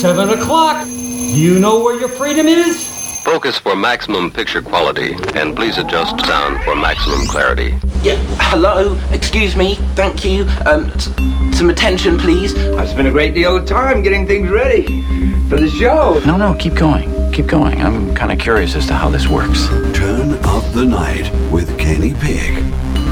seven o'clock. Do you know where your freedom is? Focus for maximum picture quality, and please adjust sound for maximum clarity. Yeah, hello, excuse me, thank you. Um, s- some attention, please. I've spent a great deal of time getting things ready for the show. No, no, keep going. Keep going. I'm kind of curious as to how this works. Turn Up the Night with Kenny Pick.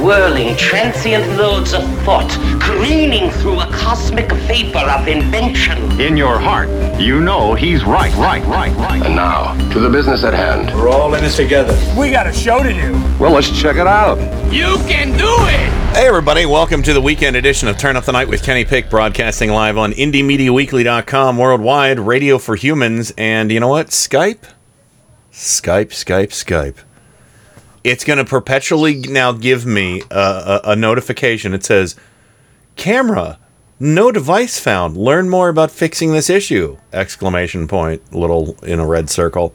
whirling, transient loads of thought, careening through a cosmic vapor of invention. In your heart, you know he's right, right, right, right. And now, to the business at hand. We're all in this together. We got a show to do. Well, let's check it out. You can do it. Hey, everybody, welcome to the weekend edition of Turn Up the Night with Kenny Pick, broadcasting live on IndieMediaWeekly.com, worldwide, radio for humans, and you know what? Skype? Skype, Skype, Skype. It's going to perpetually now give me a, a, a notification. It says, camera, no device found. Learn more about fixing this issue! Exclamation point, little in a red circle.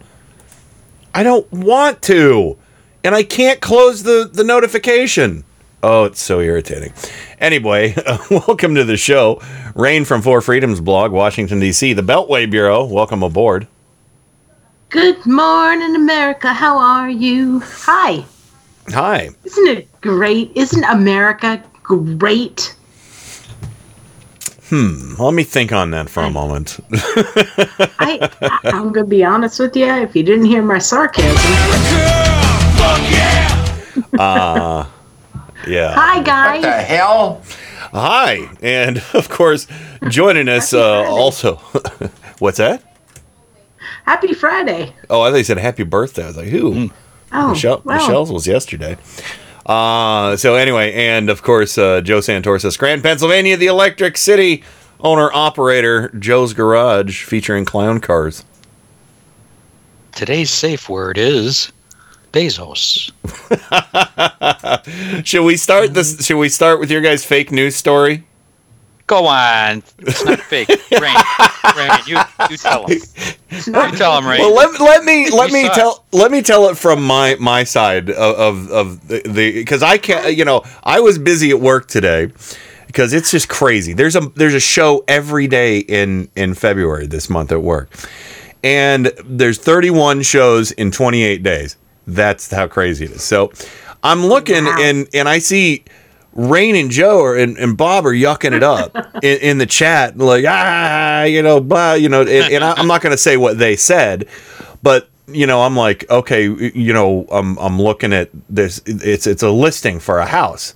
I don't want to, and I can't close the, the notification. Oh, it's so irritating. Anyway, welcome to the show. Rain from Four Freedoms blog, Washington, D.C., the Beltway Bureau. Welcome aboard. Good morning, America. How are you? Hi. Hi. Isn't it great? Isn't America great? Hmm. Let me think on that for a moment. I, I I'm gonna be honest with you. If you didn't hear my sarcasm, Uh, yeah. hi guys. What the hell? Hi. And of course, joining us uh, also. What's that? Happy Friday. Oh, I thought you said happy birthday. I was like, who? Oh, Michelle, well, Michelle's was yesterday. Uh, so anyway, and of course, uh, Joe Santorsa, Scranton Pennsylvania, the Electric City owner operator, Joe's Garage, featuring clown cars. Today's safe word is Bezos. should we start this? Should we start with your guys' fake news story? Go on. It's not fake. Rain. Rain, you, you tell him. You tell him, Rain. Well, let, let me let You me saw it. tell let me tell it from my my side of of, of the because I can't you know I was busy at work today because it's just crazy. There's a there's a show every day in in February this month at work, and there's 31 shows in 28 days. That's how crazy it is. So I'm looking and and I see. Rain and Joe are, and, and Bob are yucking it up in, in the chat, like ah, you know, blah, you know, and, and I, I'm not going to say what they said, but you know, I'm like, okay, you know, I'm I'm looking at this. It's it's a listing for a house,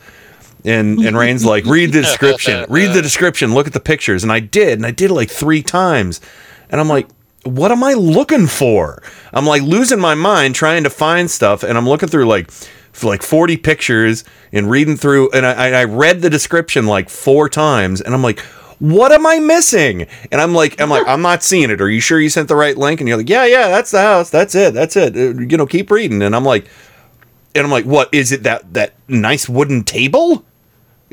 and and Rain's like, read the description, read the description, look at the pictures, and I did, and I did it like three times, and I'm like, what am I looking for? I'm like losing my mind trying to find stuff, and I'm looking through like like 40 pictures and reading through, and I, I read the description like four times, and I'm like. What am I missing? And I'm like, I'm like, I'm not seeing it. Are you sure you sent the right link? And you're like, yeah, yeah, that's the house. That's it. That's it. Uh, You know, keep reading. And I'm like, and I'm like, what is it? That that nice wooden table?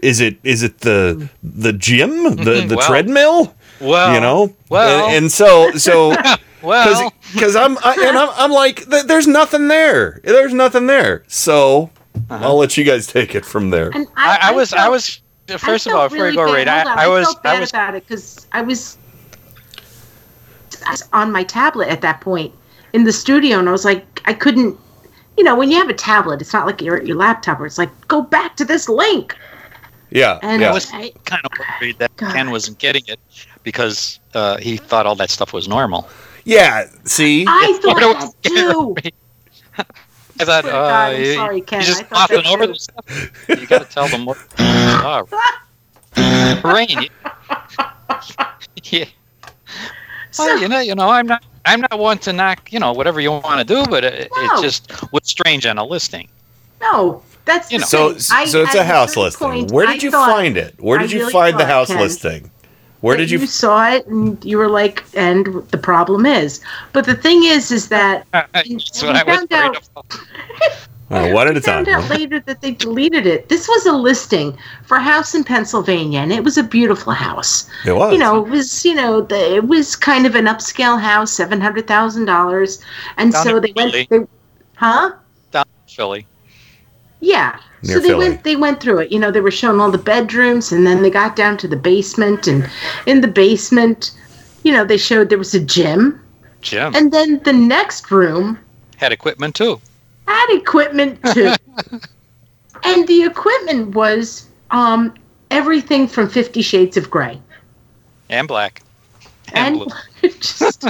Is it is it the the gym? The the Well, treadmill? well, you know. well. and, and so so Well. because I'm I, and I'm, I'm like, th- there's nothing there. There's nothing there. So I'll let you guys take it from there. And I, I was, I was, first I of all, felt before really you go, bad. Rain, I, I was, felt bad I was, about it because I was I was on my tablet at that point in the studio, and I was like, I couldn't. You know, when you have a tablet, it's not like your your laptop where it's like, go back to this link. Yeah, And yeah. I was kind of worried that God. Ken wasn't getting it because uh, he thought all that stuff was normal. Yeah. See, I thought What that do too. I thought, Swear uh, God, I'm you, sorry, Ken. you just I thought that over too. this stuff. You got to tell them what. Oh. Rain. You, yeah. Well, you know, you know, I'm not, I'm not one to knock, you know, whatever you want to do, but it, No. it just was strange on a listing. No, that's You know. So so I- it's at a house listing. point, Where I did you thought- find it? Where I did you really find the house Ken, listing? Where did you? you saw it and you were like, and the problem is. But the thing is, is that That's what we I was found out- about. Uh, one at a I found out later that they deleted it. This was a listing for a house in Pennsylvania, and it was a beautiful house. It was. You know, it was you know the, it was kind of an upscale house, seven hundred thousand dollars, and Down so in they went. They, huh? Down Philly. Yeah. Near so they Philly. went they went through it. You know, they were showing all the bedrooms and then they got down to the basement and in the basement, you know, they showed there was a gym. Gym. And then the next room had equipment too. had equipment too. and the equipment was um everything from 50 shades of gray. And black. And, And blue. just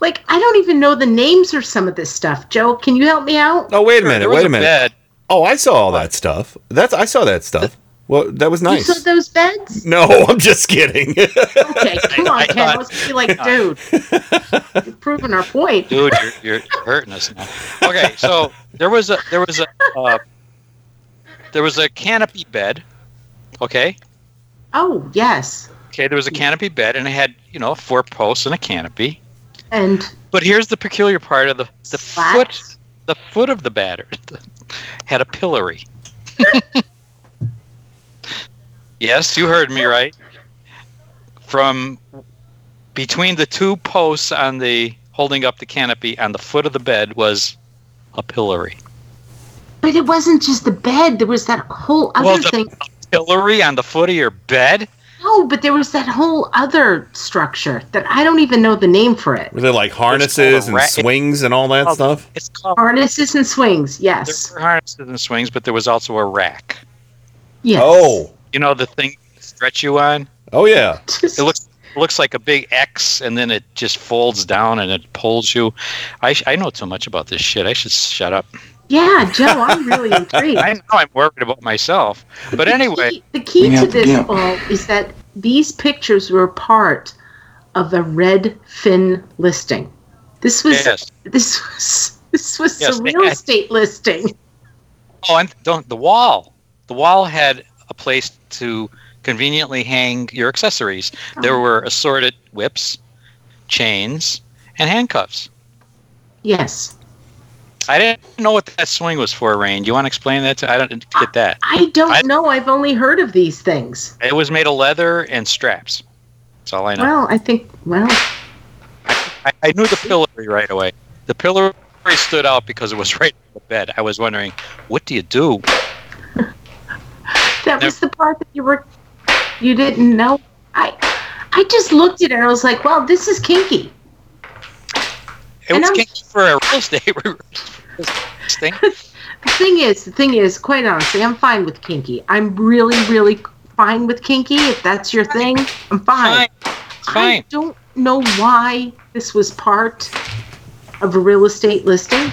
like I don't even know the names of some of this stuff. Joe, can you help me out? Oh wait a minute, was wait a minute. Bed. Oh, I saw all that stuff. That's I saw that stuff. Well, that was You nice. saw those beds? No, I'm just kidding. Okay, come on, I Ken. thought- Let's be like, dude, you're proving our point. Dude, you're, you're hurting us now. Okay, so there was a there was a uh, there was a canopy bed. Okay, Oh yes, okay, there was a canopy bed, and it had you know four posts and a canopy. and But here's the peculiar part of the the foot slats. the foot of the batter had a pillory. yes, you heard me right. From between the two posts on the holding up the canopy on the foot of the bed was a pillory. But it wasn't just the bed. There was that whole other Well, the- thing. Pillory on the foot of your bed? No, but there was that whole other structure that I don't even know the name for it. Were there like harnesses and ra- swings and all that Oh, stuff? It's called Harnesses and swings. there Yes. were harnesses and swings, but there was also a rack. Yes. Oh, You know the thing you stretch you on? oh yeah. It looks it looks like a big X, and then it just folds down and it pulls you. I sh- I know too much about this shit. I should shut up. yeah, Joe, I'm really intrigued. I know I'm worried about myself, but anyway, the key, the key Yeah, to this yeah. all is that these pictures were part of a Redfin listing. This was yes. this was this was Yes, a real estate listing. Oh, and don't the wall. The wall had a place to conveniently hang your accessories. There oh. were assorted whips, chains, and handcuffs. Yes. I didn't know what that swing was for, Rain. Do You want to explain that? To, I don't get that. I don't I- know. I've only heard of these things. It was made of leather and straps. That's all I know. Well, I think well, I, I knew the pillory right away. The pillory stood out because it was right in the bed. I was wondering, what do you do? that was the part that you were you didn't know. I I just looked at it and I was like, well, this is kinky. It was I'm- kinky for a real estate thing. The thing is, the thing is, quite honestly, I'm fine with kinky. I'm really, really fine with kinky. If that's your thing, I'm fine. Fine. It's fine. I don't know why this was part of a real estate listing.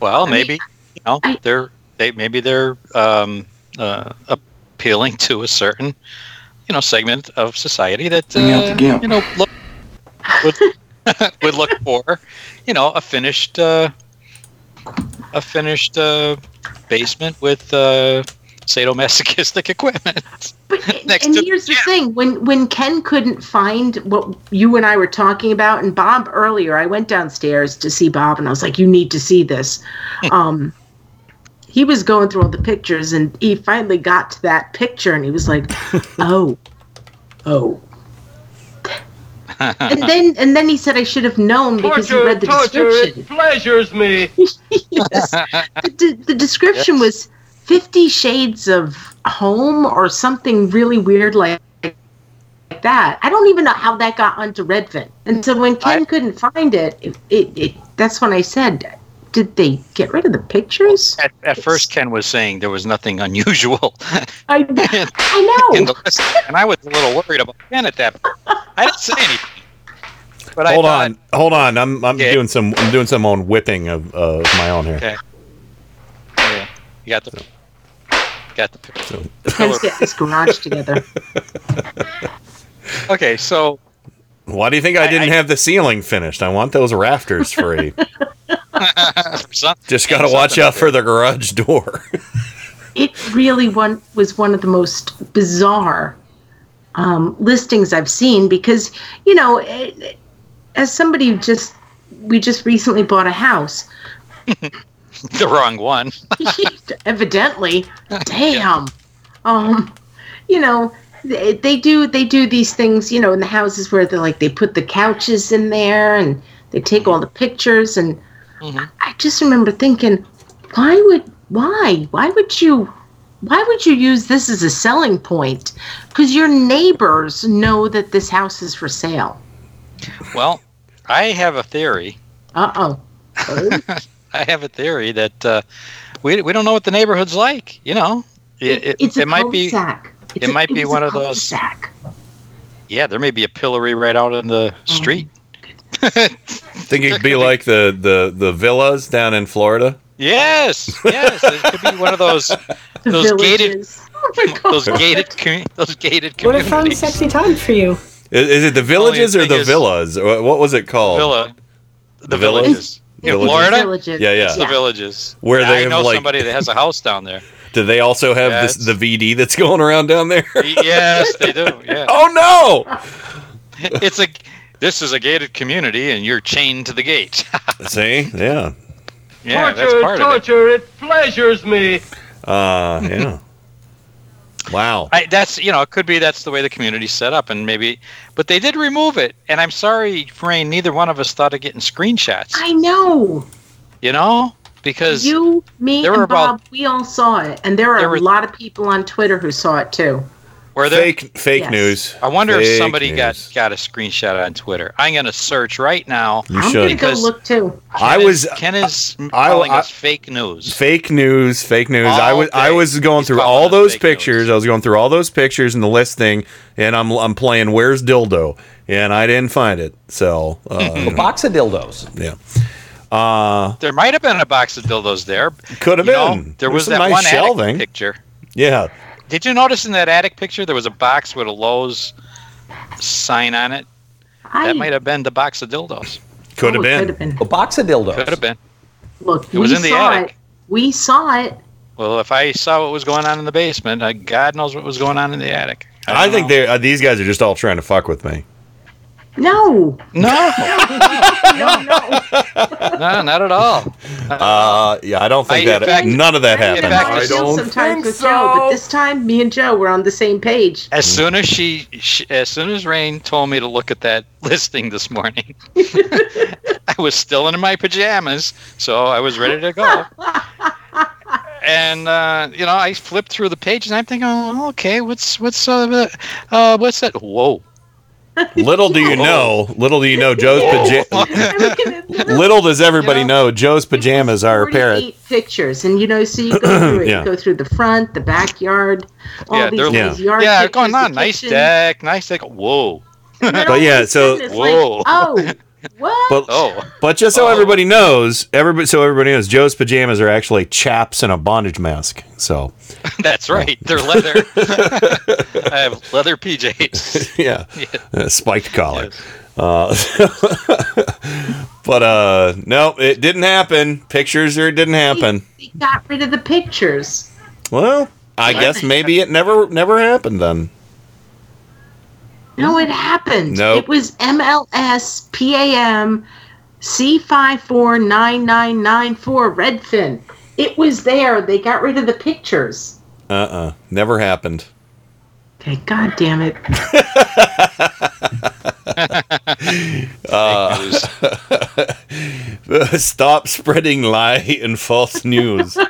Well, I mean, maybe you know I- they're they maybe they're um, uh, appealing to a certain you know segment of society that uh, the gimp. you know look would, would look for you know a finished uh, a finished uh, basement with uh, sadomasochistic equipment. But Next and to- here's the thing: when when Ken couldn't find what you and I were talking about, and Bob earlier, I went downstairs to see Bob, and I was like, "You need to see this." um, he was going through all the pictures, and he finally got to that picture, and he was like, "Oh, oh." And then and then he said I should have known because he read the description. pleasures me. Yes. the, de- the description was 50 shades of home or something really weird like like that i don't even know how that got onto redfin and so when ken I- couldn't find it it, it, it that's when i said did they get rid of the pictures At, at first, Ken was saying there was nothing unusual i, in, I in know the list, and I was a little worried about Ken at that. point. I didn't say anything. But I Hold thought, on, hold on. I'm I'm Okay. doing some I'm doing some own whipping of uh, of my own here. Okay. Yeah, you got the got the picture. So, The ken's pillar. getting his garage together Okay, so why do you think I I- didn't I- have the ceiling finished? I want those rafters free. For some- Just got to watch out for the garage door. it really one was one of the most bizarre um, listings I've seen because you know, it, as somebody who just we just recently bought a house. the wrong one. Evidently, damn. Um, you know, they, they do they do these things. You know, in the houses where they're like they put the couches in there and they take all the pictures. And Mhm. I just remember thinking, why would why why would you why would you use this as a selling point? Because your neighbors know that this house is for sale. Well, I have a theory. Uh oh. I have a theory that uh, we we don't know what the neighborhood's like. You know, it, it, it's a it might be. It's it a- might be one of those. cul-de-sac. Yeah, there may be a pillory right out in the street. Think it'd be like the, the, the villas down in Florida? Yes, yes, it could be one of those The those gated villages. Oh those gated commu- those gated What a fun, sexy time for you. Is, is it the villages or the is- villas? What was it called? Villa, the, The villas? villages. In Villages? Florida, Villages. Yeah, yeah. it's the villages. Where Yeah, they I have, know like- somebody that has a house down there. Do they also have this, the VD that's going around down there? yes, they do. Yeah. oh no! it's a this is a gated community and you're chained to the gate. See, yeah, yeah, that's part of it. torture, it pleasures me. uh, yeah. Wow. I, that's you know it could be that's the way the community's set up and maybe but they did remove it and I'm sorry Rain neither one of us thought of getting screenshots I know. you know because You, me, and Bob, about- we all saw it, and there are There a lot of people on Twitter who saw it too. Were there Fake, fake Yes. news. I wonder if somebody news. got got a screenshot on Twitter I'm gonna search right now You I'm gonna go look too. I was is, Ken is I- calling I- us fake news fake news, fake news. All I was I was going He's through all those pictures. news. I was going through all those pictures and the listing, and I'm I'm playing Where's Dildo, and I didn't find it. So uh, A box of dildos. yeah, uh, there might have been a box of dildos there could have You know, been. there There's was that nice one shelving. picture Yeah, Did you notice in that attic picture there was a box with a Lowe's sign on it? I That might have been the box of dildos. could have been. Could have been. A box of dildos. Could have been. Look, It was we in the saw attic. it. We saw it. Well, if I saw what was going on in the basement, uh, God knows what was going on in the attic. I don't think they uh, these guys are just all trying to fuck with me. No, no, no, no. no, not at all. Uh, yeah, I don't think I- in that fact- none of that I in happened. fact, I I feel don't sometimes think with Joe, but so. this time me and Joe were on the same page. As soon as she, she, as soon as Rain told me to look at that listing this morning, I was still in my pajamas, so I was ready to go. And uh, you know, I flipped through the page, and I'm thinking, oh, okay, what's what's uh, uh what's that? Whoa! Little do you know, little do you know, Joe's pajamas. little does everybody You know, Joe's pajamas are a parrot. 48 pictures, and you know, so you go through it. Yeah. You go through the front, the backyard, all Yeah, these, they're- Yeah. these yard yeah, pictures, going on. Nice kitchen, deck, nice deck. Whoa! But yeah, so- Whoa. Like, oh, what? But Oh, But just so Oh. everybody knows, everybody so everybody knows, Joe's pajamas are actually chaps and a bondage mask. So that's right. They're leather. I have leather PJs. yeah, Yeah. Spiked collar. Yes. Uh, but uh, no, it didn't happen. Pictures or it didn't happen. They got rid of the pictures. Well, I guess maybe it never never happened then. No, it happened. Nope. It was MLS PAM C549994 Redfin. It was there. They got rid of the pictures. Uh uh never happened. Okay, god damn it. Uh, stop spreading lie and false news.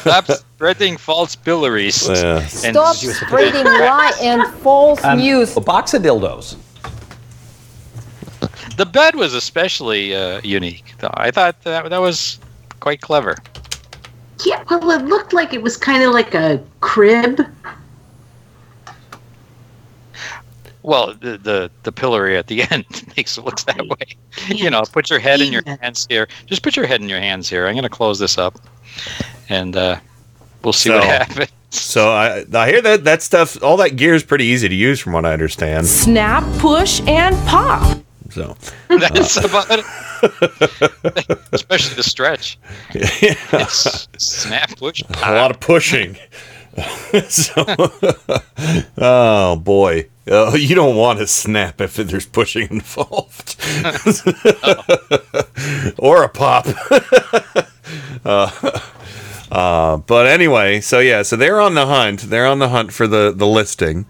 Stop spreading false pillories. Yeah. And- Stop spreading lie and false Um, news. A box of dildos. The bed was especially uh, unique. Though I thought that that was quite clever. Yeah, well, it looked like it was kind of like a crib. Well, the the, the pillory at the end makes it look that way. You know, put your head in your hands here. Just put your head in your hands here. I'm going to close this up, and uh, we'll see what happens. So I I hear that that stuff all that gear is pretty easy to use from what I understand. Snap, push, and pop. So That's about it. Especially the stretch. yeah. It's snap push. a lot of pushing. so, oh boy, oh, you don't want to snap if there's pushing involved. or a pop. uh, uh, but anyway, so yeah, so they're on the hunt. They're on the hunt for the the listing.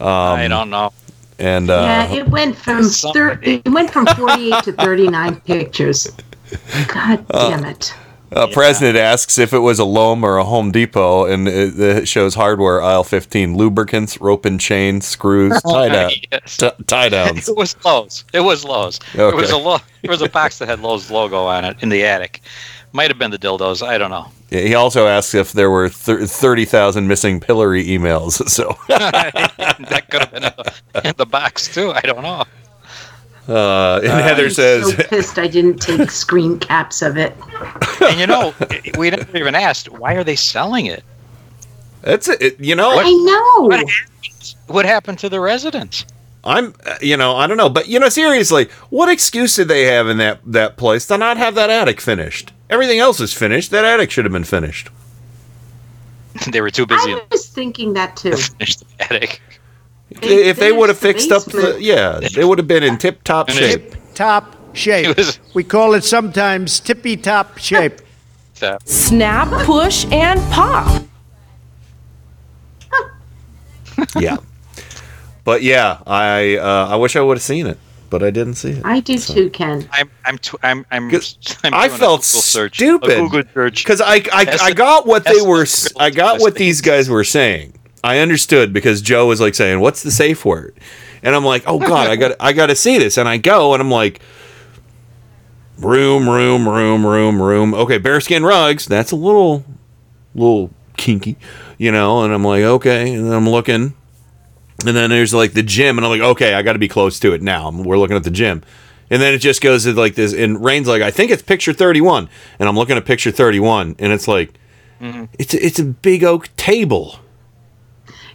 Um, I don't know. And uh, yeah, it went from thir- it went from 48 to 39 pictures. God damn it. Uh, President asks if it was a Lowe's or a Home Depot, and it, it shows hardware aisle 15: lubricants, rope and chain, screws, tie down, Yes. t- tie downs. It was Lowe's. It was Lowe's. It was a lo- There was a box that had Lowe's logo on it in the attic. Might have been the dildos. I don't know. Yeah, he also asks if there were thir- thirty thousand missing Pillory emails. So, that could have been in the, in the box too. I don't know. Uh, and Heather I'm says, so pissed I didn't take screen caps of it. And you know, we never even asked why are they selling it. "That's it." You know, I know. What happened? What happened to the residents? I'm, uh, you know, I don't know, but you know, seriously, what excuse did they have in that that place to not have that attic finished? Everything else is finished. That attic should have been finished. they were too busy I was thinking that too. to finish the attic. They if they would have fixed the up the, yeah, they would have been in tip top shape. Tip Top shape. we call it sometimes tippy top shape. Snap, push, and pop. yeah. But yeah, I uh, I wish I would have seen it, but I didn't see it. I do too, Ken. I'm I'm tw- I'm I'm, I'm I doing a felt Google stupid A Google search because I I, As I a- got what they were s- I got what these guys were saying. I understood because Joe was like saying, "What's the safe word?" And I'm like, "Oh God, I got I got to see this." And I go and I'm like, "Room, room, room, room, room." Okay, bearskin rugs. That's a little little kinky, you know. And I'm like, okay. And I'm looking, and then there's like the gym, and I'm like, okay, I got to be close to it now. We're looking at the gym. And then it just goes to like this, and Rain's like, I think it's picture 31. And I'm looking at picture 31, and it's like, mm-hmm. it's, a, it's a big oak table.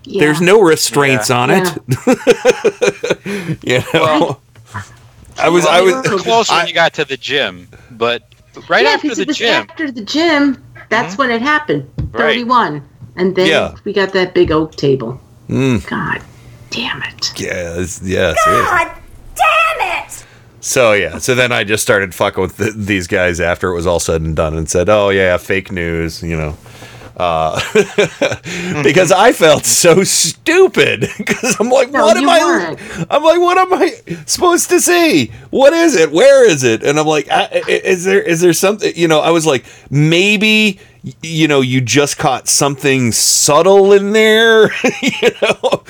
Yeah. There's no restraints Yeah. on it. you know? I was, Well, I was were close when you got to the gym, but right yeah, after because the it was gym, after the gym. That's when it happened. Right. 31. And then Yeah. we got that big oak table. Mm. God damn it. Yes, yes. God damn it! So yeah, so then I just started fucking with th these guys after it was all said and done, and said, "Oh yeah, fake news," you know, uh, because I felt so stupid. Because I'm like, No, what am I? weren't. I'm like, what am I supposed to see? What is it? Where is it? And I'm like, I, I- is there is there something? You know, I was like, maybe you know, you just caught something subtle in there, you know.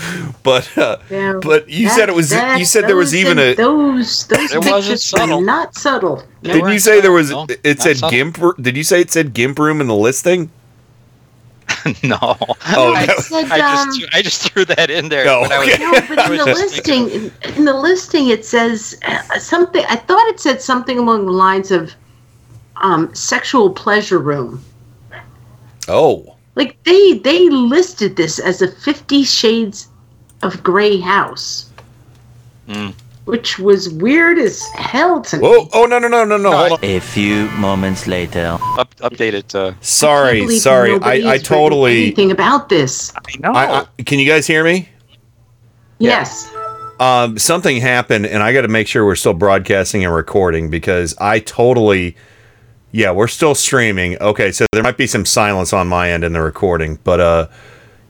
But uh, Yeah, but you said it was. that- you said there was even a. those those It wasn't pictures subtle. were not subtle. No, Didn't you say there was? No, It said subtle. gimp. r- Did you say it said gimp room in the listing? no. Oh, I, that- said, I um, just I just threw that in there. When I was- No, but in the was thinking- listing, in, in the listing, it says uh, something. I thought it said something along the lines of um, sexual pleasure room. Oh, Like they they listed this as a Fifty Shades of Grey house, Mm. Which was weird as hell to me. whoa! Oh no no no no no! Hold on. A few moments later. Up, update it. Uh, Sorry, believe sorry. I I totally. anything about this. I know. I, I, can you guys hear me? Yes. Um, something happened, and I got to make sure we're still broadcasting and recording because I totally. Yeah, we're still streaming. Okay, so there might be some silence on my end in the recording, but uh,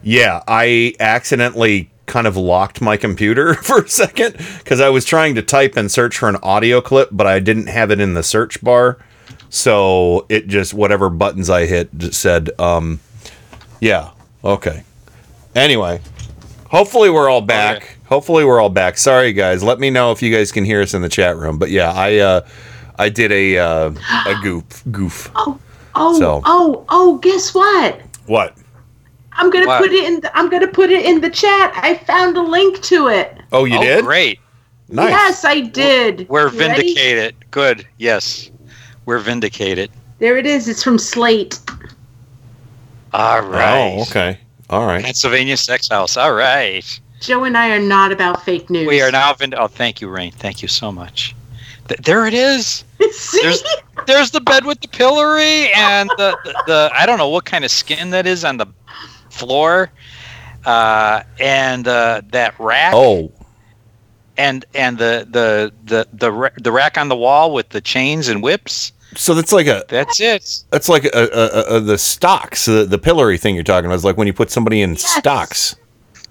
yeah, I accidentally kind of locked my computer for a second because I was trying to type and search for an audio clip, but I didn't have it in the search bar, so it just whatever buttons I hit just said, um, yeah, okay. Anyway, hopefully we're all back. Hopefully we're all back. Sorry guys, let me know if you guys can hear us in the chat room. But yeah, I uh, I did a uh, a goof goof. Oh, oh, So- oh, oh! Guess what? What? I'm gonna What? put it in. The, I'm gonna put it in the chat. I found a link to it. Oh, you oh, did? Great. Nice. Yes, I did. We're You ready? vindicated. Good. Yes. We're vindicated. There it is. It's from Slate. All oh, right. Oh, okay. All right. Pennsylvania Sex House. All right. Joe and I are not about fake news. We are now vind- Oh, thank you, Rain. Thank you so much. Th- there it is. See? There's there's the bed with the pillory and the, the, the I don't know what kind of skin that is on the floor, uh, and uh, that rack. Oh, and and the the the the the rack on the wall with the chains and whips. So that's like a That's it. that's like a, a, a, a the stocks, the, the pillory thing you're talking about. Is like when you put somebody in stocks.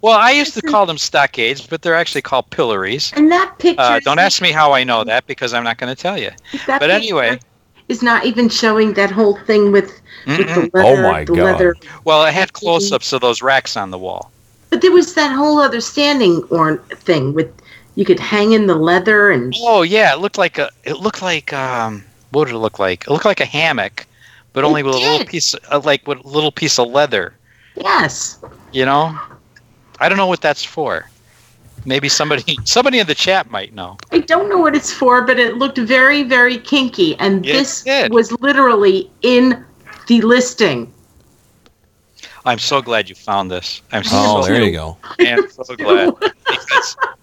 Well, I used to call them stockades, but they're actually called pillories. And that picture. Uh, don't ask me how I know that because I'm not going to tell you. But anyway, is not even showing that whole thing with. Leather. Oh my the God. leather. well, it had close-ups of those racks on the wall. But there was that whole other standing or thing with you could hang in the leather and Oh yeah, it looked like a. It looked like um. What did it look like? It looked like a hammock, but only with a little piece, uh, like with a little piece of leather. yes. You know, I don't know what that's for. Maybe somebody, somebody in the chat might know. I don't know what it's for, but it looked very, very kinky. And It this did. was literally in the listing. I'm so glad you found this. I'm so, Oh, there you go. I'm so glad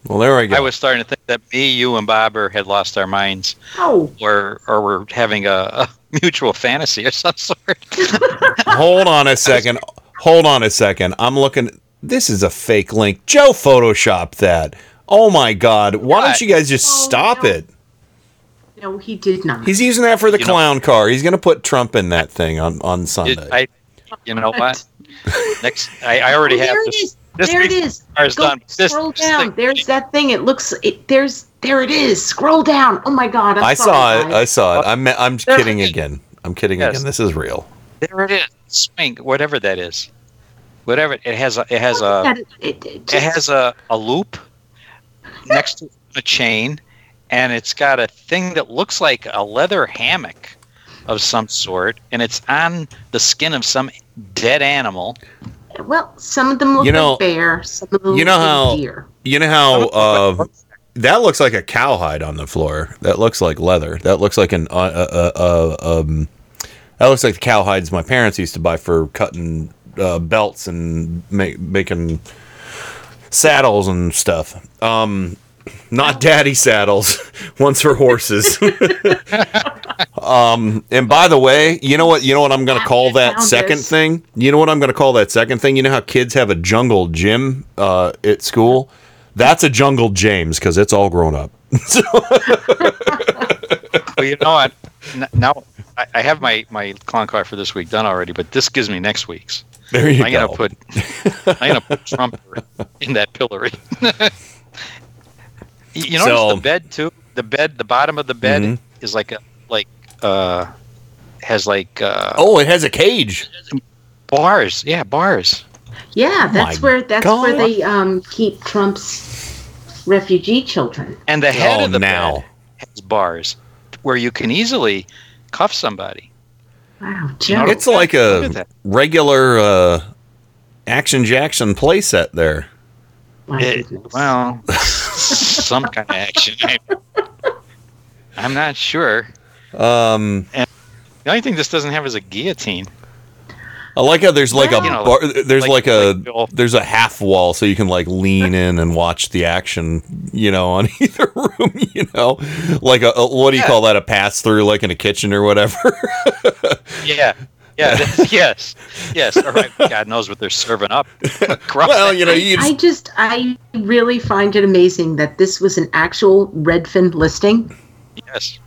Well, there we go. I was starting to think that me, you, and Bobber had lost our minds, Oh, or or we're having a, a mutual fantasy of some sort. Hold on a second. Hold on a second. I'm looking. This is a fake link. Joe photoshopped that. Oh my god! Why don't you guys just Oh, stop it? No, he did not. He's using that for the You know- clown car. He's gonna put Trump in that thing on on Sunday. I, you know what? Next, I, I already Oh, have there it this. is. this there it week's is. car is Go done. Scroll this down. thing- There's that thing. It looks. It, there's. There it is. Scroll down. Oh my God. I'm I saw it. guys. I saw it. I'm I'm There kidding again. I'm kidding Yes. again. This is real. There it is. Swing, whatever that is. Whatever it has. A, it has a. it. It- it It has a, a loop next to a chain, and it's got a thing that looks like a leather hammock of some sort, and it's on the skin of some dead animal. well, some of them look You know- like bear. Some of them you know look how- like deer. You know how uh, that looks like a cowhide on the floor. That looks like leather. That looks like an uh, uh, uh, um, that looks like the cowhides my parents used to buy for cutting uh, belts and make, making saddles and stuff. Um, not daddy saddles. One's for horses. um, and by the way, you know what? You know what I'm going to call that second thing. You know what I'm going to call that second thing. You know how kids have a jungle gym uh, at school. That's a jungle James because it's all grown up. Well, you know what? N- Now I, I have my my clown car for this week done already, but this gives me next week's. There you I'm go. gonna put I'm gonna put Trump in that pillory. You you notice So- the bed too. The bed, the bottom of the bed Mhm. is like a like uh has like uh oh, it has a cage. bars. Yeah, bars. Yeah, that's my where that's where God. they um keep Trump's refugee children. And the head Oh, of the now. bed has bars where you can easily cuff somebody. Wow, You Joe. It's like a regular uh, Action Jackson playset there. My It- goodness. well, some kind of action. I'm not sure. Um, and The only thing this doesn't have is a guillotine. I like how there's like a bar, there's like, like- a there's a half wall so you can like lean in and watch the action, you know, on either room, you know, like a, a what do you Yeah. call that? A pass through, like in a kitchen or whatever. Yeah. Yeah. yes. Yes. All right. God knows what they're serving up. Well, you know, you I just, just I really find it amazing that this was an actual Redfin listing, Yes.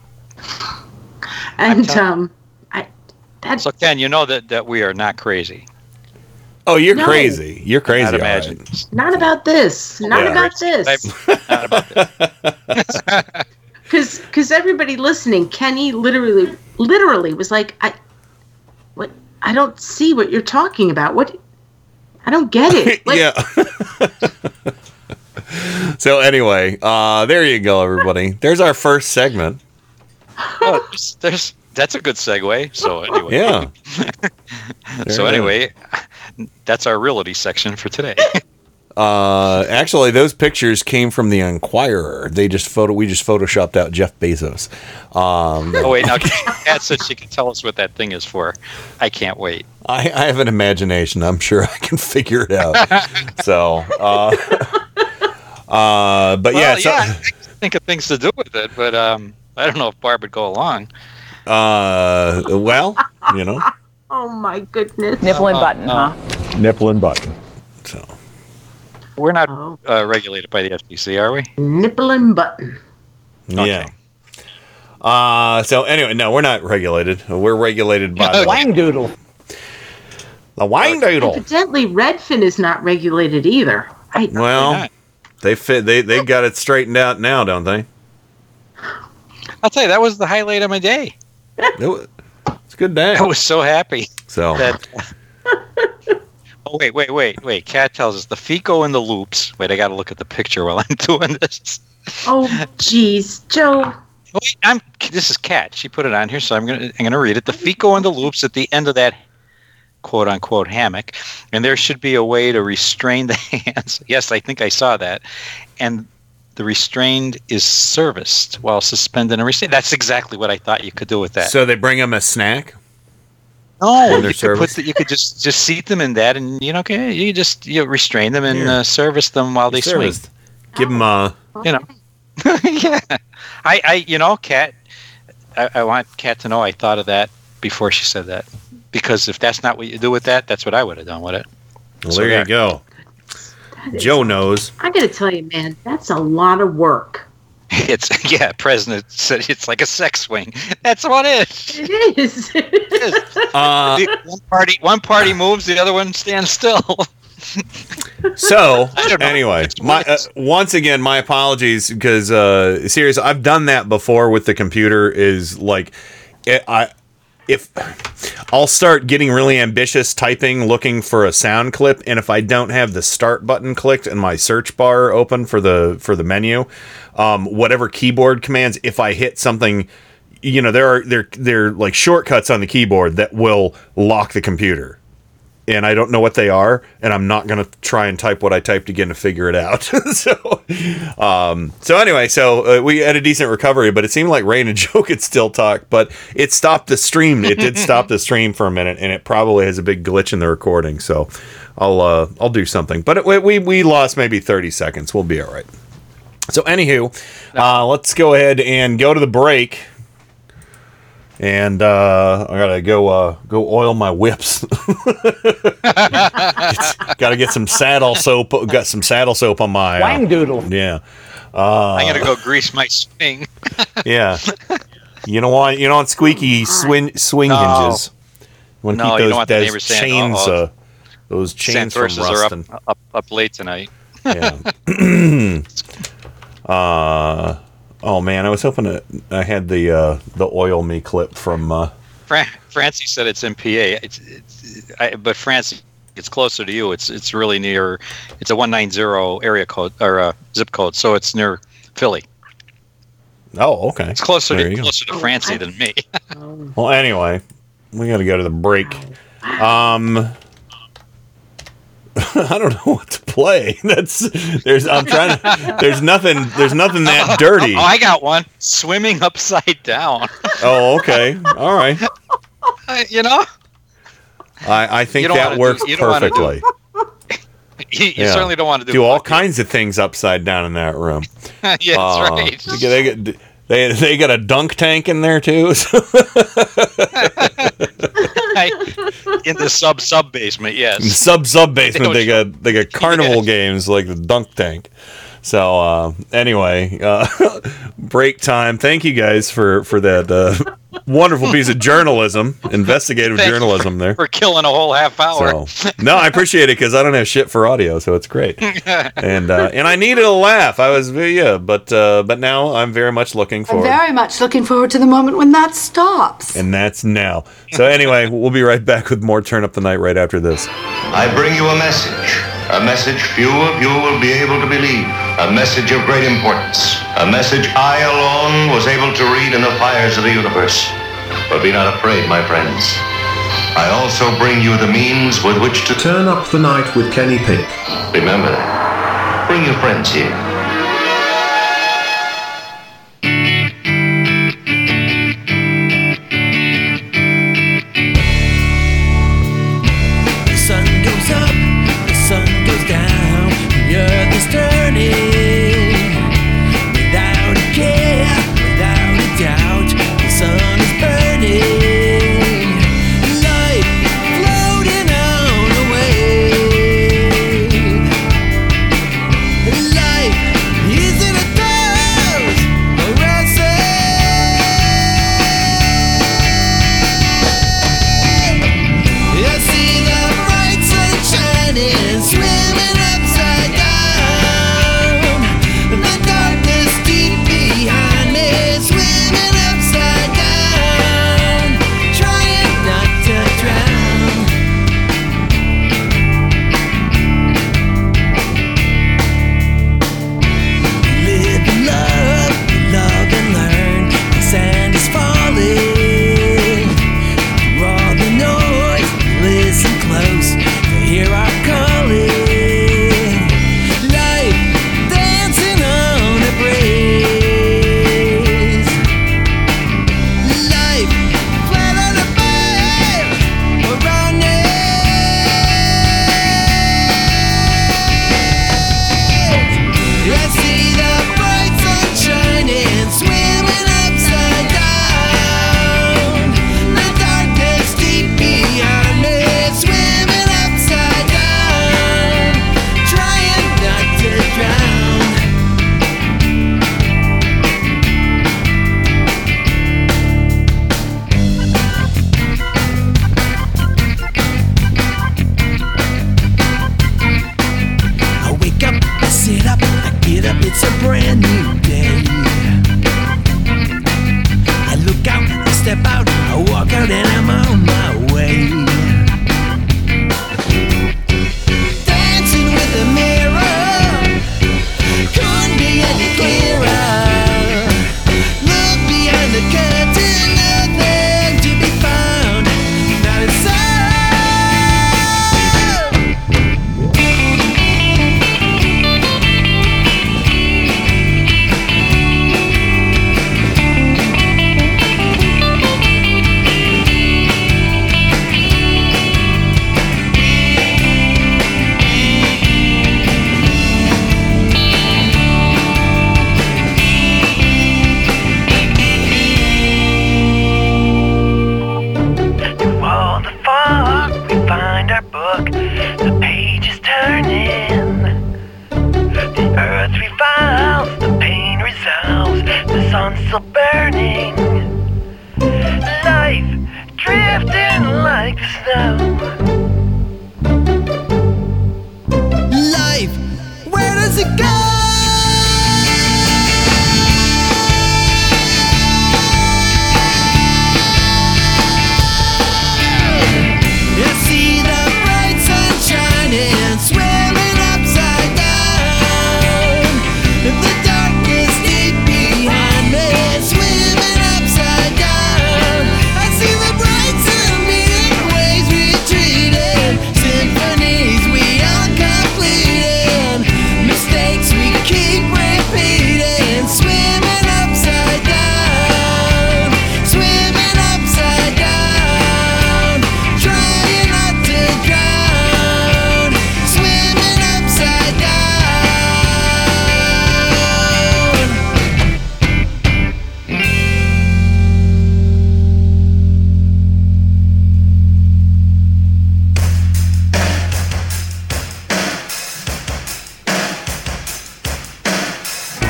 and telling- um, I that So Ken, you know that that we are not crazy. oh, you're No. crazy, you're crazy. Not all imagine. right. not about this, not Yeah. about this, Not about this. because because everybody listening, Kenny literally literally was like, I what I don't see what you're talking about. What I don't get it. Like, yeah. so anyway, uh, there you go, everybody. There's our first segment. Oh, there's, there's that's a good segue. So anyway. Yeah. so There it is. anyway, that's our reality section for today. Uh, actually, those pictures came from the Enquirer. They just photo. We just photoshopped out Jeff Bezos. Um, oh wait, now Kat said she can tell us what that thing is for. I can't wait. I, I have an imagination. I'm sure I can figure it out. so, uh, uh, but yeah, so, yeah, I think of things to do with it, but um, I don't know if Barb would go along. uh, well, you know, oh my goodness. Nipple and Uh, button, uh, huh? Nipple and button. So We're not uh, regulated by the FCC, are we? Nipple and button. Yeah. Uh, so anyway, no, we're not regulated. We're regulated by the, Wang doodle. the wine doodle. Evidently, Redfin is not regulated either. I, Well, they fit. They they got it straightened out now, don't they? I'll tell you, that was the highlight of my day. It was, it's a good day. I was so happy So that. Oh wait, wait, wait, wait! Cat tells us the feet go in the loops. Wait, I got to look at the picture while I'm doing this. oh, jeez, Joe. Oh, wait, I'm. This is Cat. She put it on here, so I'm gonna. I'm gonna read it. The feet go in the loops at the end of that quote unquote hammock, and there should be a way to restrain the hands. Yes, I think I saw that, and the restrained is serviced while suspended and restrained. That's exactly what I thought you could do with that. so they bring them a snack. No, you they're could put serviced? the, you could just just seat them in that, and you know, okay, you just you restrain them and Yeah. uh, service them while they Serviced. swing. Give them a. You know, yeah. I, I, you know, Cat. I, I want Cat to know I thought of that before she said that, because if that's not what you do with that, that's what I would have done with it. Well, So there you there. go. That is- Joe knows. I got to tell you, man, that's a lot of work. It's yeah. President said it's like a sex swing. That's what it is. It is. Uh, one party, one party moves, the other one stands still. So I don't know. anyway, my uh, once again, my apologies because uh, seriously, I've done that before with the computer. Is like, it, I if I'll start getting really ambitious typing, looking for a sound clip, and if I don't have the start button clicked and my search bar open for the for the menu, um, whatever keyboard commands, if I hit something. You know there are there there are like shortcuts on the keyboard that will lock the computer and I don't know what they are, and I'm not gonna try and type what I typed again to figure it out. so, um, so anyway, so uh, we had a decent recovery, but it seemed like Rain and Joe could still talk, but it stopped the stream. It did stop the stream for a minute, and it probably has a big glitch in the recording. So, I'll uh, I'll do something, but it, we we lost maybe 30 seconds. We'll be all right. So, anywho, uh, let's go ahead and go to the break. And uh, I gotta go uh, go oil my whips. Got to get some saddle soap. Got some saddle soap on my. uh, Wang doodle. yeah. Uh, I gotta go grease my swing. yeah. You don't want you don't want squeaky swing swing No. hinges. You want to No, keep you those, don't want the those neighbors saying, chains "Uh-oh, uh, those chains from Santorsas are rusting. up, up up late tonight. Yeah. uh oh man, I was hoping that I had the uh, the oil me clip from. Uh, Fran- Francie said it's in PA. It's, it's I, but Francie, it's closer to you. It's it's really near. It's a one nine zero area code or uh, zip code, so it's near Philly. oh, okay. It's closer There to you go. closer to Francie than me. Well, anyway, we got to go to the break. Um, I don't know what to play. That's there's I'm trying to. There's nothing. There's nothing that dirty. Oh, I got one. Swimming upside down. Oh, okay. All right. Uh, you know, I I think that do- works do- perfectly. you, you Yeah. certainly don't want to do. Do all kinds of things upside down in that room. yeah, that's Uh, right. They, they they got a dunk tank in there too. So- in the sub sub basement. Yes. sub sub basement They they got they got carnival games like the dunk tank so uh anyway uh break time thank you guys for for that uh wonderful piece of journalism investigative Thanks journalism there We're killing a whole half hour. so no i appreciate it because i don't have shit for audio so it's great and uh and i needed a laugh i was yeah but uh but now i'm very much looking I'm very much looking forward to the moment when that stops. and that's now so anyway we'll be right back with more turn up the night right after this I bring you a message. A message few of you will be able to believe. A message of great importance. A message I alone was able to read in the fires of the universe. But be not afraid, my friends. I also bring you the means with which to turn up the night with Kenny Pick. Remember, bring your friends here.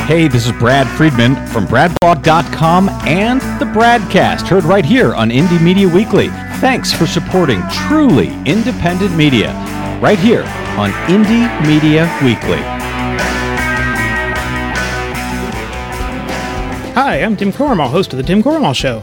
Hey, this is Brad Friedman from BradBlog.com and the Bradcast, heard right here on Indie Media Weekly. Thanks for supporting truly independent media, right here on Indie Media Weekly. Hi, I'm Tim Cormall, host of The Tim Cormall Show.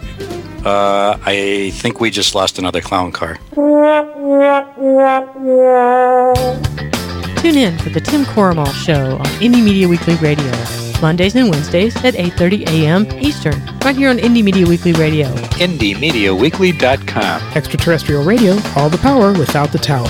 Uh, I think we just lost another clown car. Tune in for the Tim Cormall Show on Indie Media Weekly Radio, Mondays and Wednesdays at 8:30 a.m. Eastern, right here on Indie Media Weekly Radio. IndieMediaWeekly.com. Extraterrestrial radio, all the power without the tower.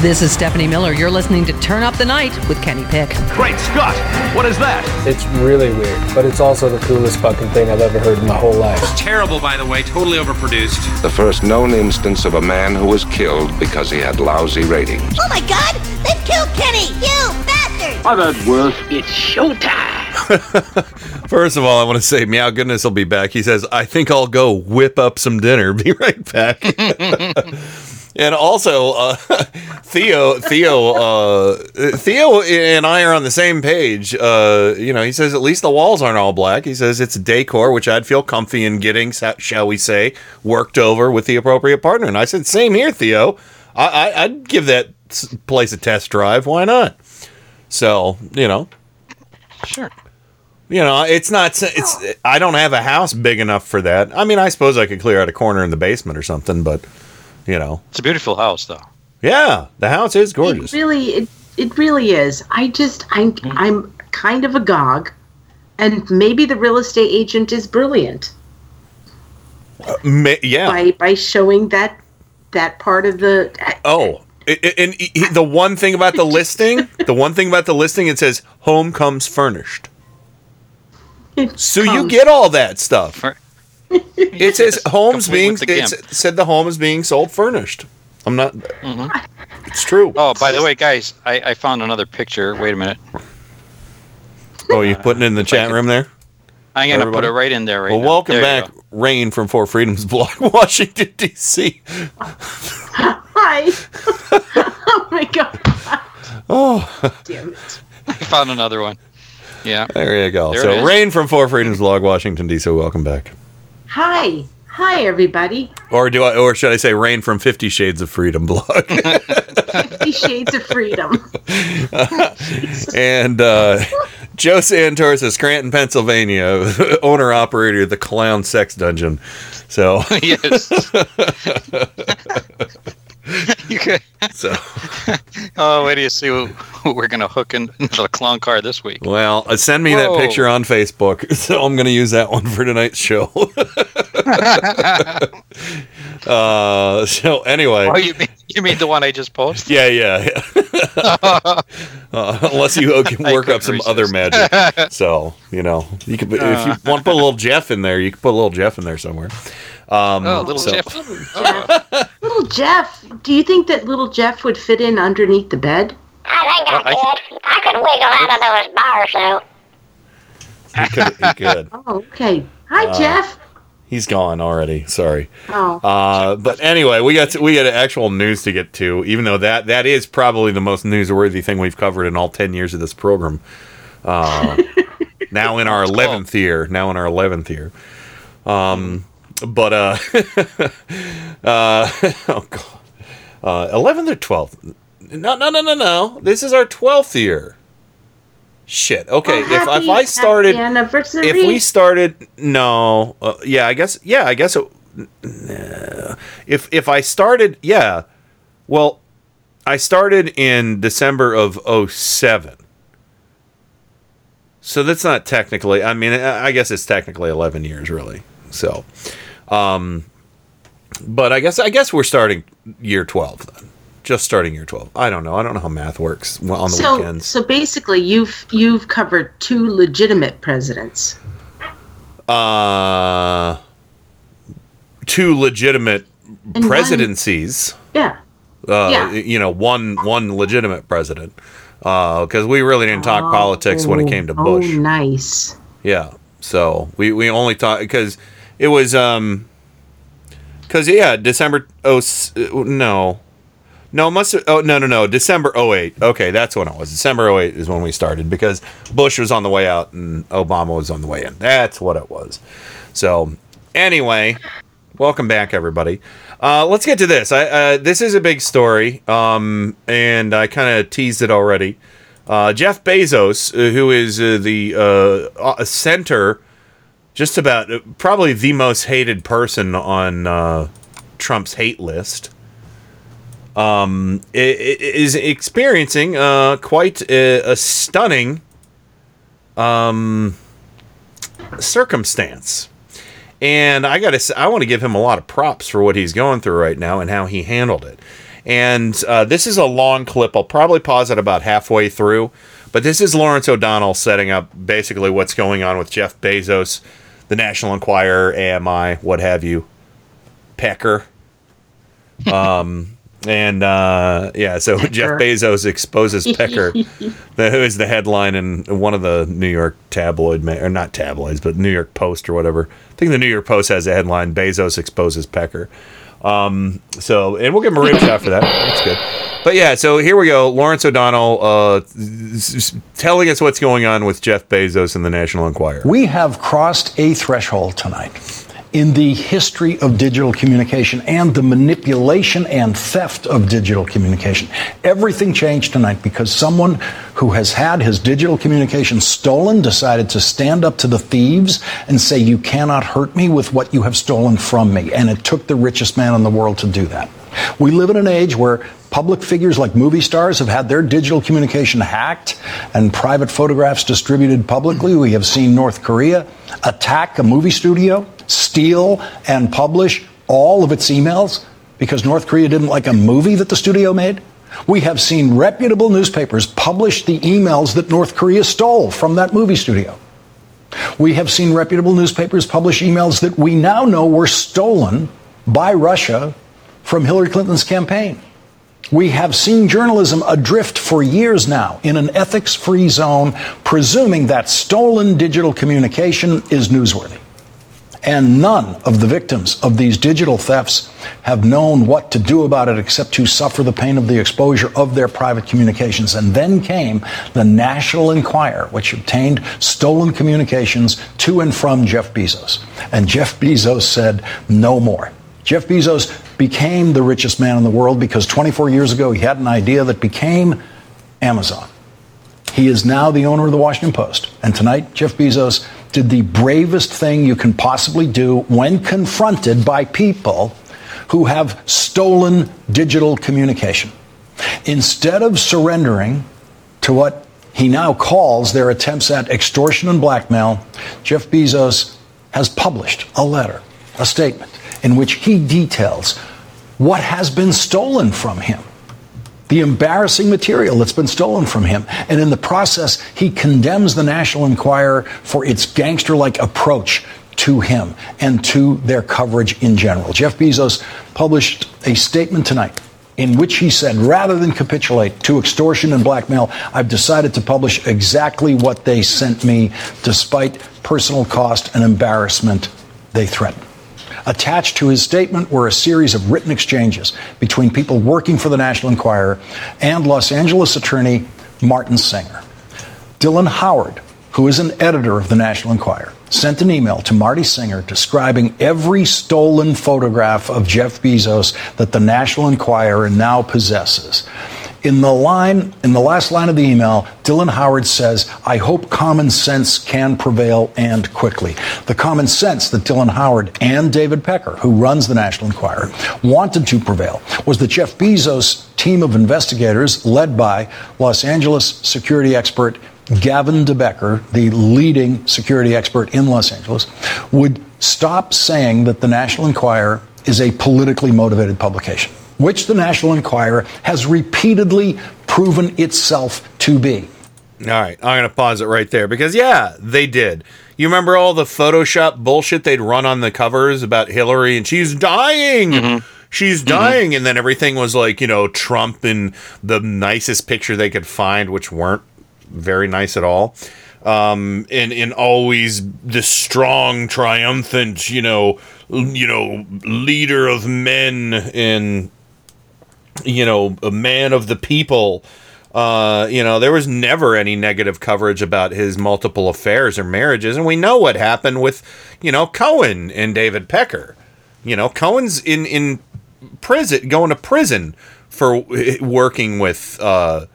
This is Stephanie Miller. You're listening to Turn Up the Night with Kenny Pick. Great Scott! What is that? It's really weird, but it's also the coolest fucking thing I've ever heard in my whole life. It's Terrible, by the way, totally overproduced. The first known instance of a man who was killed because he had lousy ratings. Oh my god! They've killed Kenny! You bastard! I've had worse. It's showtime! First of all, I want to say Meow Goodness will be back. He says, I think I'll go whip up some dinner. Be right back. and also, uh, Theo, Theo, uh, Theo and I are on the same page. Uh, you know, he says at least the walls aren't all black. He says it's decor, which I'd feel comfy in getting, shall we say, worked over with the appropriate partner. And I said, same here, Theo. I, I, I'd give that place a test drive. Why not? So, you know, Sure. you know, it's not. It's. I don't have a house big enough for that. I mean, I suppose I could clear out a corner in the basement or something, but you know, It's a beautiful house, though. yeah, the house is gorgeous. It really, it, it really is. I just, I'm, I'm kind of agog, and maybe the real estate agent is brilliant Uh, ma- yeah. by by showing that that part of the. Oh, i- i- and he- he- the one thing about the listing, the one thing about the listing, it says home comes furnished. So you get all that stuff. It says homes being. with It said the home is being sold furnished. I'm not. Mhm. It's true. Oh, by the way, guys, I, I found another picture. Wait a minute. Oh, you putting it in the chat room there? I'm gonna Everybody? put it right in there right well, now. welcome There back, Rain from Four Freedoms blog, Washington D.C. Hi. oh my god. Oh, Damn it. I found another one. Yeah. there you go. There so. Rain from Four Freedoms blog, Washington D.C. Welcome back. Hi. Hi, everybody. Or do I? Or should I say, Rain from Fifty Shades of Freedom blog? Fifty Shades of Freedom. and uh, Joe Santorsa, Scranton, Pennsylvania, owner operator of the Clown Sex Dungeon. So yes. You could- so oh, wait do you see who we're gonna hook in- into the clown car this week? well, uh, send me that picture on Facebook. So I'm going to use that one for tonight's show. uh, so anyway, Oh, you mean you mean the one I just posted? yeah, yeah, yeah. uh, unless you uh, can work up couldn't some other magic. So you know, you could if you want to put a little Jeff in there, you can put a little Jeff in there somewhere. Um, Oh, little so- Jeff. Little Jeff, do you think that little Jeff would fit in underneath the bed? I think I I- could. I could wiggle out of those bars, though. He could. He could. Oh, okay. Hi, Uh, Jeff. He's gone already. Sorry. Oh. Uh, but anyway, we got to, we got actual news to get to. Even though that that is probably the most newsworthy thing we've covered in all ten years of this program. Uh, now in our eleventh year. Now in our eleventh year. Um, but uh, uh, oh god, uh, eleventh or twelfth? No, no, no, no, no. This is our twelfth year. Shit. Okay, if, if I started, if we started, no, uh, yeah, I guess, yeah, I guess. It, if if I started, yeah, well, I started in December of 07. So that's not technically. I mean, I guess it's technically eleven years, really. So, um, but I guess I guess we're starting year twelve then. Just starting year twelve. I don't know. I don't know how math works on the so, weekends. so basically, you've you've covered two legitimate presidents. Uh, two legitimate And one- presidencies. Yeah. Uh, Yeah. you know, one one legitimate president. Because we really didn't talk politics when it came to Bush. Oh, nice. Yeah. So we, we only talked because it was um because yeah December oh uh, no no must have, oh no no no December 08 okay that's when it was. December 08 is when we started because Bush was on the way out and Obama was on the way in. That's what it was. So anyway welcome back everybody. Uh, let's get to this. I uh, this is a big story um and I kind of teased it already. Uh, Jeff Bezos, uh, who is uh, the uh, center, just about probably the most hated person on uh, Trump's hate list, um, is experiencing uh, quite a, a stunning um, circumstance. And I gotta, say, I want to give him a lot of props for what he's going through right now and how he handled it. And uh, this is a long clip. I'll probably pause it about halfway through. But this is Lawrence O'Donnell setting up basically what's going on with Jeff Bezos, the National Enquirer, AMI, what have you, Pecker. Um, and uh, yeah, so Jeff Bezos exposes Pecker, the, who is the headline in one of the New York tabloid, ma- or not tabloids, but New York Post or whatever. I think the New York Post has a headline: Bezos exposes Pecker. Um, so, and we'll give him a rim shot for that. That's good. But yeah, so here we go. Lawrence O'Donnell uh, s- s- telling us what's going on with Jeff Bezos and the National Enquirer. We have crossed a threshold tonight in the history of digital communication and the manipulation and theft of digital communication. Everything changed tonight because someone who has had his digital communication stolen decided to stand up to the thieves and say, You cannot hurt me with what you have stolen from me. And it took the richest man in the world to do that. We live in an age where public figures like movie stars have had their digital communication hacked and private photographs distributed publicly. We have seen North Korea attack a movie studio, steal and publish all of its emails because North Korea didn't like a movie that the studio made. We have seen reputable newspapers publish the emails that North Korea stole from that movie studio. We have seen reputable newspapers publish emails that we now know were stolen by Russia from Hillary Clinton's campaign. We have seen journalism adrift for years now in an ethics free zone, presuming that stolen digital communication is newsworthy. And none of the victims of these digital thefts have known what to do about it except to suffer the pain of the exposure of their private communications. And then came the National Enquirer, which obtained stolen communications to and from Jeff Bezos. And Jeff Bezos said, no more. Jeff Bezos became the richest man in the world because 24 years ago he had an idea that became Amazon. He is now the owner of the Washington Post. And tonight, Jeff Bezos did the bravest thing you can possibly do when confronted by people who have stolen digital communication. Instead of surrendering to what he now calls their attempts at extortion and blackmail, Jeff Bezos has published a letter, a statement, in which he details what has been stolen from him the embarrassing material that's been stolen from him. And in the process, he condemns the National Enquirer for its gangster like approach to him and to their coverage in general. Jeff Bezos published a statement tonight in which he said, rather than capitulate to extortion and blackmail, I've decided to publish exactly what they sent me, despite personal cost and embarrassment they threatened. Attached to his statement were a series of written exchanges between people working for the National Enquirer and Los Angeles attorney Martin Singer. Dylan Howard, who is an editor of the National Enquirer, sent an email to Marty Singer describing every stolen photograph of Jeff Bezos that the National Enquirer now possesses. In the line, in the last line of the email, Dylan Howard says, I hope common sense can prevail and quickly. The common sense that Dylan Howard and David Pecker, who runs the National Enquirer, wanted to prevail was that Jeff Bezos' team of investigators, led by Los Angeles security expert Gavin DeBecker, the leading security expert in Los Angeles, would stop saying that the National Enquirer is a politically motivated publication which the National Enquirer has repeatedly proven itself to be. All right, I'm going to pause it right there because, yeah, they did. You remember all the Photoshop bullshit they'd run on the covers about Hillary and she's dying? She's dying. And then everything was like, you know, Trump in the nicest picture they could find, which weren't very nice at all. Um, and, and always the strong, triumphant, you know, you know, leader of men in you know, a man of the people. Uh, you know, there was never any negative coverage about his multiple affairs or marriages, and we know what happened with, you know, Cohen and David Pecker. You know, Cohen's in in prison, going to prison for working with uh,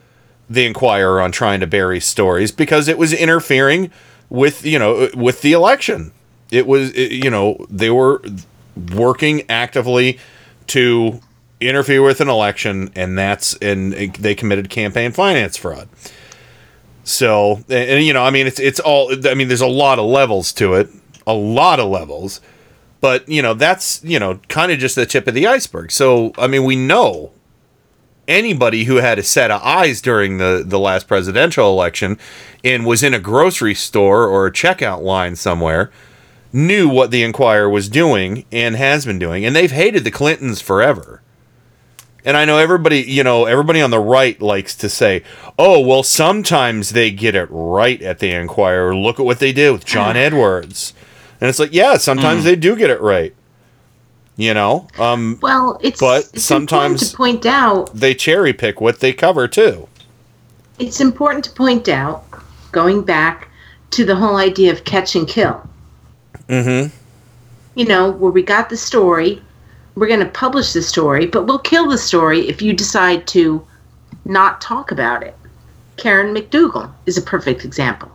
the Enquirer on trying to bury stories because it was interfering with you know with the election. It was you know they were working actively to interfere with an election, and that's and they committed campaign finance fraud. So, and, and, you know, I mean, it's it's all. I mean, there's a lot of levels to it, a lot of levels, but you know, that's you know, kind of just the tip of the iceberg. So, I mean, we know anybody who had a set of eyes during the the last presidential election and was in a grocery store or a checkout line somewhere knew what the Enquirer was doing and has been doing, and they've hated the Clintons forever. And I know everybody, you know, everybody on the right likes to say, "Oh, well, sometimes they get it right at the Enquirer. Look at what they did with John Edwards." And it's like, yeah, sometimes Mm. they do get it right. You know, um, Well, it's but it's sometimes important to point out they cherry pick what they cover too. it's important to point out going back to the whole idea of catch and kill. Mm-hmm. You know, where we got the story, we're going to publish the story, but we'll kill the story if you decide to not talk about it. Karen McDougal is a perfect example.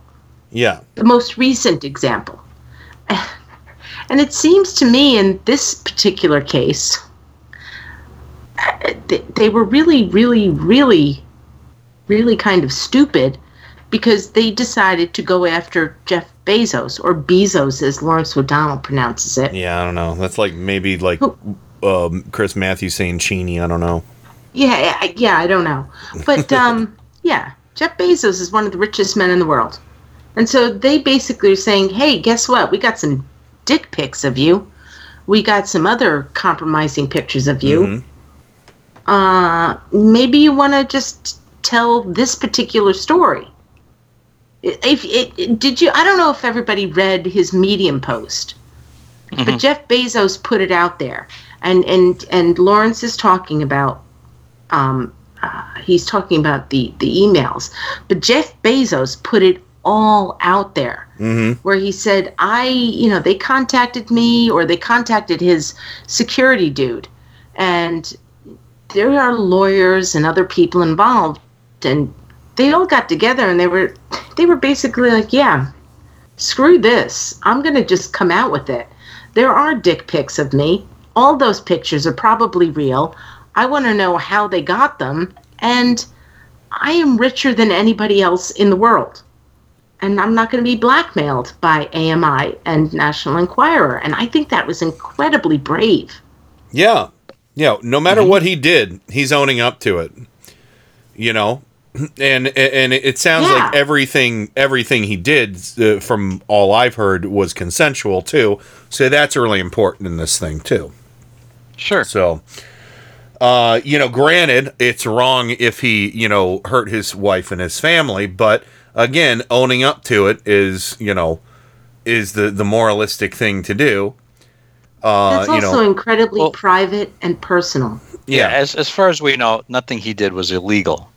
Yeah. the most recent example. And it seems to me in this particular case, uh, they, they were really, really, really, really kind of stupid because they decided to go after Jeff Bezos, or Bezos as Lawrence O'Donnell pronounces it. Yeah, I don't know. That's like maybe like um, Chris Matthews saying Cheney. I don't know. Yeah, yeah, yeah, I don't know. But um, yeah, Jeff Bezos is one of the richest men in the world. And so they basically are saying, hey, guess what? We got some dick pics of you. We got some other compromising pictures of you. Mm-hmm. Uh, maybe you want to just tell this particular story. If it, did you, I don't know if everybody read his Medium post, but Jeff Bezos put it out there, and and and Lawrence is talking about, um, uh, he's talking about the the emails, but Jeff Bezos put it all out there Mm-hmm. where he said, I, you know, they contacted me or they contacted his security dude. And there are lawyers and other people involved. And they all got together and they were, they were basically like, yeah, screw this. I'm going to just come out with it. There are dick pics of me. All those pictures are probably real. I want to know how they got them. And I am richer than anybody else in the world and I'm not going to be blackmailed by AMI and National Enquirer. And I think that was incredibly brave. Yeah. Yeah. No matter what he did, he's owning up to it. You know? And and it sounds like everything everything he did uh, from all I've heard was consensual too. So that's really important in this thing too. Sure. So uh you know, granted, it's wrong if he, you know, hurt his wife and his family, but again, owning up to it is, you know, is the the moralistic thing to do. Uh, That's you also know, incredibly private and personal. Yeah. As as far as we know, nothing he did was illegal.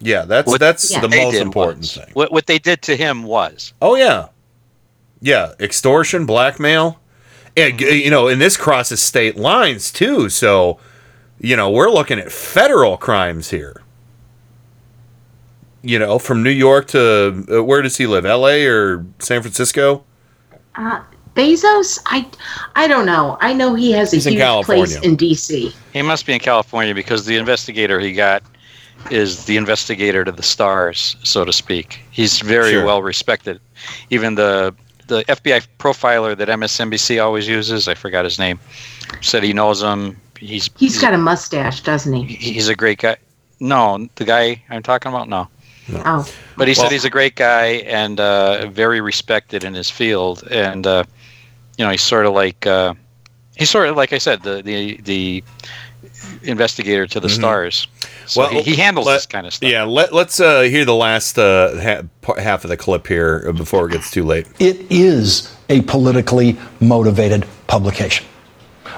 Yeah, that's What that's Yeah. the they most important was- thing. What what they did to him was. Oh yeah, yeah, extortion, blackmail, and you know, and this crosses state lines too. So, you know, we're looking at federal crimes here. You know, from New York to uh, where does he live? L.A. or San Francisco? Uh, Bezos, I, I don't know. I know he has a He's in huge place in D.C. He must be in California because the investigator he got is the investigator to the stars, so to speak. He's very Sure. well respected. Even the the FBI profiler that MSNBC always uses, I forgot his name, said he knows him. He's He's got a mustache, doesn't he? he's a great guy. No, the guy I'm talking about, no. Oh, But he Well- said he's a great guy and uh, very respected in his field, and uh, you know he's sort of like uh, he's sort of like I said the the the investigator to the Mhm. stars. So he, he handles let- this kind of stuff. Yeah, let, let's uh, hear the last uh, ha- half of the clip here uh, before it gets too late. It is a politically motivated publication.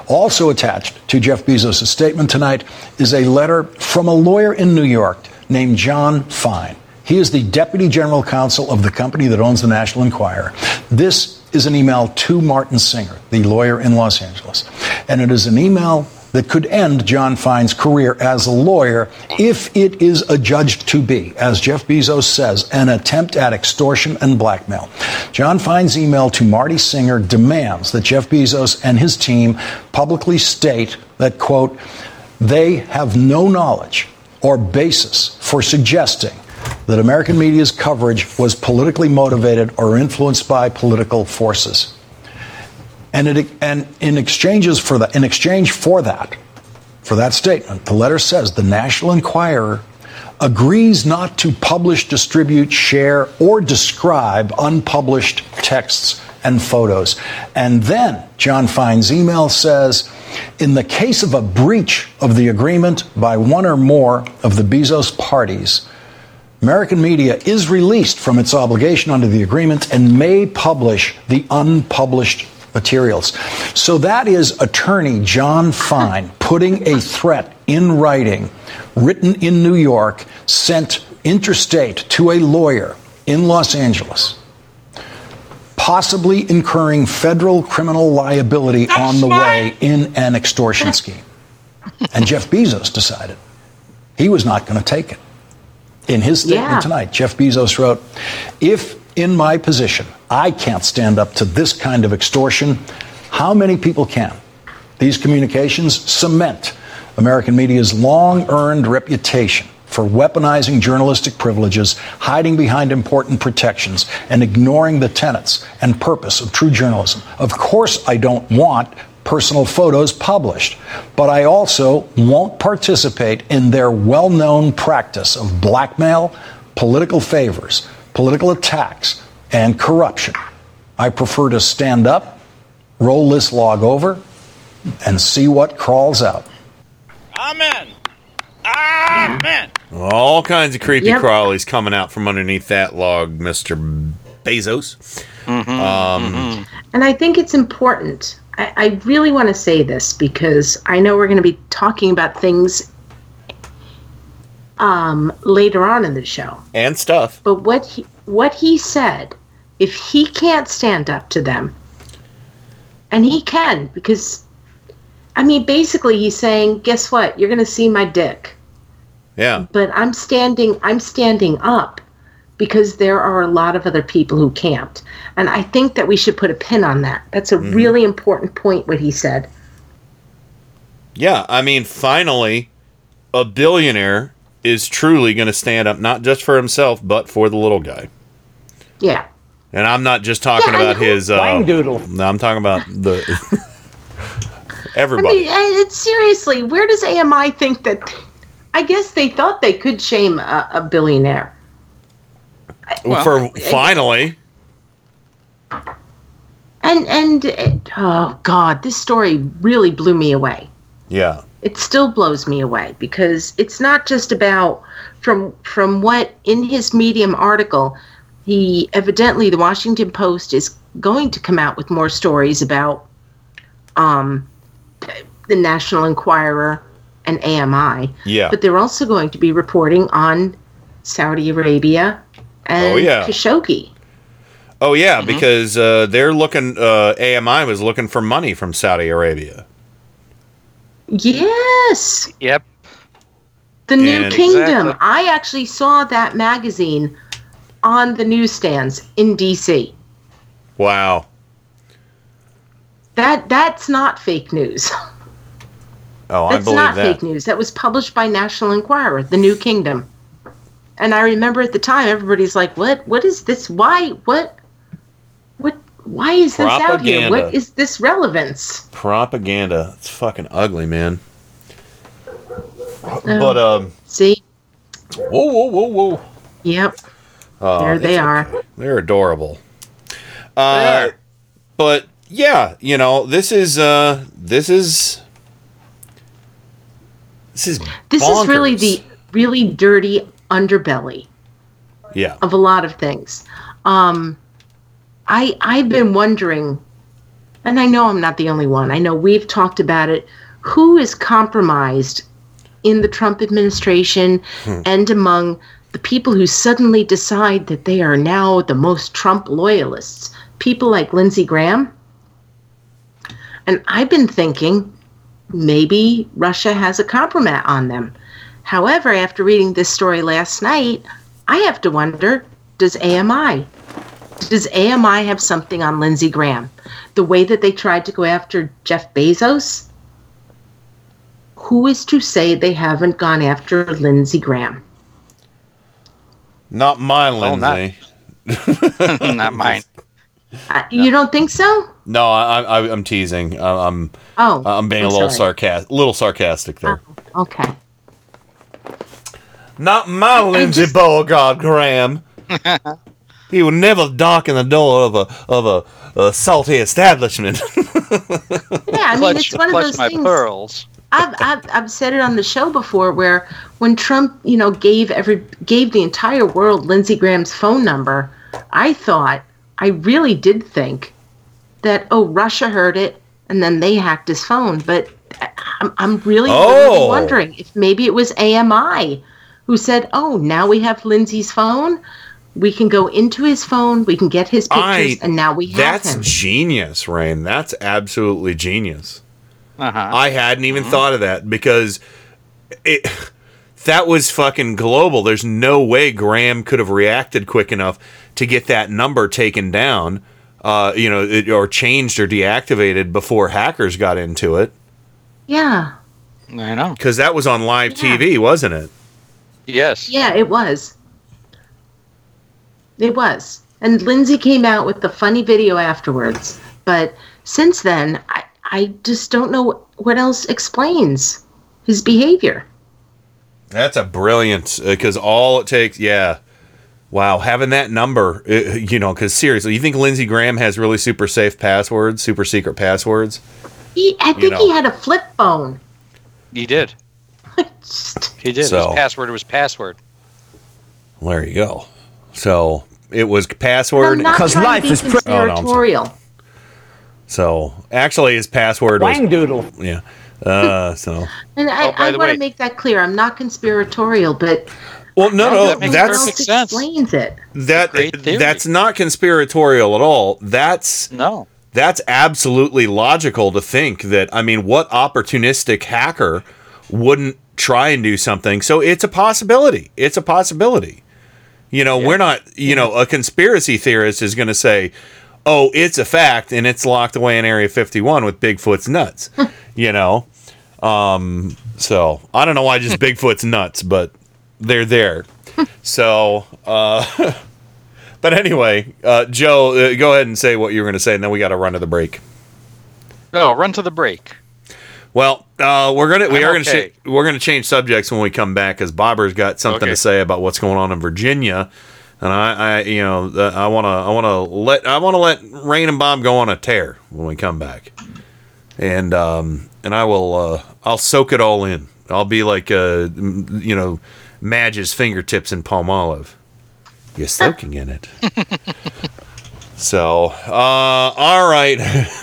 Also attached to Jeff Bezos' statement tonight is a letter from a lawyer in New York named Jon Fine. He is the deputy general counsel of the company that owns the National Enquirer. This is an email to Martin Singer, the lawyer in Los Angeles. And it is an email that could end Jon Fine's career as a lawyer if it is adjudged to be, as Jeff Bezos says, an attempt at extortion and blackmail. Jon Fine's email to Marty Singer demands that Jeff Bezos and his team publicly state that, quote, they have no knowledge or basis for suggesting that American media's coverage was politically motivated or influenced by political forces. And, it, and in exchanges for that, in exchange for that, for that statement, the letter says the National Enquirer agrees not to publish, distribute, share, or describe unpublished texts and photos. And then Jon Fine's email says, in the case of a breach of the agreement by one or more of the Bezos parties, American media is released from its obligation under the agreement and may publish the unpublished materials. So that is attorney Jon Fine putting a threat in writing, written in New York, sent interstate to a lawyer in Los Angeles, possibly incurring federal criminal liability on the way in an extortion scheme. And Jeff Bezos decided he was not going to take it. In his statement Yeah. tonight, Jeff Bezos wrote, If in my position I can't stand up to this kind of extortion, how many people can? These communications cement American media's long earned reputation for weaponizing journalistic privileges, hiding behind important protections, and ignoring the tenets and purpose of true journalism. Of course, I don't want personal photos published, but I also won't participate in their well known practice of blackmail, political favors, political attacks, and corruption. I prefer to stand up, roll this log over, and see what crawls out. Amen. Amen. All kinds of creepy Yep. crawlies coming out from underneath that log, Mister Bezos. Mm-hmm. Um, And I think it's important. I, I really want to say this because I know we're going to be talking about things um, later on in the show. And stuff. But what he what he said, if he can't stand up to them, and he can because, I mean, basically he's saying, guess what? You're going to see my dick, Yeah. but I'm standing. I'm standing up because there are a lot of other people who can't, and I think that we should put a pin on that. That's a Mhm. really important point. What he said. Yeah, I mean, finally, a billionaire is truly going to stand up not just for himself, but for the little guy. Yeah. And I'm not just talking Yeah, I about his. Uh, Wang No, I'm talking about the everybody. I everybody. mean, it's seriously, where does AMI think that? I guess they thought they could shame a, a billionaire. for finally, And and it, oh god, this story really blew me away. yeah, It still blows me away because it's not just about from from what in his Medium article, he evidently the Washington Post is going to come out with more stories about um the National Enquirer and AMI. Yeah. But they're also going to be reporting on Saudi Arabia and Oh, yeah. Khashoggi. oh yeah, because uh, they're looking. Uh, AMI was looking for money from Saudi Arabia. Yes. Yep. The New And- Kingdom. Exactly. I actually saw that magazine on the newsstands in DC. Wow. That that's not fake news. Oh, I That's believe not that. fake news. That was published by National Enquirer, The New Kingdom. And I remember at the time everybody's like, "What? What is this? Why? What? Why is this out here? What is this relevance?" Propaganda. It's fucking ugly, man. Oh. But um, See? whoa, whoa, whoa, whoa. Yep. Uh, there they are. They're adorable. Uh, but yeah, you know, this is uh, this is this is This is really the really dirty underbelly yeah. of a lot of things. Um, I I've been wondering, and I know I'm not the only one. I know we've talked about it. Who is compromised in the Trump administration Hmm. and among the people who suddenly decide that they are now the most Trump loyalists? People like Lindsey Graham. And I've been thinking maybe Russia has a compromat on them. However, after reading this story last night, I have to wonder does AMI? Does AMI have something on Lindsey Graham? The way that they tried to go after Jeff Bezos? Who is to say they haven't gone after Lindsey Graham? Not mine, Oh, not- Not mine. Uh, You don't think so? No, I, I, I'm teasing. I, I'm Oh, I'm being I'm a little sarcastic, little sarcastic there. Okay. Not my Lindsey Beauregard Graham. He would never darken the door of a of a, a salty establishment. Yeah, I mean, it's one of those my things. pearls. I've, I've I've said it on the show before where when Trump, you know, gave every gave the entire world Lindsey Graham's phone number, I thought I really did think that oh Russia heard it and then they hacked his phone, but I'm I'm really, Oh. really wondering if maybe it was AMI who said, "Oh, now we have Lindsey's phone. We can go into his phone, we can get his pictures, I- and now we have That's him." genius, Rain. That's absolutely genius. Uh-huh. I hadn't even thought of that because it that was fucking global. There's no way Graham could have reacted quick enough to get that number taken down, uh, you know, it, or changed or deactivated before hackers got into it. Yeah. I know. Because that was on live TV, wasn't it? Yes. Yeah, it was. It was. And Lindsey came out with the funny video afterwards. But since then, I, I just don't know what else explains his behavior. That's a brilliant because all it takes, yeah. Wow, having that number, uh, you know, because seriously, you think Lindsey Graham has really super safe passwords, super secret passwords? He, I You think know. he had a flip phone. He did. he did. So- His password was password. Well, there you go. So it was password because life is trying to Oh, no, conspiratorial. So actually, his password was Wangdoodle. Yeah. Uh, so And I, Oh, I want to make that clear. I'm not conspiratorial, but well, no, no, that that's perfect sense. explains it. that Great that's not conspiratorial at all. That's No. that's absolutely logical to think that. I mean, what opportunistic hacker wouldn't try and do something? So it's a possibility. It's a possibility. You know, we're not. You know, a conspiracy theorist is going to say, "Oh, it's a fact, and it's locked away in Area 51 with Bigfoot's nuts." you know, um, so I don't know why just Bigfoot's nuts, but they're there. so, uh, but anyway, uh, Joe, uh, go ahead and say what you were going to say, and then we got to run to the break. No, run to the break. Well, uh, we're gonna we I'm are gonna okay. cha- we're gonna change subjects when we come back because Bobber's got something Okay. to say about what's going on in Virginia, and I, I you know uh, I wanna I wanna let I wanna let Rain and Bob go on a tear when we come back, and um and I will uh, I'll soak it all in. I'll be like uh you know Madge's fingertips in Palmolive. You're soaking in it. So, uh, all right.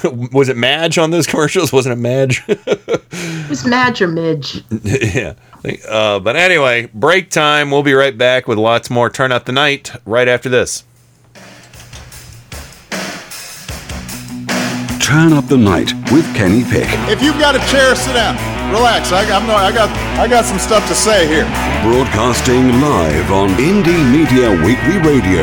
Was it Madge on those commercials? Wasn't it Madge? It was Madge or Midge. yeah. Uh, but anyway, break time. We'll be right back with lots more Turn Up the Night right after this. Turn up the night with Kenny Pick. If you've got a chair, sit down. Relax. I, I'm no, I got I got some stuff to say here. Broadcasting live on Indie Media Weekly Radio.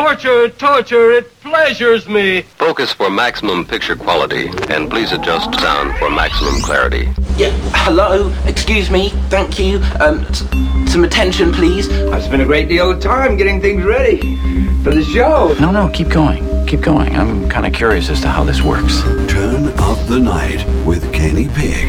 Torture, torture, it pleasures me. Focus for maximum picture quality, and please adjust sound for maximum clarity. Yeah, hello, excuse me, thank you. Um, s- some attention, please. I've spent a great deal of time getting things ready for the show. No, no, keep going. Keep going. I'm kind of curious as to how this works. Turn up the night with Kenny Pick.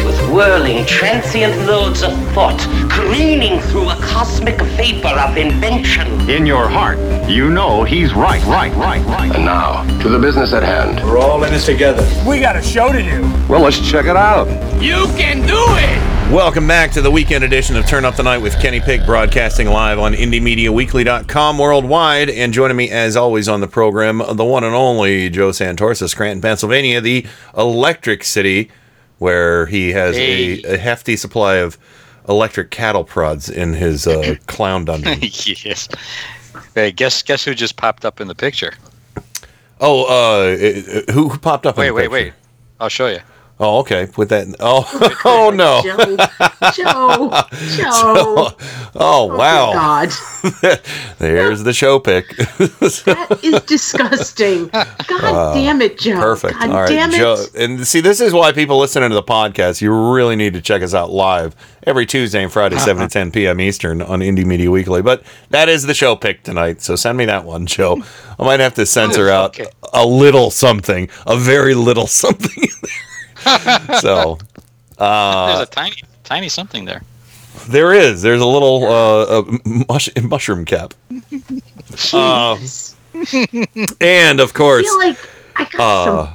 whirling, transient loads of thought, careening through a cosmic vapor of invention. In your heart, you know he's right, right, right, right. And now, to the business at hand. We're all in this together. We got a show to do. Well, let's check it out. You can do it! Welcome back to the weekend edition of Turn Up the Night with Kenny Pick, broadcasting live on IndieMediaWeekly.com worldwide. And joining me, as always, on the program, the one and only Joe Santorsa, Scranton, Pennsylvania, the electric city, where he has Hey. a, a hefty supply of electric cattle prods in his uh, clown dungeon. yes. Hey, guess guess who just popped up in the picture? Oh, uh, who who popped up? in Wait, wait, picture? wait. I'll show you. Oh, okay. Put that. In, oh, oh no. Joe, Joe, Joe. Oh, oh, wow. God, There's the show pick. that is disgusting. God Wow. damn it, Joe. Perfect. God All right, damn it. Joe. And see, this is why people listening to the podcast, you really need to check us out live every Tuesday and Friday, 7 to uh-huh. 10 p.m. Eastern on Indie Media Weekly. But that is the show pick tonight. So send me that one, Joe. I might have to censor oh, out Okay. a little something, a very little something in there. so. Uh, There's a tiny, tiny something there. there is. There's a little uh, uh, mush- mushroom cap. Uh, and of I course, feel like I got uh, some.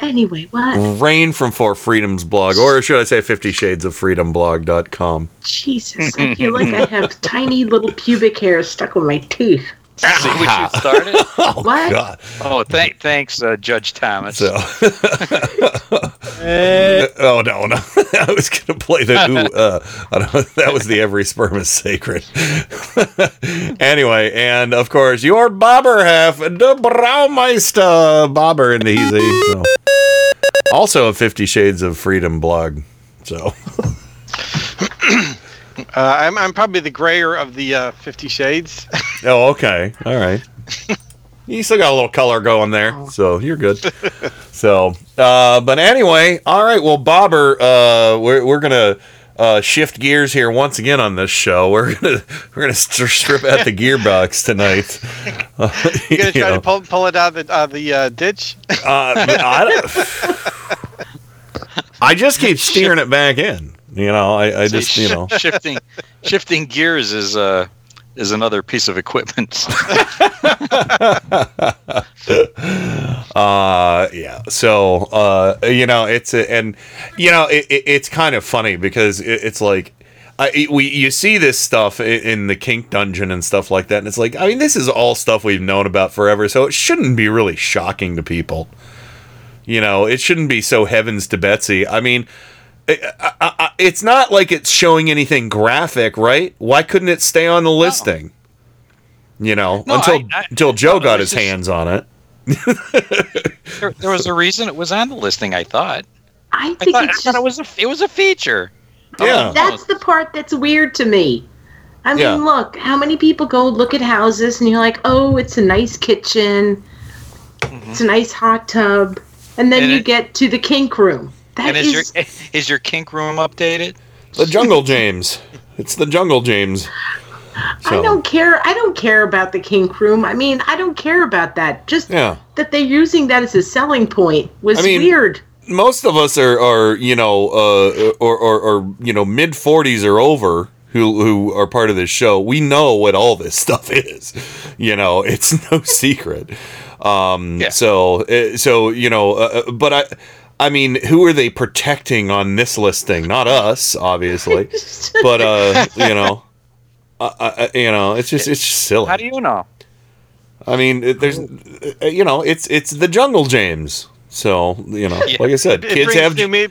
Anyway, what? Rain from Four Freedoms blog, or should I say Fifty Shades of Freedom blog.com. Jesus, I feel like I have tiny little pubic hairs stuck on my teeth. See what you started? oh, What? God. Oh, thank, thanks, uh, Judge Thomas. So. oh, no, no. I was going to play the. Ooh, uh, I don't, that was the Every Sperm is Sacred. anyway, and of course, your bobber half, the Braumeister bobber in the easy. So. Also a Fifty Shades of Freedom blog. So. Uh, I'm, I'm probably the grayer of the uh, Fifty Shades. Oh, okay. All right. You still got a little color going there, so you're good. So, uh, but anyway, all right. Well, Bobber, uh, we're we're gonna uh, shift gears here once again on this show. We're gonna we're gonna st- strip out the gearbox tonight. Uh, You gonna try know. to pull pull it out of the, uh, the uh, ditch? Uh, I, don't- I just keep steering it back in. You know, I, I just you know. shifting shifting gears is uh is another piece of equipment. uh yeah. So uh you know it's a, and you know it, it, it's kind of funny because it, it's like I, we you see this stuff in the kink dungeon and stuff like that and it's like i mean this is all stuff we've known about forever so it shouldn't be really shocking to people. You know it shouldn't be so heavens to betsy. I mean it's not like it's showing anything graphic right why couldn't it stay on the listing you know No, until I- I- until joe no, got his just- hands on it there, there was a reason it was on the listing. I thought. I I think thought, I it's thought just it was a it was a feature. Oh, yeah. that's the part that's weird to me. I mean, Yeah. look, how many people go look at houses and you're like, oh, it's a nice kitchen, mm-hmm. it's a nice hot tub, and then And you it- get to the kink room. That and is, is your is your kink room updated? The Jungle James. It's the Jungle James. I don't care. I don't care about the kink room. I mean, I don't care about that. Just Yeah. that they're using that as a selling point was I mean, weird. Most of us are, are you know, uh, or, or, or you know, mid forties or over who who are part of this show. We know what all this stuff is. You know, it's no secret. Um, So uh, so you know, uh, uh, but I. I mean, who are they protecting on this listing? Not us, obviously, but uh, you know, uh, uh, you know, it's just it's just silly. How do you know? I mean, there's, uh, you know, it's it's the jungle James. So you know, like I said, It- it kids brings have me-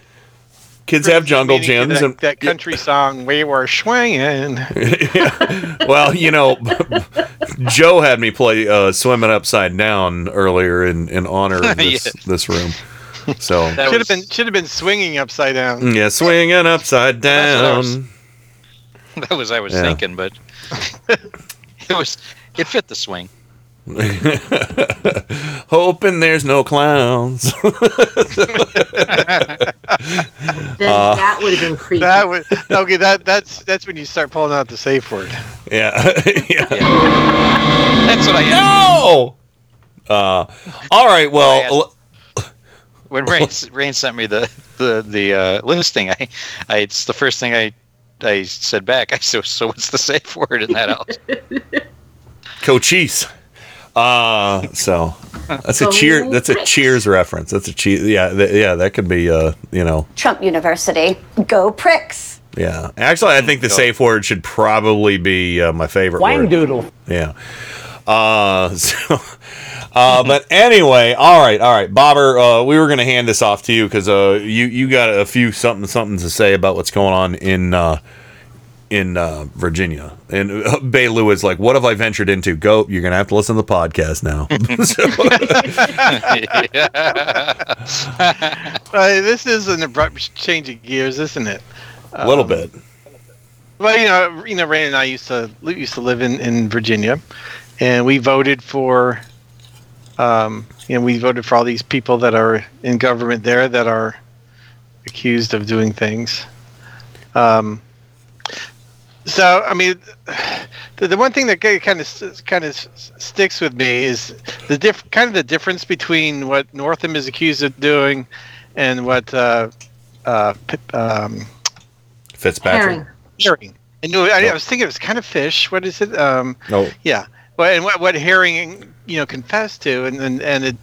kids have jungle meaning gyms, that, and that country song "We Were Swinging." well, you know, Joe had me play uh, "Swimming Upside Down" earlier in in honor of this Yeah. this room. So should have been should have been swinging upside down. yeah, swinging upside That's what I was- down. That was I was Yeah. thinking, but it was it fit the swing. Hoping there's no clowns. Then Uh, that would have been creepy. That would okay. That that's that's when you start pulling out the safe word. yeah, yeah. That's what I No. Uh, all right. Well, when Rain, Rain sent me the the the uh, listing, I, I it's the first thing I I said back. I said, "So what's the safe word in that house?" Cochise. Uh, so that's a cheer. That's a Cheers reference. That's a cheer. Yeah, th- yeah. That could be. Uh, you know. Trump University. Go pricks. Yeah. Actually, I think the safe word should probably be uh, my favorite. word. doodle. Yeah. Uh, so, uh, but anyway, all right, all right, Bobber. Uh, we were gonna hand this off to you because uh, you you got a few something something to say about what's going on in uh, in uh, Virginia. And uh, Bay Lou is like, "What have I ventured into?" Go. You're gonna have to listen to the podcast now. Uh, this is an abrupt change of gears, isn't it? A little Um, bit. Well, you know, you know, Ray and I used to used to live in, in Virginia, and we voted for, um, you know, we voted for all these people that are in government there that are accused of doing things. Um, so, I mean, the, the one thing that kind of kind of sticks with me is the diff- kind of the difference between what Northam is accused of doing and what uh, uh, um, Fitzpatrick. Herring. herring. And no, I, I was thinking it was kind of fish. What is it? Um, No. yeah. Well, and what, what herring, you know, confessed to, and and, and it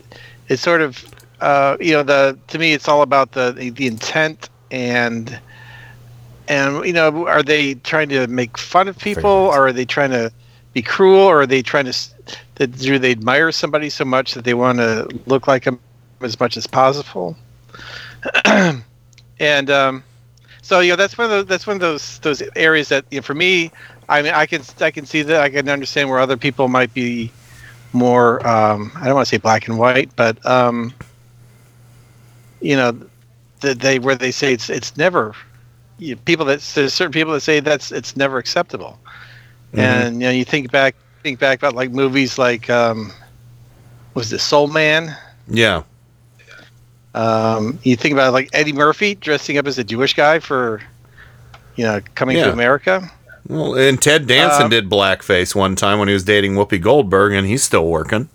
it sort of, uh, you know, the to me, it's all about the the, intent and and you know, are they trying to make fun of people, or are they trying to be cruel, or are they trying to that do they admire somebody so much that they want to look like them as much as possible? and um, so you know that's one of those that's one of those those areas that you know, for me i mean i can i can see that i can understand where other people might be more um i don't want to say black and white but um you know that they where they say it's it's never you, people that there's certain people that say that's it's never acceptable Mhm. and you know you think back think back about like movies like um, was it Soul Man? Yeah. Um, you think about like Eddie Murphy dressing up as a Jewish guy for, you know, coming Yeah. to America. Well, and Ted Danson Um, did blackface one time when he was dating Whoopi Goldberg, and he's still working.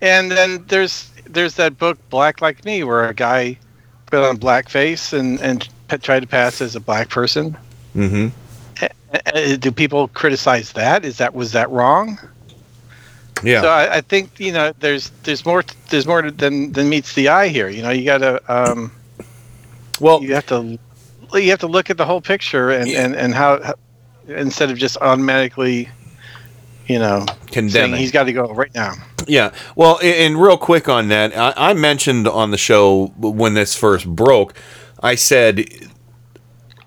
And then there's there's that book Black Like Me, where a guy put on blackface and and p- tried to pass as a black person. Mm-hmm. Do people criticize that? Is that was that wrong? Yeah. So I, I think you know there's there's more there's more than than meets the eye here. You know, you got to um, well, you have to you have to look at the whole picture and and and how, how instead of just automatically, you know, saying Condemning. he's got to go right now. Yeah. Well, and real quick on that, I, I mentioned on the show when this first broke, I said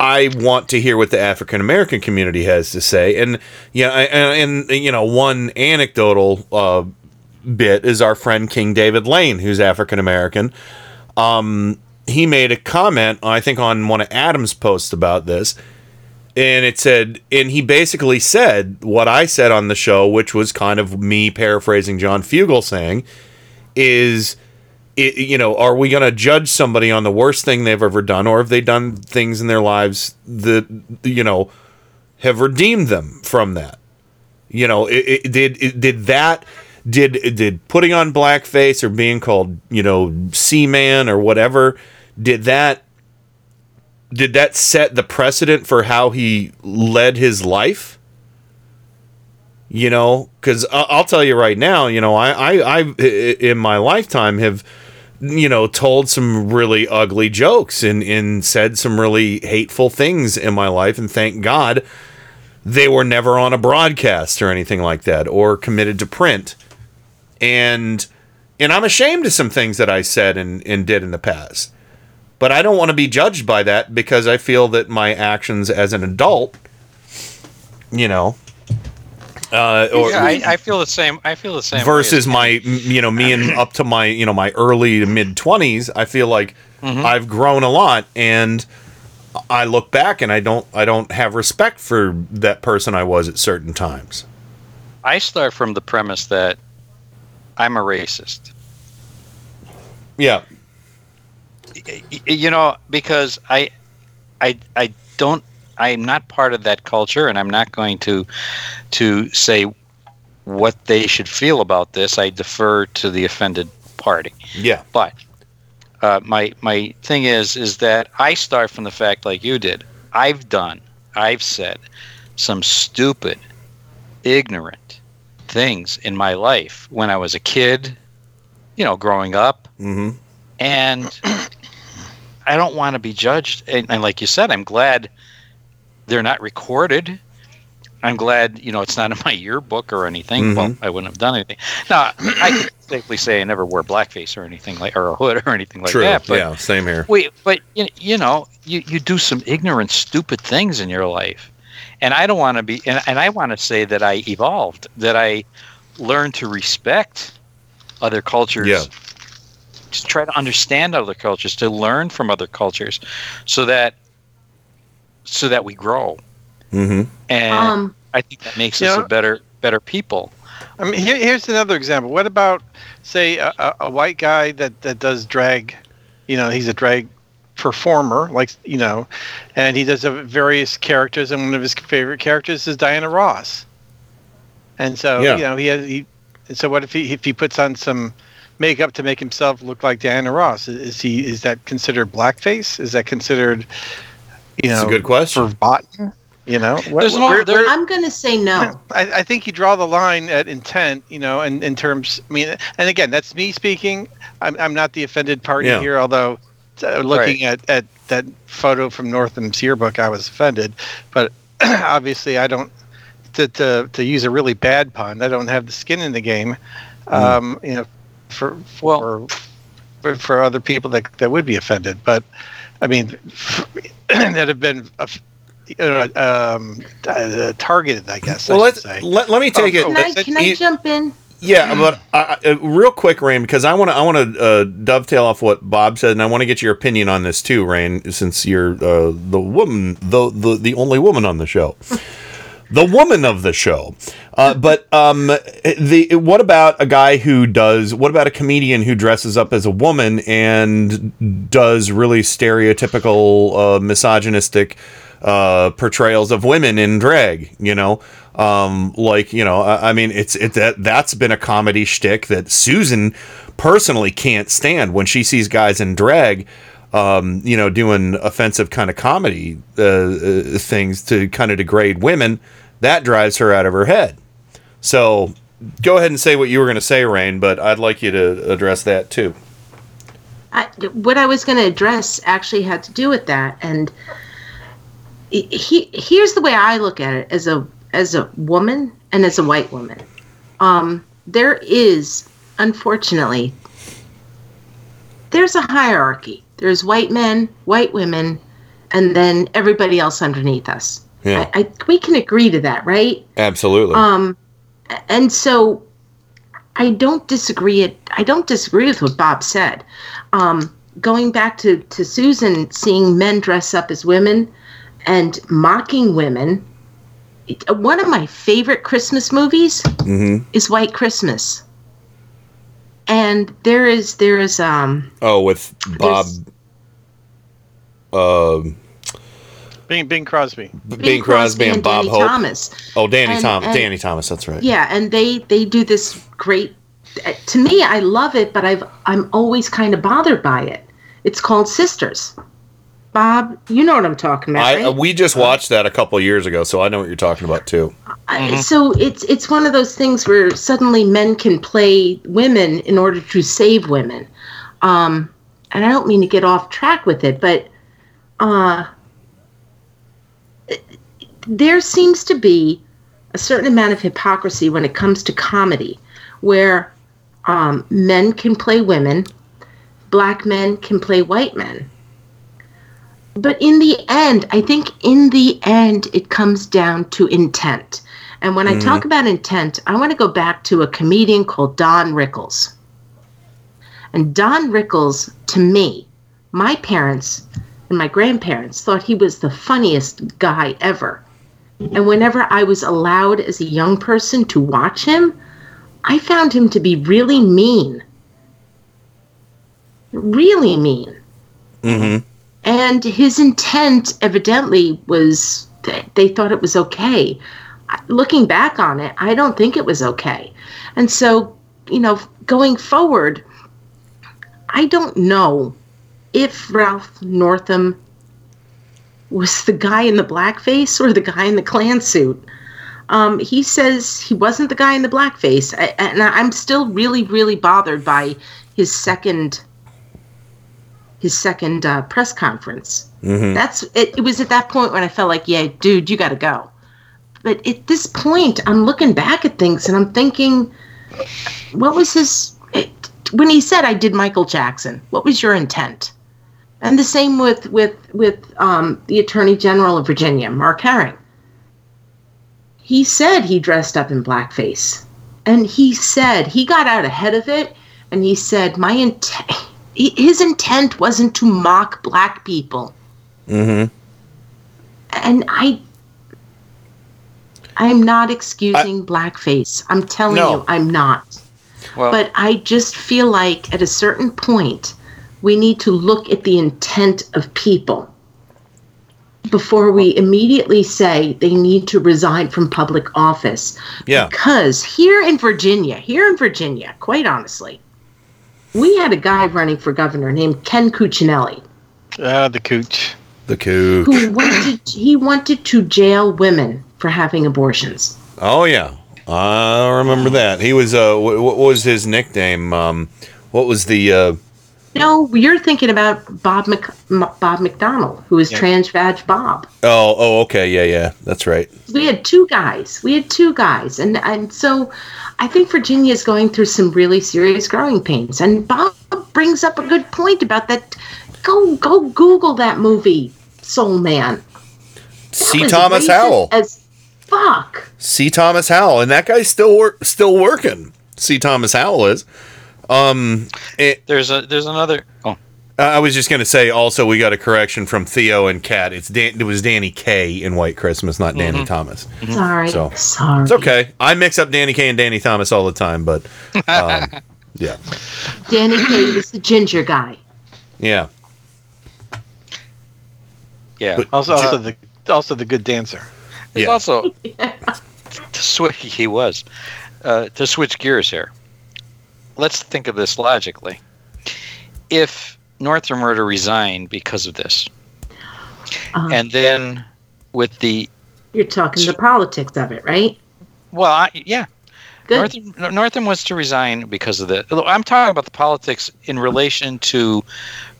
I want to hear what the African American community has to say, and yeah, and, and you know, one anecdotal uh, bit is our friend King David Lane, who's African American. Um, he made a comment, I think, on one of Adam's posts about this, and it said, and he basically said what I said on the show, which was kind of me paraphrasing John Fugel saying, is, it, you know, are we going to judge somebody on the worst thing they've ever done, or have they done things in their lives that, you know, have redeemed them from that? You know, it, it, did did that did did putting on blackface or being called you know seaman or whatever did that did that set the precedent for how he led his life? You know, because I'll tell you right now, you know, I, I, I, in my lifetime have, you know, told some really ugly jokes and, and said some really hateful things in my life. And thank God they were never on a broadcast or anything like that or committed to print. And, and I'm ashamed of some things that I said and, and did in the past but I don't want to be judged by that because I feel that my actions as an adult, you know, uh, or yeah, I, I feel the same. I feel the same. versus my, you know, me and up to my, you know, my early to mid twenties, I feel like Mhm. I've grown a lot, and I look back and I don't, I don't have respect for that person I was at certain times. I start from the premise that I'm a racist. Yeah, You know, because I, I, I don't. I'm not part of that culture, and I'm not going to, to say what they should feel about this. I defer to the offended party. yeah, But uh, my my thing is is that I start from the fact like you did. I've done, I've said some stupid, ignorant things in my life when I was a kid, you know, growing up, mm-hmm. and I don't want to be judged. And, and like you said, I'm glad they're not recorded. I'm glad you know it's not in my yearbook or anything. Well, mm-hmm. I wouldn't have done anything. Now I can safely say I never wore blackface or anything like or a hood or anything like true. that. But yeah, same here. Wait, but you, you know, you, you do some ignorant, stupid things in your life. And I don't want to be, and, and I want to say that I evolved, that I learned to respect other cultures, Yeah. to try to understand other cultures, to learn from other cultures, so that so that we grow. Mm-hmm. And Um, I think that makes Yeah. us a better better people. I mean, here, here's another example. What about, say, a, a, a white guy that, that does drag? You know, he's a drag performer, like you know, and he does various characters, and one of his favorite characters is Diana Ross. And so, Yeah. you know, he has he. So, what if he if he puts on some makeup to make himself look like Diana Ross? Is- Is he is that considered blackface? Is that considered, you know, It's a good question. Verboten? You know, What- There's no- where- where- I'm going to say no. I, I think you draw the line at intent, you know, and in terms. I mean, and again, that's me speaking. I'm, I'm not the offended party Yeah. here, although uh, looking at, at that photo from Northam's yearbook, I was offended. But obviously, I don't. To, to, to use a really bad pun, I don't have the skin in the game. Um, you know, for for, for for other people that that would be offended. But I mean, that have been. Uh, um, uh, targeted, I guess. Well, should let's say. let, let me take it. Can I, can I jump in? Yeah, but uh, uh, real quick, Rain, because I want to I want to uh, dovetail off what Bob said, and I want to get your opinion on this too, Rain, since you're uh, the woman, the, the the only woman on the show. The woman of the show. Uh, but um, the what about a guy who does? What about a comedian who dresses up as a woman and does really stereotypical uh, misogynistic uh, portrayals of women in drag? You know, um, like you know, I, I mean, it's it that that's been a comedy shtick that Susan personally can't stand when she sees guys in drag um, you know, doing offensive kind of comedy uh, uh, things to kind of degrade women, that drives her out of her head. So go ahead and say what you were going to say, Rain, but I'd like you to address that too. I, what I was going to address actually had to do with that, and he, here's the way I look at it as a as a woman and as a white woman. Um, there is, unfortunately, there's a hierarchy there's white men, white women, and then everybody else underneath us. Yeah. I, I, we can agree to that, right? Absolutely. Um, and so I don't disagree. It. I don't disagree with what Bob said. Um, going back to to Susan seeing men dress up as women and mocking women. One of my favorite Christmas movies mm-hmm. is White Christmas and there is there is um oh with bob um Bing, Bing Crosby. Bing, Bing Crosby, and, and Bob Danny Hope. Thomas. Oh, Danny and, Thomas. And, Danny Thomas. That's right. Yeah, and they they do this great. To me, I love it, but I've I'm always kind of bothered by it. It's called Sisters. Bob, you know what I'm talking about. I, right? uh, we just watched that a couple years ago, so I know what you're talking about too. Mm-hmm. So it's it's one of those things where suddenly men can play women in order to save women, um, and I don't mean to get off track with it, but uh, there seems to be a certain amount of hypocrisy when it comes to comedy, where um, men can play women, black men can play white men but in the end, I think in the end, it comes down to intent. And when mm. I talk about intent, I want to go back to a comedian called Don Rickles. And Don Rickles, to me, my parents and my grandparents thought he was the funniest guy ever. And whenever I was allowed as a young person to watch him, I found him to be really mean. Really mean. Mm-hmm and his intent evidently was that they thought it was okay looking back on it i don't think it was okay and so you know going forward i don't know if ralph northam was the guy in the blackface or the guy in the Klan suit um, he says he wasn't the guy in the blackface and i'm still really really bothered by his second his second uh, press conference. Mm-hmm. That's it, it. was at that point when I felt like, yeah, dude, you got to go. But at this point, I'm looking back at things and I'm thinking, what was his? It, when he said I did Michael Jackson, what was your intent? And the same with with with um, the Attorney General of Virginia, Mark Herring. He said he dressed up in blackface, and he said he got out ahead of it, and he said my intent his intent wasn't to mock black people. Mm-hmm. And I, I'm not excusing I, blackface. I'm telling no. you, I'm not. Well, but I just feel like at a certain point, we need to look at the intent of people before we immediately say they need to resign from public office. Yeah. Because here in Virginia, here in Virginia, quite honestly, we had a guy running for governor named Ken Cuccinelli. Ah, uh, the cooch. The cooch. Who wanted he wanted to jail women for having abortions. Oh yeah, I remember that. He was uh, what, what was his nickname? Um, what was the? Uh... No, you're thinking about Bob Mc, Bob McDonald, who is yeah. Trans Vag Bob. Oh, oh, okay, yeah, yeah, that's right. We had two guys. We had two guys, and and so I think Virginia is going through some really serious growing pains. And Bob brings up a good point about that. Go go Google that movie, Soul Man. C. Thomas Howell. As fuck. C. Thomas Howell, and that guy's still wor- still working. C. Thomas Howell is. Um, it, there's a there's another. Oh, Uh, I was just going to say. Also, we got a correction from Theo and Kat. It's Dan- it was Danny Kaye in White Christmas, not Danny Mhm. Thomas. Sorry. So Sorry. it's okay. I mix up Danny Kaye and Danny Thomas all the time, but um, yeah, Danny Kaye was the ginger guy. yeah. Yeah. But- Also, also the also the good dancer. It's also to switch. He was uh, to switch gears here. Let's think of this logically. If Northam were to resign because of this, Uh, and then with the you're talking the politics of it, right? well, I, yeah, Good. Northam, Northam was to resign because of the. I'm talking about the politics in relation to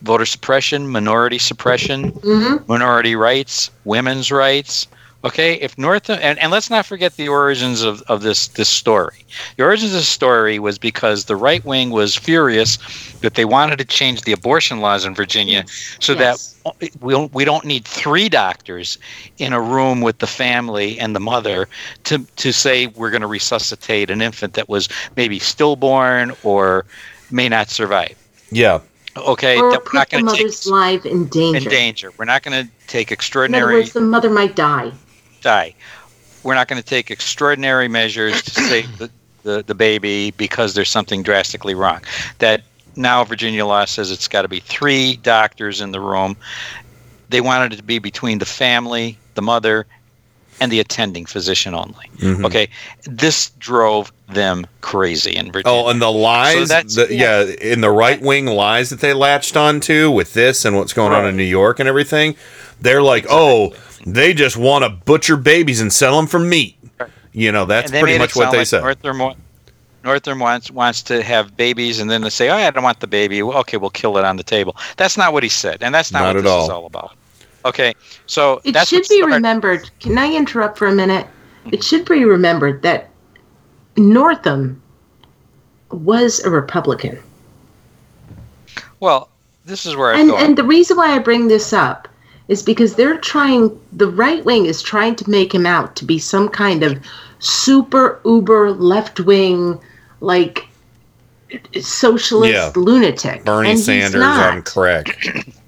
voter suppression, minority suppression, Mm-hmm. minority rights, women's rights. Okay, if Northam and, and let's not forget the origins of, of this this story. The origins of the story was because the right wing was furious that they wanted to change the abortion laws in Virginia so that we don't, we don't need three doctors in a room with the family and the mother to to say we're going to resuscitate an infant that was maybe stillborn or may not survive. Yeah. Okay, or that we're put not the going to take mother's life in danger. in danger. We're not going to take extraordinary. In other extraordinary words, the mother might die. Die. We're not going to take extraordinary measures to save the, the, the baby because there's something drastically wrong. That now Virginia law says it's got to be three doctors in the room. They wanted it to be between the family, the mother, and the attending physician only. Mhm. Okay, this drove them crazy in Virginia. Oh, and the lies, that's- the, yeah, in the right wing lies that they latched onto with this and what's going on in New York and everything, they're like, oh, they just want to butcher babies and sell them for meat. You know, that's pretty much what they like said. Northam, wa- Northam wants wants to have babies, and then they say, "Oh, I don't want the baby." Well, okay, we'll kill it on the table. That's not what he said, and that's not, Not what at this all. is all about. Okay, so It that's should what be started- remembered. Can I interrupt for a minute? It mm-hmm. should be remembered that Northam was a Republican. Well, this is where I And go. and the reason why I bring this up is because they're trying the right wing is trying to make him out to be some kind of super uber left wing like socialist Yeah. lunatic. Bernie and Sanders not. on crack.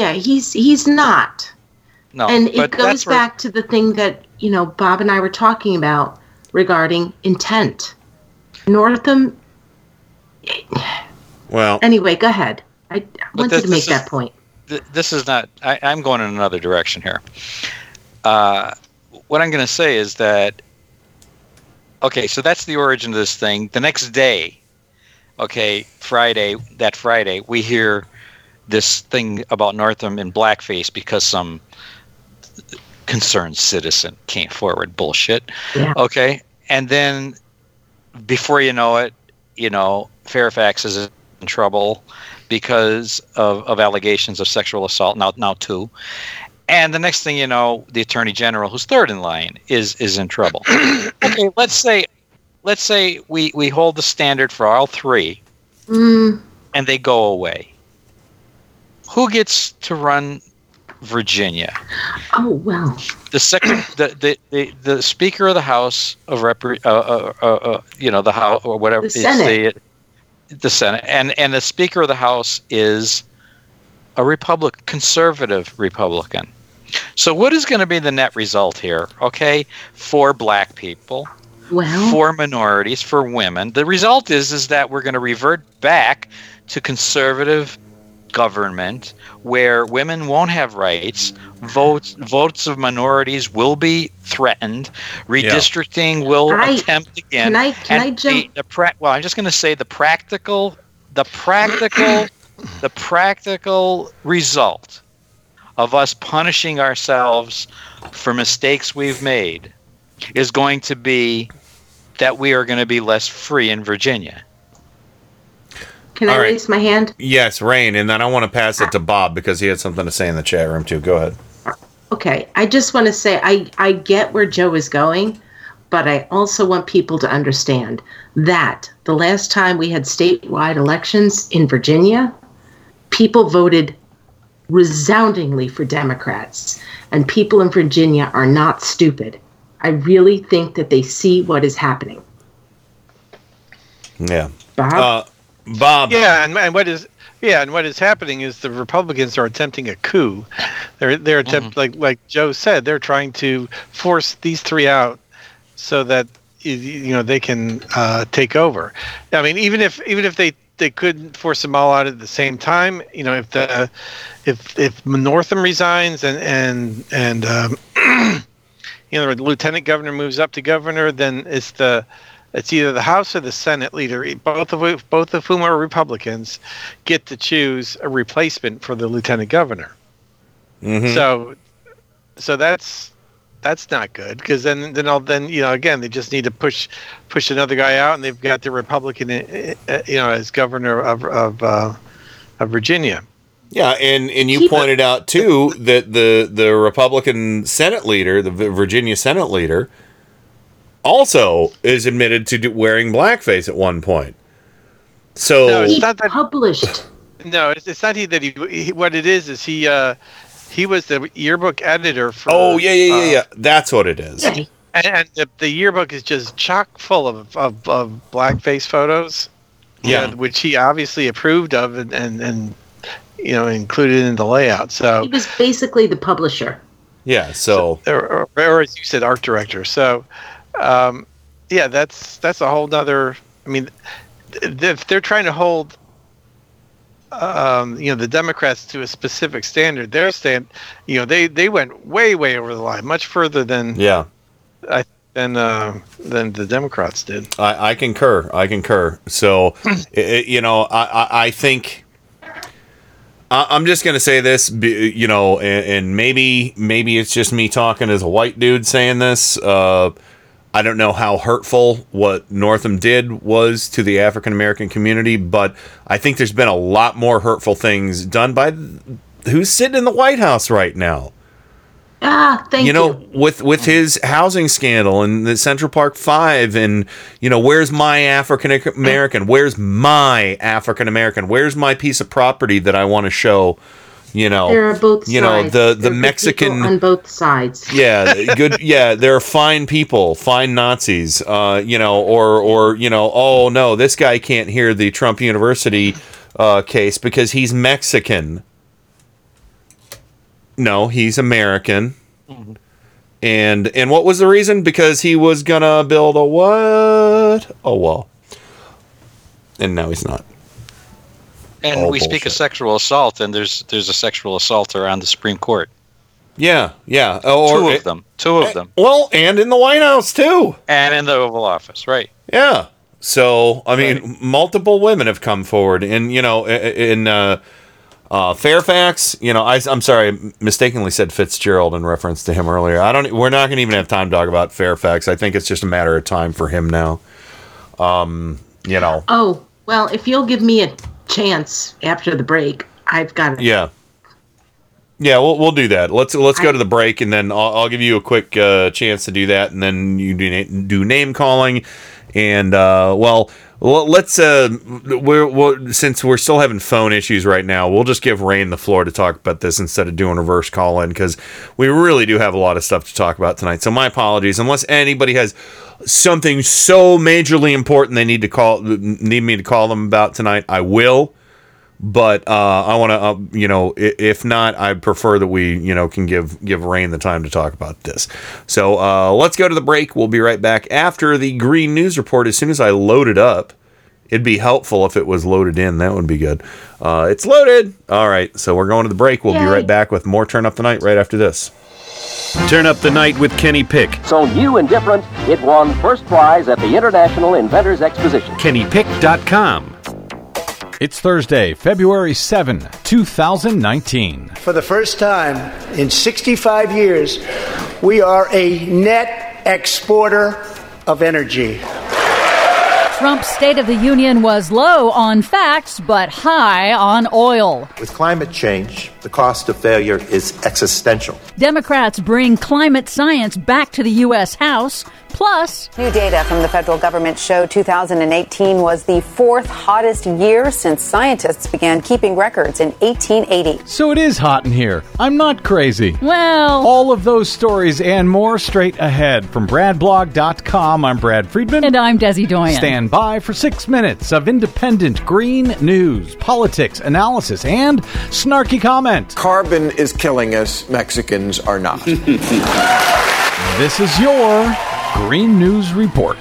Yeah, he's he's not. no, and it but goes that's where- back to the thing that you know Bob and I were talking about regarding intent. Northam. Well, Anyway, go ahead. I wanted this- to make this that is- point. th- this is not. I, I'm going in another direction here. Uh, what I'm going to say is that. Okay, so that's the origin of this thing. The next day, okay, Friday, that Friday, we hear this thing about Northam in blackface because some concerned citizen came forward. Bullshit. Yeah. Okay, and then before you know it, you know, Fairfax is in trouble because of, of allegations of sexual assault. Now, now two, and the next thing you know, the attorney general, who's third in line, is is in trouble. okay, let's say, let's say we we hold the standard for all three, Mm, and they go away. Who gets to run Virginia? oh well. the second the, the, the, the speaker of the house of rep uh, uh, uh, uh, you know the house or whatever The Senate. the, the senate and and the speaker of the house is a republic conservative republican so what is going to be the net result here okay for black people Well. for minorities for women the result is is that we're going to revert back to conservative government where women won't have rights votes votes of minorities will be threatened redistricting will I- attempt again can I- can and I jump- the, the pra- well i'm just going to say the practical the practical the practical result of us punishing ourselves for mistakes we've made is going to be that we are going to be less free in Virginia. Can I All right. raise my hand? Yes, Rain, and then I want to pass it to Bob because he had something to say in the chat room too. Go ahead. Okay, I just want to say I, I get where Joe is going, but I also want people to understand that the last time we had statewide elections in Virginia, people voted resoundingly for Democrats, and people in Virginia are not stupid. I really think that they see what is happening. Yeah. Bob? Uh, Bob. Yeah, and, and what is Yeah, and what is happening is the Republicans are attempting a coup. They're they're attempt like like Joe said, they're trying to force these three out so that you know they can uh, take over. I mean, even if even if they they couldn't force them all out at the same time, you know, if the if if Northam resigns and and and um, you know the lieutenant governor moves up to governor, then it's the it's either the House or the Senate leader, both of both of whom are Republicans, get to choose a replacement for the lieutenant governor. Mhm. So, so that's that's not good because then then all then you know again they just need to push push another guy out and they've got the Republican uh, uh, you know as governor of of uh, of Virginia. Yeah, and and you Keep it- pointed out too that the the Republican Senate leader, the Virginia Senate leader, also is admitted to do, wearing blackface at one point. So No, it's He not that- published. No, it's, it's not he that he, he. What it is is he. uh He was the yearbook editor for. oh yeah yeah yeah uh, yeah, that's what it is. and, and the, the yearbook is just chock full of, of, of blackface photos. Yeah. which he obviously approved of and, and, and you know included in the layout. So He was basically the publisher. Yeah, so or, or, or as you said, art director. So, um, yeah, that's that's a whole nother. I mean, if they're trying to hold, um, you know, the Democrats to a specific standard, their stand, you know, they they went way way over the line, much further than yeah. I than uh, than the Democrats did. I, I concur. I concur. So, i i- you know, I, I, I think I'm just gonna say this, you know, and, and maybe maybe it's just me talking as a white dude saying this. Uh, I don't know how hurtful what Northam did was to the African American community, but I think there's been a lot more hurtful things done by who's sitting in the White House right now Ah, thank you you. know with with his housing scandal and the Central Park 5 and you know where's my African American where's my African American where's my piece of property that I want to show you know there are both you know the There the Mexican on both sides. yeah good yeah they're fine people fine nazis uh you know or or you know oh no this guy can't hear the trump university uh case because he's mexican. No he's american. And and what was the reason? Because he was gonna build a what? A wall. And now he's not And All we speak of sexual assault, and there's there's a sexual assaulter on the Supreme Court. yeah yeah or Two of them. Two of them. well and in the white house too And in the Oval Office, right? Yeah. So I mean, multiple women have come forward, and you know, i- i- in uh, uh, Fairfax, you know, I, am sorry, I mistakenly said Fitzgerald in reference to him earlier. I don't. We're not going to even have time to talk about Fairfax. I think it's just a matter of time for him now. Um, you know, Oh, well, if you'll give me a chance after the break, I've got it. yeah. Yeah, we'll, we'll do that. Let's let's go to the break, and then I'll, I'll give you a quick uh, chance to do that, and then you do na- do name calling, and uh, well, well, let's uh, we're, we're since we're still having phone issues right now, we'll just give Rain the floor to talk about this instead of doing reverse call in because we really do have a lot of stuff to talk about tonight. So my apologies, unless anybody has something so majorly important they need to call need me to call them about tonight, I will but uh, I want to, uh, you know, if not, I prefer that we, you know, can give give Rain the time to talk about this. So uh, let's go to the break. We'll be right back after the Green News Report. As soon as I load it up, it'd be helpful if it was loaded in. That would be good. Uh, it's loaded. All right, so we're going to the break. We'll be right back with more Turn Up the Night right after this. Turn up the night with Kenny Pick. So new and different, it won first prize at the International Inventors Exposition. KennyPick.com. It's Thursday, February 7, 2019. For the first time in 65 years, we are a net exporter of energy. Trump's State of the Union was low on facts, but high on oil. With climate change, the cost of failure is existential. Democrats bring climate science back to the U.S. House. Plus, New data from the federal government show 2018 was the fourth hottest year since scientists began keeping records in 1880. So it is hot in here. I'm not crazy. Well, all of those stories and more straight ahead from BradBlog.com. I'm Brad Friedman. And I'm Desi Doyen. Stand by for six minutes of independent green news, politics, analysis, and snarky comment. Carbon is killing us, Mexicans are not. This is your Green News Report.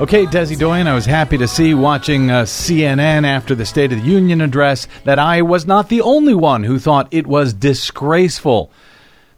Okay, Desi Doyen, I was happy to see watching uh, CNN after the State of the Union address that I was not the only one who thought it was disgraceful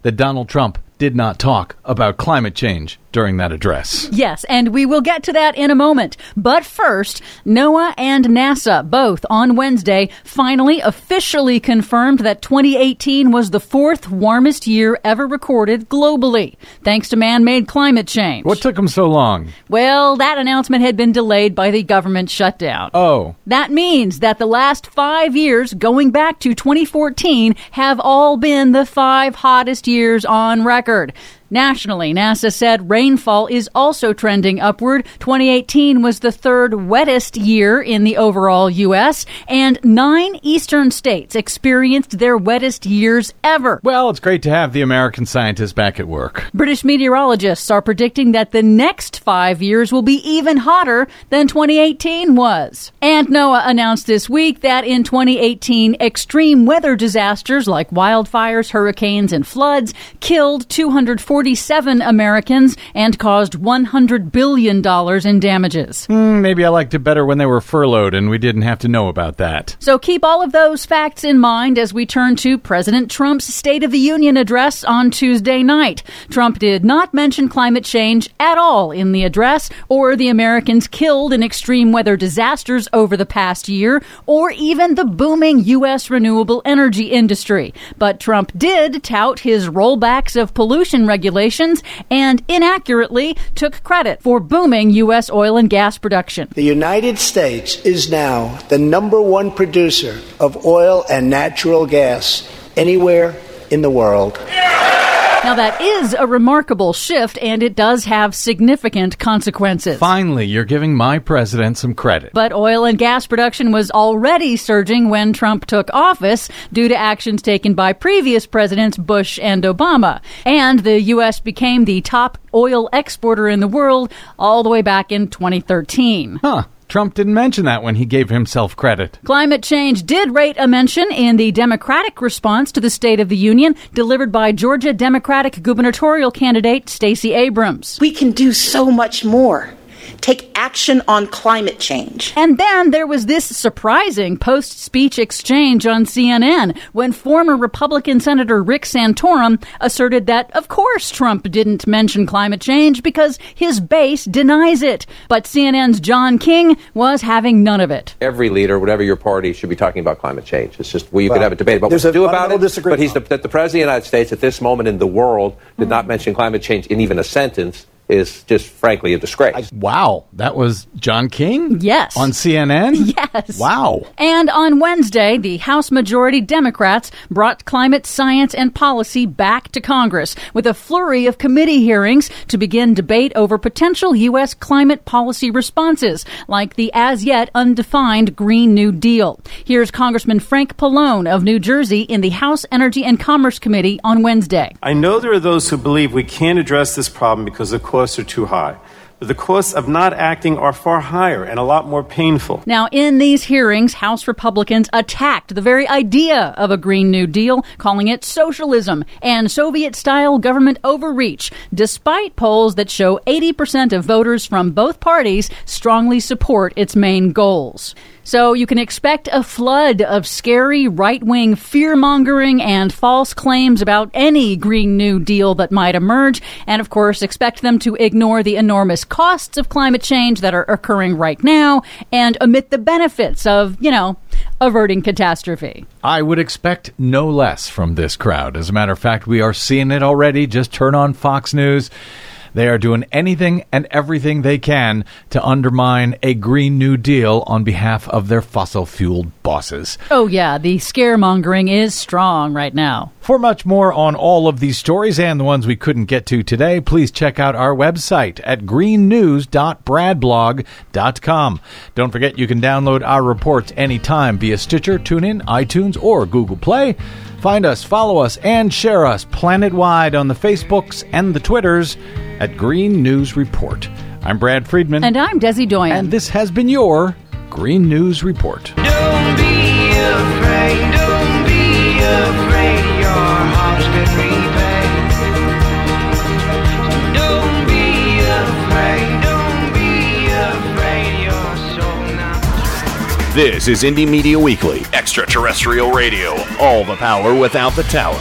that Donald Trump did not talk about climate change during that address. Yes, and we will get to that in a moment. But first, NOAA and NASA both on Wednesday finally officially confirmed that 2018 was the fourth warmest year ever recorded globally, thanks to man made climate change. What took them so long? Well, that announcement had been delayed by the government shutdown. Oh. That means that the last five years, going back to 2014, have all been the five hottest years on record. Nationally, NASA said rainfall is also trending upward. 2018 was the third wettest year in the overall U.S., and nine eastern states experienced their wettest years ever. Well, it's great to have the American scientists back at work. British meteorologists are predicting that the next five years will be even hotter than 2018 was. And NOAA announced this week that in 2018, extreme weather disasters like wildfires, hurricanes, and floods killed 240 47 Americans and caused $100 billion in damages. Mm, maybe I liked it better when they were furloughed and we didn't have to know about that. So keep all of those facts in mind as we turn to President Trump's State of the Union address on Tuesday night. Trump did not mention climate change at all in the address, or the Americans killed in extreme weather disasters over the past year, or even the booming U.S. renewable energy industry. But Trump did tout his rollbacks of pollution regulations and inaccurately took credit for booming U.S. oil and gas production. The United States is now the number one producer of oil and natural gas anywhere in the world. Now, that is a remarkable shift, and it does have significant consequences. Finally, you're giving my president some credit. But oil and gas production was already surging when Trump took office due to actions taken by previous presidents Bush and Obama. And the U.S. became the top oil exporter in the world all the way back in 2013. Huh. Trump didn't mention that when he gave himself credit. Climate change did rate a mention in the Democratic response to the State of the Union delivered by Georgia Democratic gubernatorial candidate Stacey Abrams. We can do so much more take action on climate change. And then there was this surprising post speech exchange on CNN when former Republican Senator Rick Santorum asserted that, of course, Trump didn't mention climate change because his base denies it. But CNN's John King was having none of it. Every leader, whatever your party, should be talking about climate change. It's just, well, you well, could have a debate about what to do about it. But he's the, the, president of the United States at this moment in the world did mm-hmm. not mention climate change in even a sentence is just frankly a disgrace. Wow, that was John King? Yes. On CNN? Yes. Wow. And on Wednesday, the House Majority Democrats brought climate science and policy back to Congress with a flurry of committee hearings to begin debate over potential U.S. climate policy responses, like the as yet undefined Green New Deal. Here's Congressman Frank Pallone of New Jersey in the House Energy and Commerce Committee on Wednesday. I know there are those who believe we can't address this problem because of course costs are too high. But the costs of not acting are far higher and a lot more painful. Now, in these hearings, House Republicans attacked the very idea of a Green New Deal, calling it socialism and Soviet style government overreach, despite polls that show 80% of voters from both parties strongly support its main goals. So you can expect a flood of scary right wing fear mongering and false claims about any Green New Deal that might emerge. And of course, expect them to ignore the enormous costs of climate change that are occurring right now and omit the benefits of, you know, averting catastrophe. I would expect no less from this crowd. As a matter of fact, we are seeing it already. Just turn on Fox News. They are doing anything and everything they can to undermine a Green New Deal on behalf of their fossil fueled bosses. Oh, yeah, the scaremongering is strong right now. For much more on all of these stories and the ones we couldn't get to today, please check out our website at greennews.bradblog.com. Don't forget you can download our reports anytime via Stitcher, TuneIn, iTunes, or Google Play. Find us, follow us, and share us planet wide on the Facebooks and the Twitters at Green News Report. I'm Brad Friedman. And I'm Desi Doyen. And this has been your Green News Report. Don't This is Indie Media Weekly, extraterrestrial radio. All the power without the tower.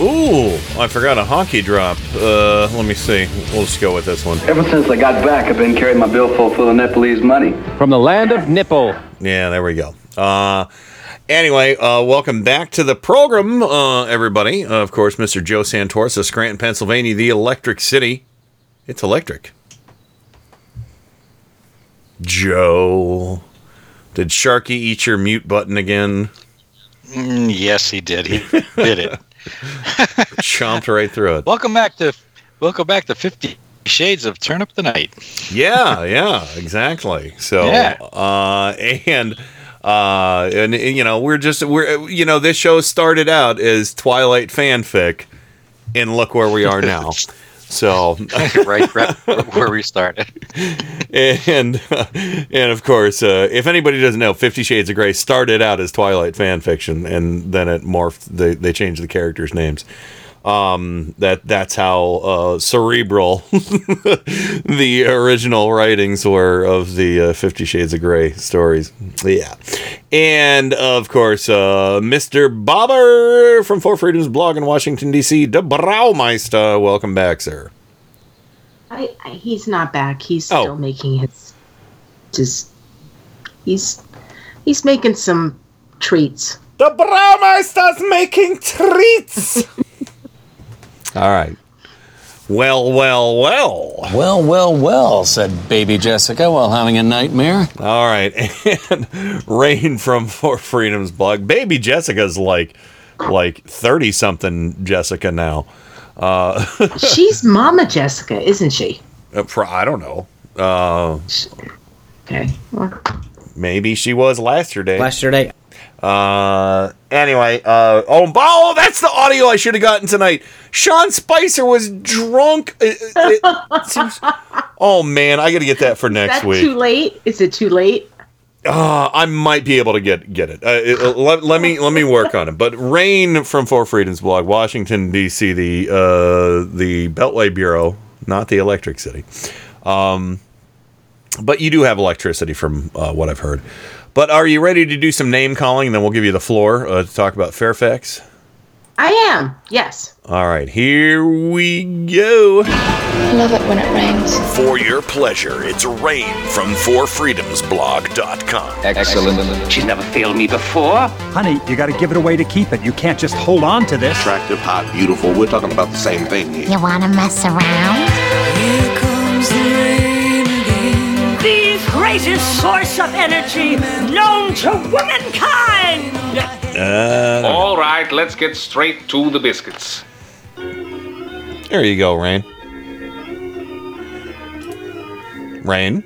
Ooh, I forgot a honky drop. Uh, let me see. We'll just go with this one. Ever since I got back, I've been carrying my billfold full of Nepalese money. From the land of Nipple. Yeah, there we go. Uh, anyway, uh, welcome back to the program, uh, everybody. Uh, of course, Mr. Joe Santorsa of Scranton, Pennsylvania, the Electric City. It's electric. Joe, did Sharky eat your mute button again? Mm, yes, he did. He did it. Chomped right through it. Welcome back to welcome back to Fifty Shades of Turn Up the Night. yeah, yeah, exactly. So, Yeah. uh, and uh, and and, you know, we're just we're you know, this show started out as Twilight fanfic, and look where we are now. So, right, right where we started. and uh, and of course, uh, if anybody doesn't know, Fifty Shades of Grey started out as Twilight fan fiction, and then it morphed. They they changed the characters' names. Um, that that's how uh, cerebral the original writings were of the uh, Fifty Shades of Grey stories. Yeah, and of course, uh, Mister Bobber from Four Freedoms blog in Washington D.C. De Braumeister, welcome back, sir. I, I, he's not back. He's Oh. still making his just he's he's making some treats. The Braumeister's making treats. All right. Well, well, well. Well, well, well, said baby Jessica while having a nightmare. All right. And Rain from Four Freedoms blog. Baby Jessica's like like 30 something Jessica now. Uh, She's Mama Jessica, isn't she? uh, pro- I don't know. Uh, okay. Maybe she was last yesterday. Last yesterday. Uh, anyway, uh, oh, oh, that's the audio I should have gotten tonight. Sean Spicer was drunk. It- it- it seems- oh man, I got to get that for next week. too late? Is it too late? Uh, I might be able to get get it. Uh, it- uh, let, let me let me work on it. But Rain from Four Freedoms blog, Washington D.C., the uh, the Beltway Bureau, not the Electric City. Um, but you do have electricity from uh, what I've heard. But are you ready to do some name calling? And then we'll give you the floor uh, to talk about Fairfax. I am. Yes. All right, here we go. I love it when it rains. For your pleasure, it's Rain from FourFreedomsBlog.com. Excellent. She's never failed me before. Honey, you gotta give it away to keep it. You can't just hold on to this. Attractive, hot, beautiful. We're talking about the same thing here. You wanna mess around? Here comes the rain again. The greatest source of energy known to womankind. Uh, All right, let's get straight to the biscuits. there you go, Rain. Rain.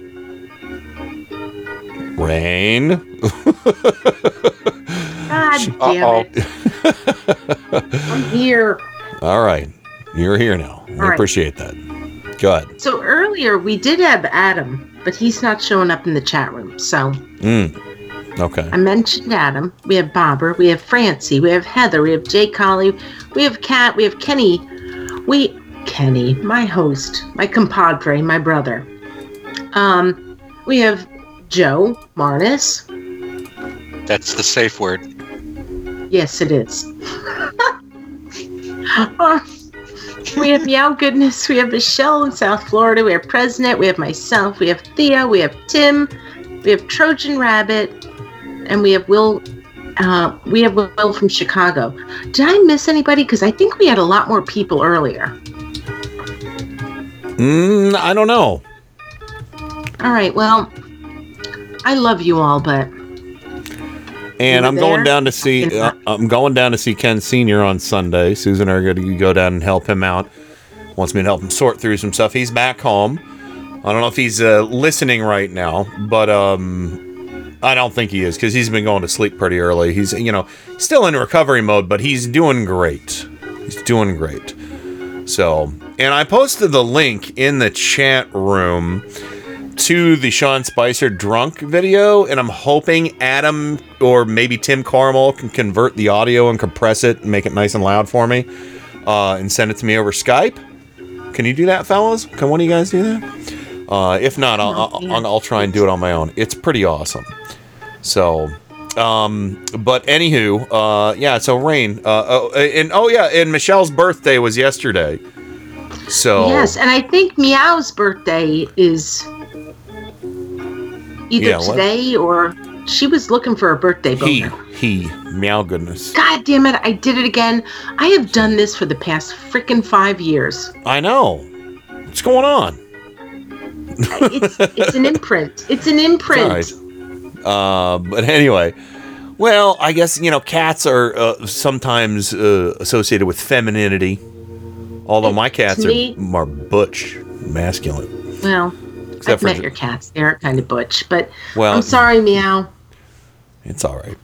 Rain. God damn it. I'm here. All right. You're here now. We All right. appreciate that. Good. So earlier we did have Adam, but he's not showing up in the chat room. So Mm. Okay. I mentioned Adam. We have Bobber. We have Francie. We have Heather. We have Jay Colley. We have Kat. We have Kenny. We Kenny, my host, my compadre, my brother. Um, we have Joe Marnis. That's the safe word. Yes, it is. We have Meow Goodness. We have Michelle in South Florida. We have President. We have myself. We have Thea. We have Tim. We have Trojan Rabbit. And we have Will. Uh, we have Will from Chicago. Did I miss anybody? Because I think we had a lot more people earlier. Mm, I don't know. All right. Well, I love you all, but And I'm were going down to see. Uh, I'm going down to see Ken Senior on Sunday. Susan I are going to go down and help him out. Wants me to help him sort through some stuff. He's back home. I don't know if he's uh, listening right now, but um, I don't think he is because he's been going to sleep pretty early. He's you know still in recovery mode, but he's doing great. He's doing great. So, and I posted the link in the chat room to the Sean Spicer drunk video, and I'm hoping Adam or maybe Tim Carmel can convert the audio and compress it and make it nice and loud for me, uh, and send it to me over Skype. Can you do that, fellas? Can one of you guys do that? Uh, if not, I'll, I'll, I'll, try and do it on my own. It's pretty awesome. So, um, but anywho, uh, yeah. So Rain, uh, oh, and oh yeah, and Michelle's birthday was yesterday. So yes, and I think Meow's birthday is either Yeah, today or she was looking for a birthday he boner. he meow goodness. God damn it! I did it again. I have done this for the past freaking five years. I know. What's going on? It's it's an imprint. It's an imprint. Right. Uh, but anyway, well, I guess you know cats are uh, sometimes uh, associated with femininity. Although my cats to me- are more butch, masculine. Well, Except I've for met J- your cats. They're kind of butch, but Well- I'm sorry, Meow. It's all right.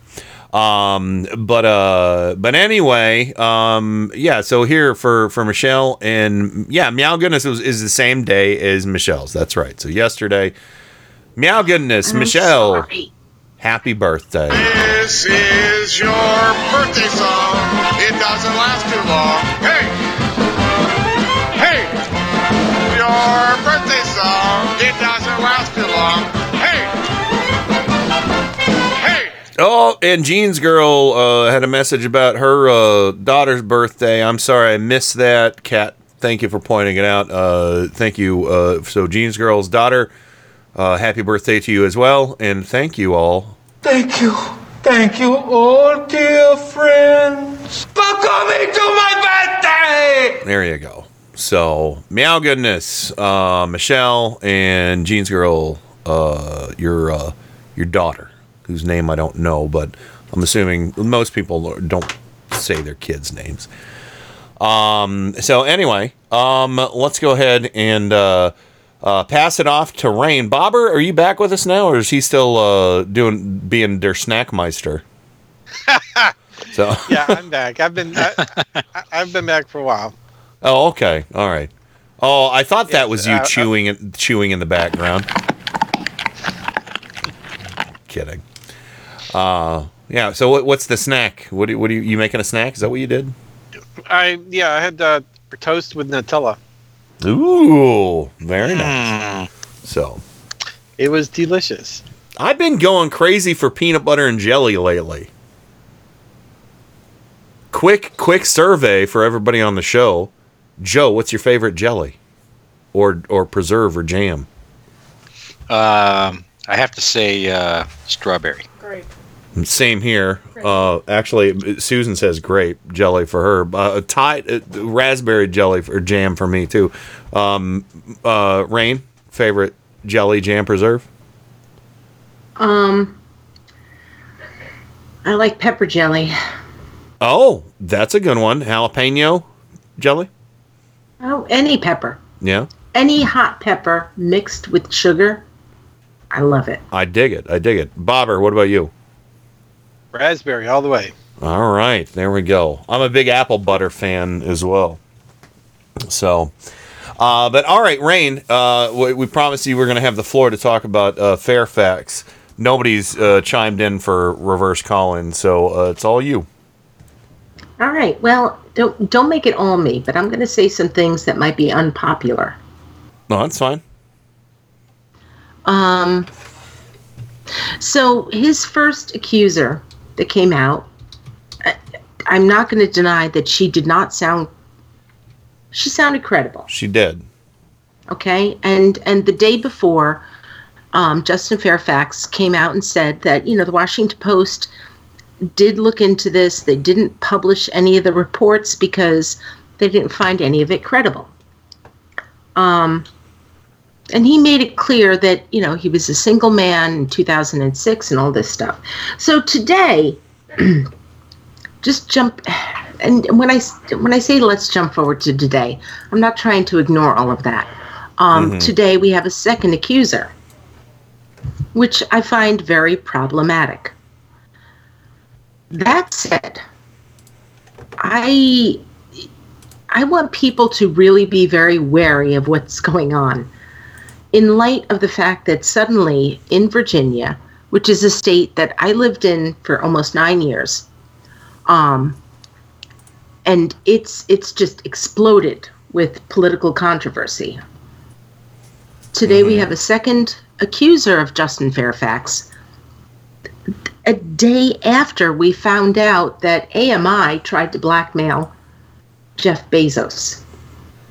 Um, but uh, but anyway, um, yeah. So here for for Michelle and yeah, Meow Goodness was, is the same day as Michelle's. That's right. So yesterday, Meow Goodness, I'm Michelle, sorry. happy birthday. This is your birthday song. It doesn't last too long. Hey! Hey! Song. It doesn't last too long. Hey! Hey! Oh, and Jean's girl uh, had a message about her uh, daughter's birthday. I'm sorry I missed that. Kat, thank you for pointing it out. Uh, thank you. Uh, so Jean's girl's daughter, uh, happy birthday to you as well, and thank you all. Thank you. Thank you, all dear friends, for coming to my birthday! There you go. So meow goodness, uh, Michelle and Jean's girl, uh, your uh, your daughter, whose name I don't know, but I'm assuming most people don't say their kids' names. Um, so anyway, um, let's go ahead and uh, uh, pass it off to Rain. Bobber, are you back with us now, or is he still uh, doing being der Snackmeister? so yeah, I'm back. I've been I, I- I've been back for a while. Oh, okay. All right. Oh, I thought that was you uh, uh, chewing it, chewing in the background. Kidding. Uh, yeah. So what, what's the snack? What do, what do you, you making a snack? Is that what you did? I yeah, I had uh, toast with Nutella. Ooh, very nice. So It was delicious. I've been going crazy for peanut butter and jelly lately. Quick, quick survey for everybody on the show. Joe, what's your favorite jelly, or or preserve or jam? Um, I have to say uh, strawberry. Great. Same here. Uh, actually, Susan says grape jelly for her. Uh, Tide, uh, raspberry jelly for, or jam for me too. Um, uh, Rain, favorite jelly jam preserve? Um, I like pepper jelly. Oh, that's a good one. Jalapeno jelly. Oh, any pepper, Yeah, any hot pepper mixed with sugar. I love it. I dig it. I dig it. Bobber, what about you? Raspberry all the way. All right, there we go. I'm a big apple butter fan as well. So, uh, but all right, Rain. Uh, we, we promised you we're going to have the floor to talk about uh, Fairfax. Nobody's uh, chimed in for reverse calling, so uh, it's all you. All right. Well, don't don't make it all me, but I'm going to say some things that might be unpopular. No, that's fine. Um. So his first accuser that came out, uh, I'm not going to deny that she did not sound. She sounded credible. She did. Okay, and and the day before, um, Justin Fairfax came out and said that you know the Washington Post did look into this. They didn't publish any of the reports because they didn't find any of it credible. Um, and he made it clear that you know he was a single man in 2006 and all this stuff. So today, just jump. And when I when I say let's jump forward to today, I'm not trying to ignore all of that. Um, Mhm. Today we have a second accuser, which I find very problematic. That said, I I want people to really be very wary of what's going on in light of the fact that suddenly in Virginia, which is a state that I lived in for almost nine years, um, and it's it's just exploded with political controversy. Today we have a second accuser of Justin Fairfax. A day after we found out that AMI tried to blackmail Jeff Bezos.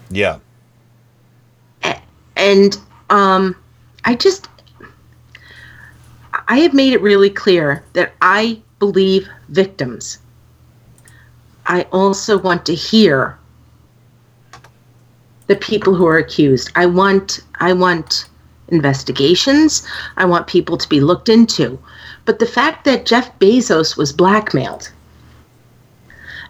Yeah. and um, I just I have made it really clear that I believe victims. I also want to hear the people who are accused. I want I want investigations. I want people to be looked into. But the fact that Jeff Bezos was blackmailed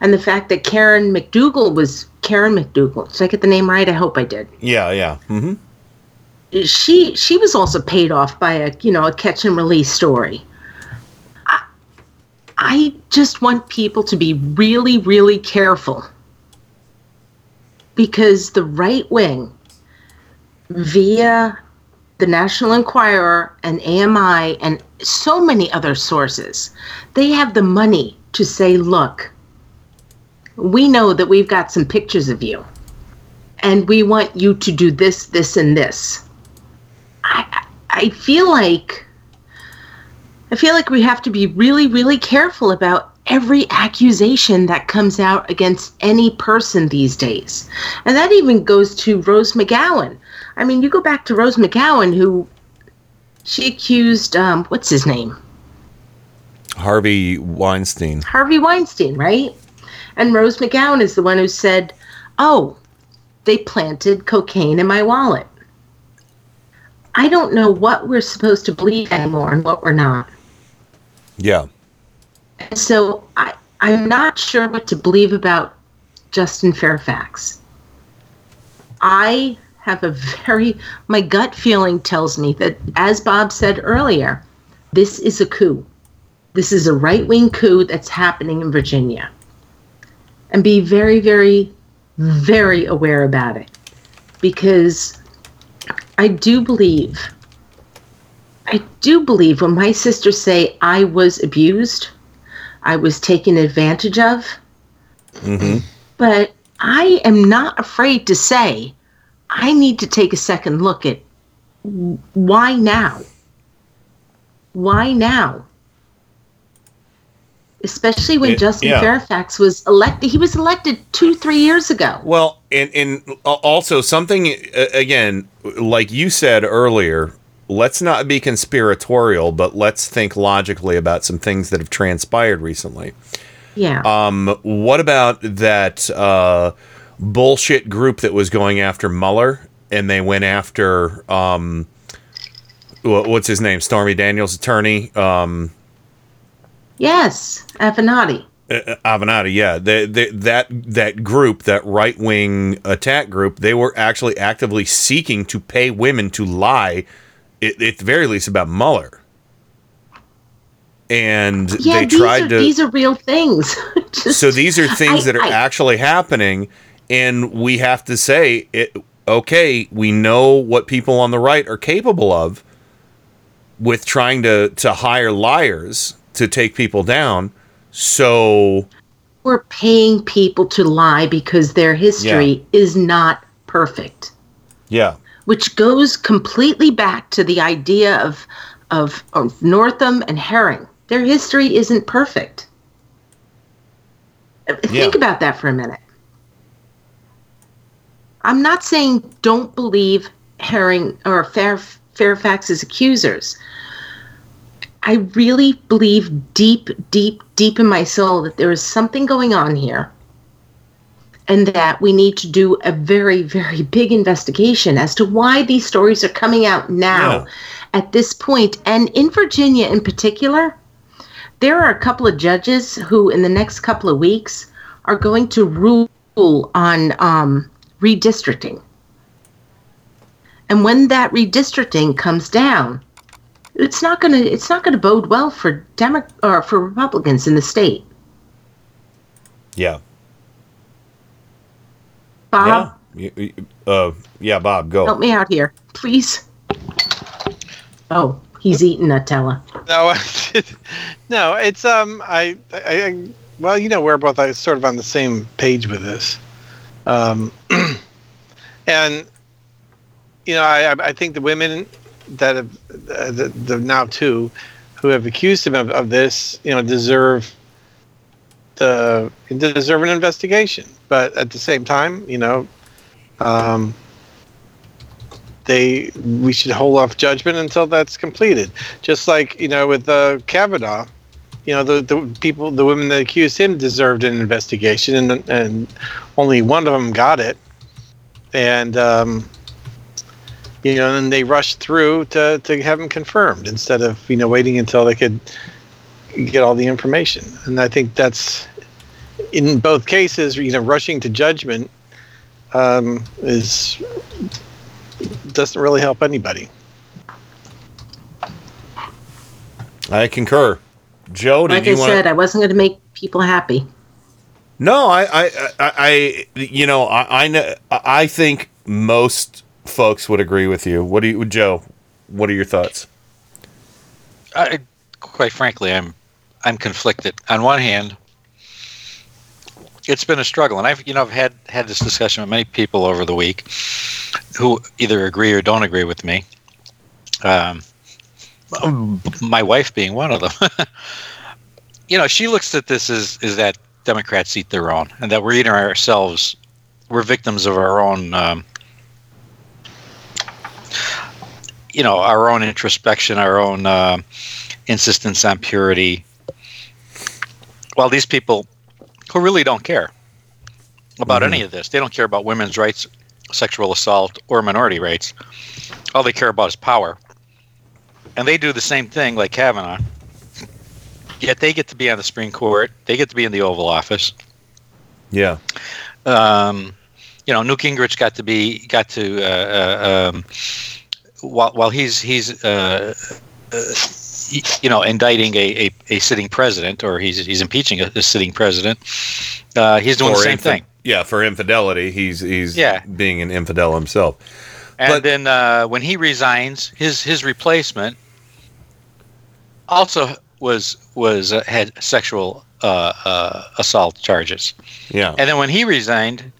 and the fact that Karen McDougal was Karen McDougal. Did I get the name right? I hope I did Yeah, yeah. Mm-hmm. she she was also paid off by a you know a catch and release story. I, I just want people to be really really careful because the right wing via the National Enquirer and AMI and so many other sources they have the money to say look we know that we've got some pictures of you and we want you to do this this and this I I feel like I feel like we have to be really, really careful about every accusation that comes out against any person these days. And that even goes to Rose McGowan. I mean, you go back to Rose McGowan, who she accused, um, what's his name? Harvey Weinstein. Harvey Weinstein, right? And Rose McGowan is the one who said, Oh, they planted cocaine in my wallet. I don't know what we're supposed to believe anymore and what we're not. Yeah. And so I, I'm not sure what to believe about Justin Fairfax. I have a very, my gut feeling tells me that, as Bob said earlier, this is a coup. This is a right wing coup that's happening in Virginia. And be very, very, very aware about it. Because I do believe, I do believe when my sisters say I was abused, I was taken advantage of, Mm-hmm. but I am not afraid to say I need to take a second look at why now? Why now? Especially when It- Justin yeah. Fairfax was elected. He was elected two, three years ago. Well, and and also something again, like you said earlier, let's not be conspiratorial, but let's think logically about some things that have transpired recently. Yeah. Um, what about that uh, bullshit group that was going after Mueller, and they went after um, wha- what's his name, Stormy Daniels' attorney, um, Yes, Avenatti. uh, Avenatti, yeah, they, they, that that group, that right wing attack group, they were actually actively seeking to pay women to lie, at, at the very least, about Mueller. And Yeah, they tried are to. these are real things. so these are things I- that are I- actually happening, and we have to say it. Okay, we know what people on the right are capable of with trying to to hire liars to take people down. So We're paying people to lie because their history is not perfect. yeah, which goes completely back to the idea of of, of Northam and Herring. Their history isn't perfect. Think about that for a minute. I'm not saying don't believe Herring or Fair, Fairfax's accusers. I really believe deep, deep, deep in my soul that there is something going on here and that we need to do a very, very big investigation as to why these stories are coming out now at this point. And in Virginia in particular, there are a couple of judges who, in the next couple of weeks, are going to rule on um, redistricting. And when that redistricting comes down, it's not going to it's not going to bode well for Demo- or for Republicans in the state. Yeah. Bob, Yeah. You- you- Uh, yeah, Bob, go. help me out here, please. Oh, he's eating Nutella. No, no, it's um, I, I, I, well, you know, we're both uh, sort of on the same page with this, um, and you know, I, I- think the women that have, uh, the, the now two, who have accused him of, of this, you know, deserve the deserve an investigation. But at the same time, you know, um, they we should hold off judgment until that's completed. Just like you know with uh, Kavanaugh, you know the, the people, the women that accused him deserved an investigation, and and only one of them got it, and um, you know, and they rushed through to to have him confirmed instead of you know waiting until they could get all the information. And I think that's in both cases, you know, rushing to judgment um, is doesn't really help anybody. I concur. Joe, did Like you I want? said, I wasn't going to make people happy. No, I, I, I, I, you know, I, I, know, I think most folks would agree with you. What do you, Joe? What are your thoughts? I, quite frankly, I'm I'm conflicted. On one hand, it's been a struggle, and I've you know I've had had this discussion with many people over the week who either agree or don't agree with me. Um, my wife being one of them. you know, she looks at this as is that Democrats eat their own, and that we're eating ourselves. We're victims of our own. Um, you know, our own introspection, our own uh, insistence on purity. While these people who really don't care about any of this, they don't care about women's rights, sexual assault, or minority rights. All they care about is power. And they do the same thing like Kavanaugh. Yet they get to be on the Supreme Court. They get to be in the Oval Office. Yeah. Um, you know, Newt Gingrich got to be got to uh, uh, um, while while he's he's uh, uh, you know indicting a, a, a sitting president or he's he's impeaching a, a sitting president. Uh, he's doing the same infi- thing. Yeah, for infidelity, he's he's Yeah. being an infidel himself. And then uh, when he resigns, his his replacement also was was uh, had sexual uh, uh, assault charges. Yeah. And then when he resigned,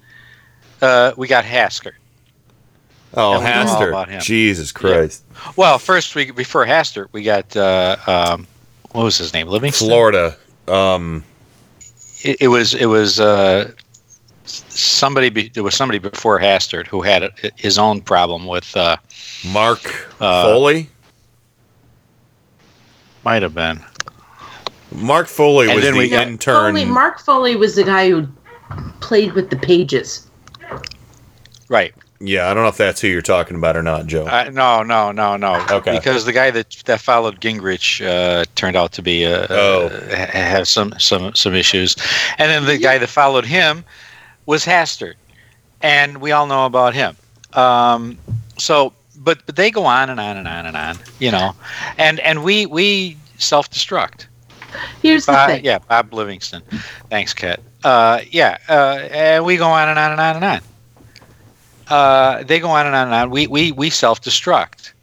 uh, we got Hastert. Oh, And we know all Hastert. Jesus Christ. Well, first we before Hastert, we got uh, um, what was his name? Livingston. Florida. Um, It, it was it was uh, somebody. Be, there was somebody before Hastert who had a- his own problem with uh, Mark uh, Foley? Might have been. Mark Foley And was then the we got- intern. Foley, Mark Foley was the guy who played with the pages. Right. Yeah, I don't know if that's who you're talking about or not, Joe. Uh, no, no, no, no. Okay. Because the guy that that followed Gingrich uh, turned out to be uh, Oh. uh, have some some some issues, and then the guy that followed him was Hastert, and we all know about him. Um, so, but but they go on and on and on and on, you know, and and we we self destruct. Here's the thing. yeah, Bob Livingston. Thanks, Kat. Uh, yeah, uh, and we go on and on and on and on. Uh, they go on and on and on. We we we self destruct.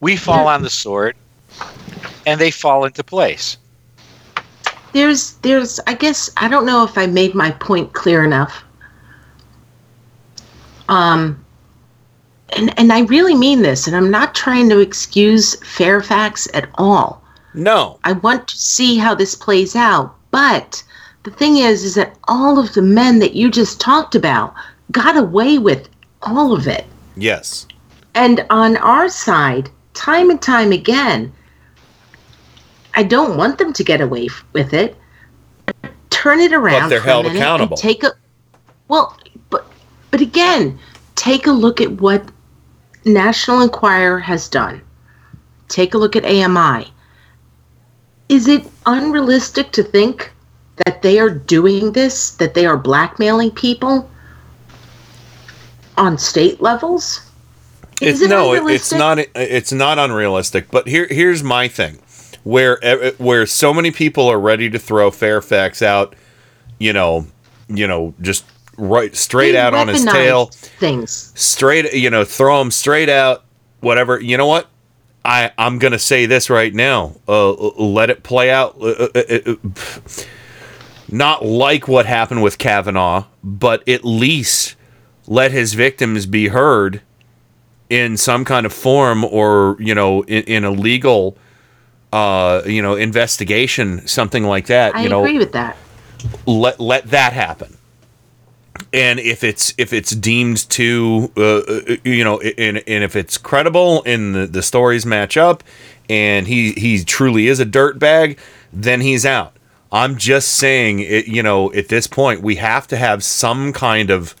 We fall on the sword, and they fall into place. There's, there's, I guess, I don't know if I made my point clear enough. Um, and and I really mean this, and I'm not trying to excuse Fairfax at all. No. I want to see how this plays out, but the thing is, is that all of the men that you just talked about got away with all of it. Yes. And on our side, time and time again, I don't want them to get away f- with it. Turn it around. But they're held accountable. Take a well, but but again, take a look at what National Enquirer has done. Take a look at AMI. Is it unrealistic to think that they are doing this? That they are blackmailing people on state levels? It's it no, it's not. It's not unrealistic. But here, here's my thing: where eh, where so many people are ready to throw Fairfax out, you know, you know, just right straight They out on his tail, Things. straight, you know, throw him straight out, whatever. You know what? I I'm gonna say this right now. Uh, let it play out. Uh, uh, uh, uh, not like what happened with Kavanaugh, but at least let his victims be heard in some kind of form or you know in, in a legal uh you know investigation something like that I you know agree with that. let let that happen and if it's if it's deemed to uh, uh, you know and, and if it's credible and the, the stories match up and he he truly is a dirt bag then he's out i'm just saying it you know at this point we have to have some kind of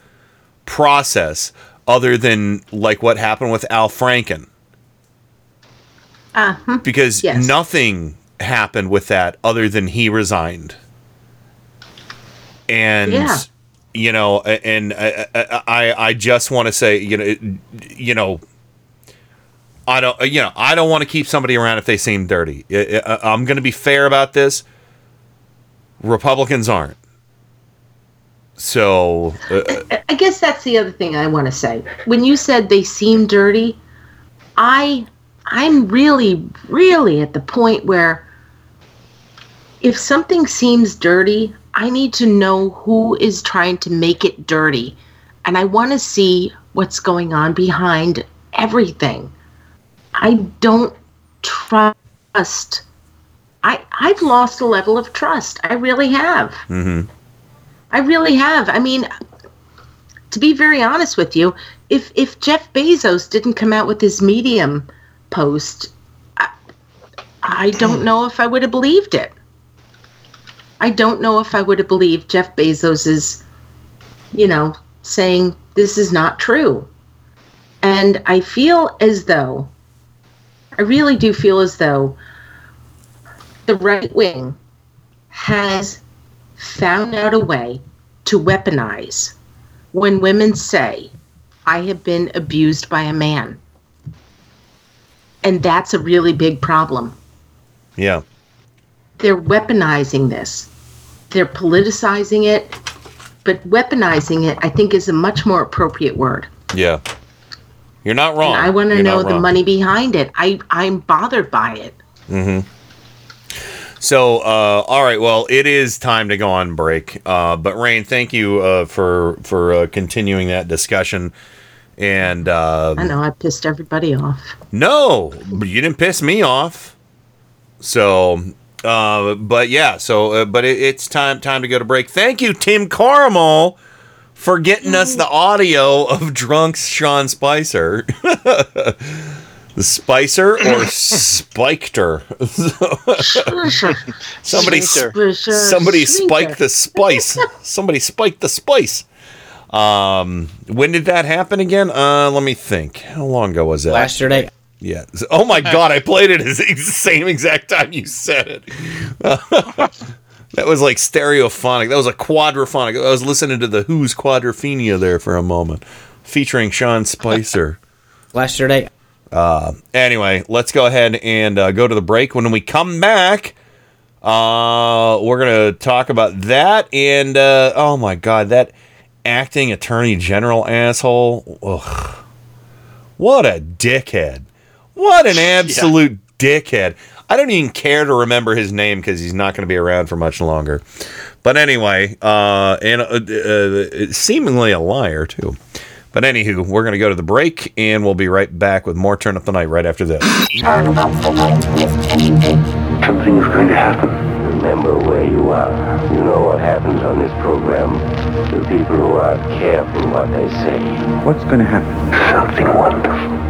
process other than like what happened with al franken Uh-huh. because Yes. nothing happened with that other than he resigned and Yeah. You know and I I, I just want to say you know it- you know I don't you know I don't want to keep somebody around if they seem dirty. I- I- I'm going to be fair about this. Republicans aren't. So uh, I- I guess that's the other thing I want to say. When you said they seem dirty, I I'm really really at the point where if something seems dirty, I need to know who is trying to make it dirty. And I want to see what's going on behind everything. I don't trust I I've lost a level of trust. I really have. mhm. I really have. I mean, to be very honest with you, if if Jeff Bezos didn't come out with his Medium post, I, I don't know if I would have believed it. I don't know if I would have believed Jeff Bezos is, you know, saying this is not true. And I feel as though, I really do feel as though the right wing has found out a way to weaponize when women say, I have been abused by a man. And that's a really big problem. yeah They're weaponizing this, they're politicizing it, but weaponizing it, I think, is a much more appropriate word. yeah you're not wrong And I want to know the money behind it. I, I'm bothered by it. Mm-hmm. So, uh, all right. Well, it is time to go on break. Uh, but Rain, thank you uh, for for uh, continuing that discussion. And uh, I know I pissed everybody off. no, you didn't piss me off. So, uh, but yeah. So, uh, but it, it's time time to go to break. Thank you, Tim Caramel, for getting us the audio of drunk Sean Spicer. The Spicer or Spikter? somebody, Spicer. somebody Splinter. spiked the spice. Somebody spiked the spice. Um, when did that happen again? Uh, let me think. How long ago was that? Yesterday. Yeah. Oh my god, I played it at the same exact time you said it. that was like stereophonic. That was a quadraphonic. I was listening to the Who's Quadrophenia there for a moment, featuring Sean Spicer. Last Yesterday. Uh, anyway, let's go ahead and uh, go to the break. When we come back, uh, we're gonna talk about that and uh, oh my god, that acting attorney general asshole. Ugh. What a dickhead! What an absolute dickhead! I don't even care to remember his name because he's not going to be around for much longer. But anyway, uh, and uh, uh, seemingly a liar too. But anywho, we're going to go to the break, and we'll be right back with more Turn Up the Night right after this. Something is going to happen. remember where you are. You know what happens on this program. The people who aren't careful what they say. What's going to happen? Something wonderful.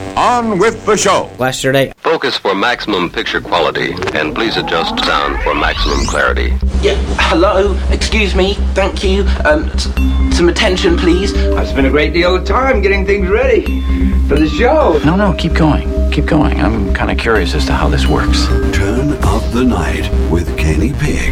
on with the show. Yesterday. Focus for maximum picture quality, and please adjust sound for maximum clarity. Yeah, hello, excuse me, thank you. Um, s- some attention, please. I've spent a great deal of time getting things ready for the show. No, no, keep going. Keep going. I'm kind of curious as to how this works. Turn up the night with Kenny Pick.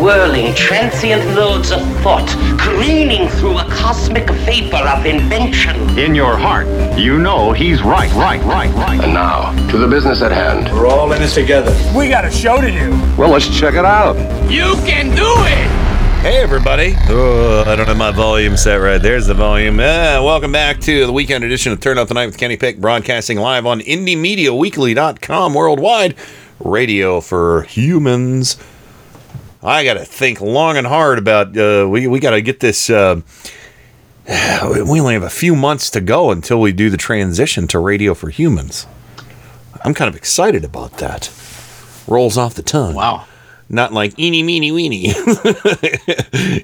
whirling, transient loads of thought, careening through a cosmic vapor of invention. In your heart, you know he's right, right, right, right. And now, to the business at hand. We're all in this together. We got a show to do. Well, let's check it out. You can do it! Hey, everybody. Oh, I don't have my volume set right. There's the volume. Ah, welcome back to the weekend edition of Turn Up the Night with Kenny Pick, broadcasting live on IndieMediaWeekly.com worldwide. Radio for humans. I got to think long and hard about. Uh, we we got to get this. Uh, we only have a few months to go until we do the transition to Radio for Humans. I'm kind of excited about that. Rolls off the tongue. Wow. Not like eeny, meeny, weeny.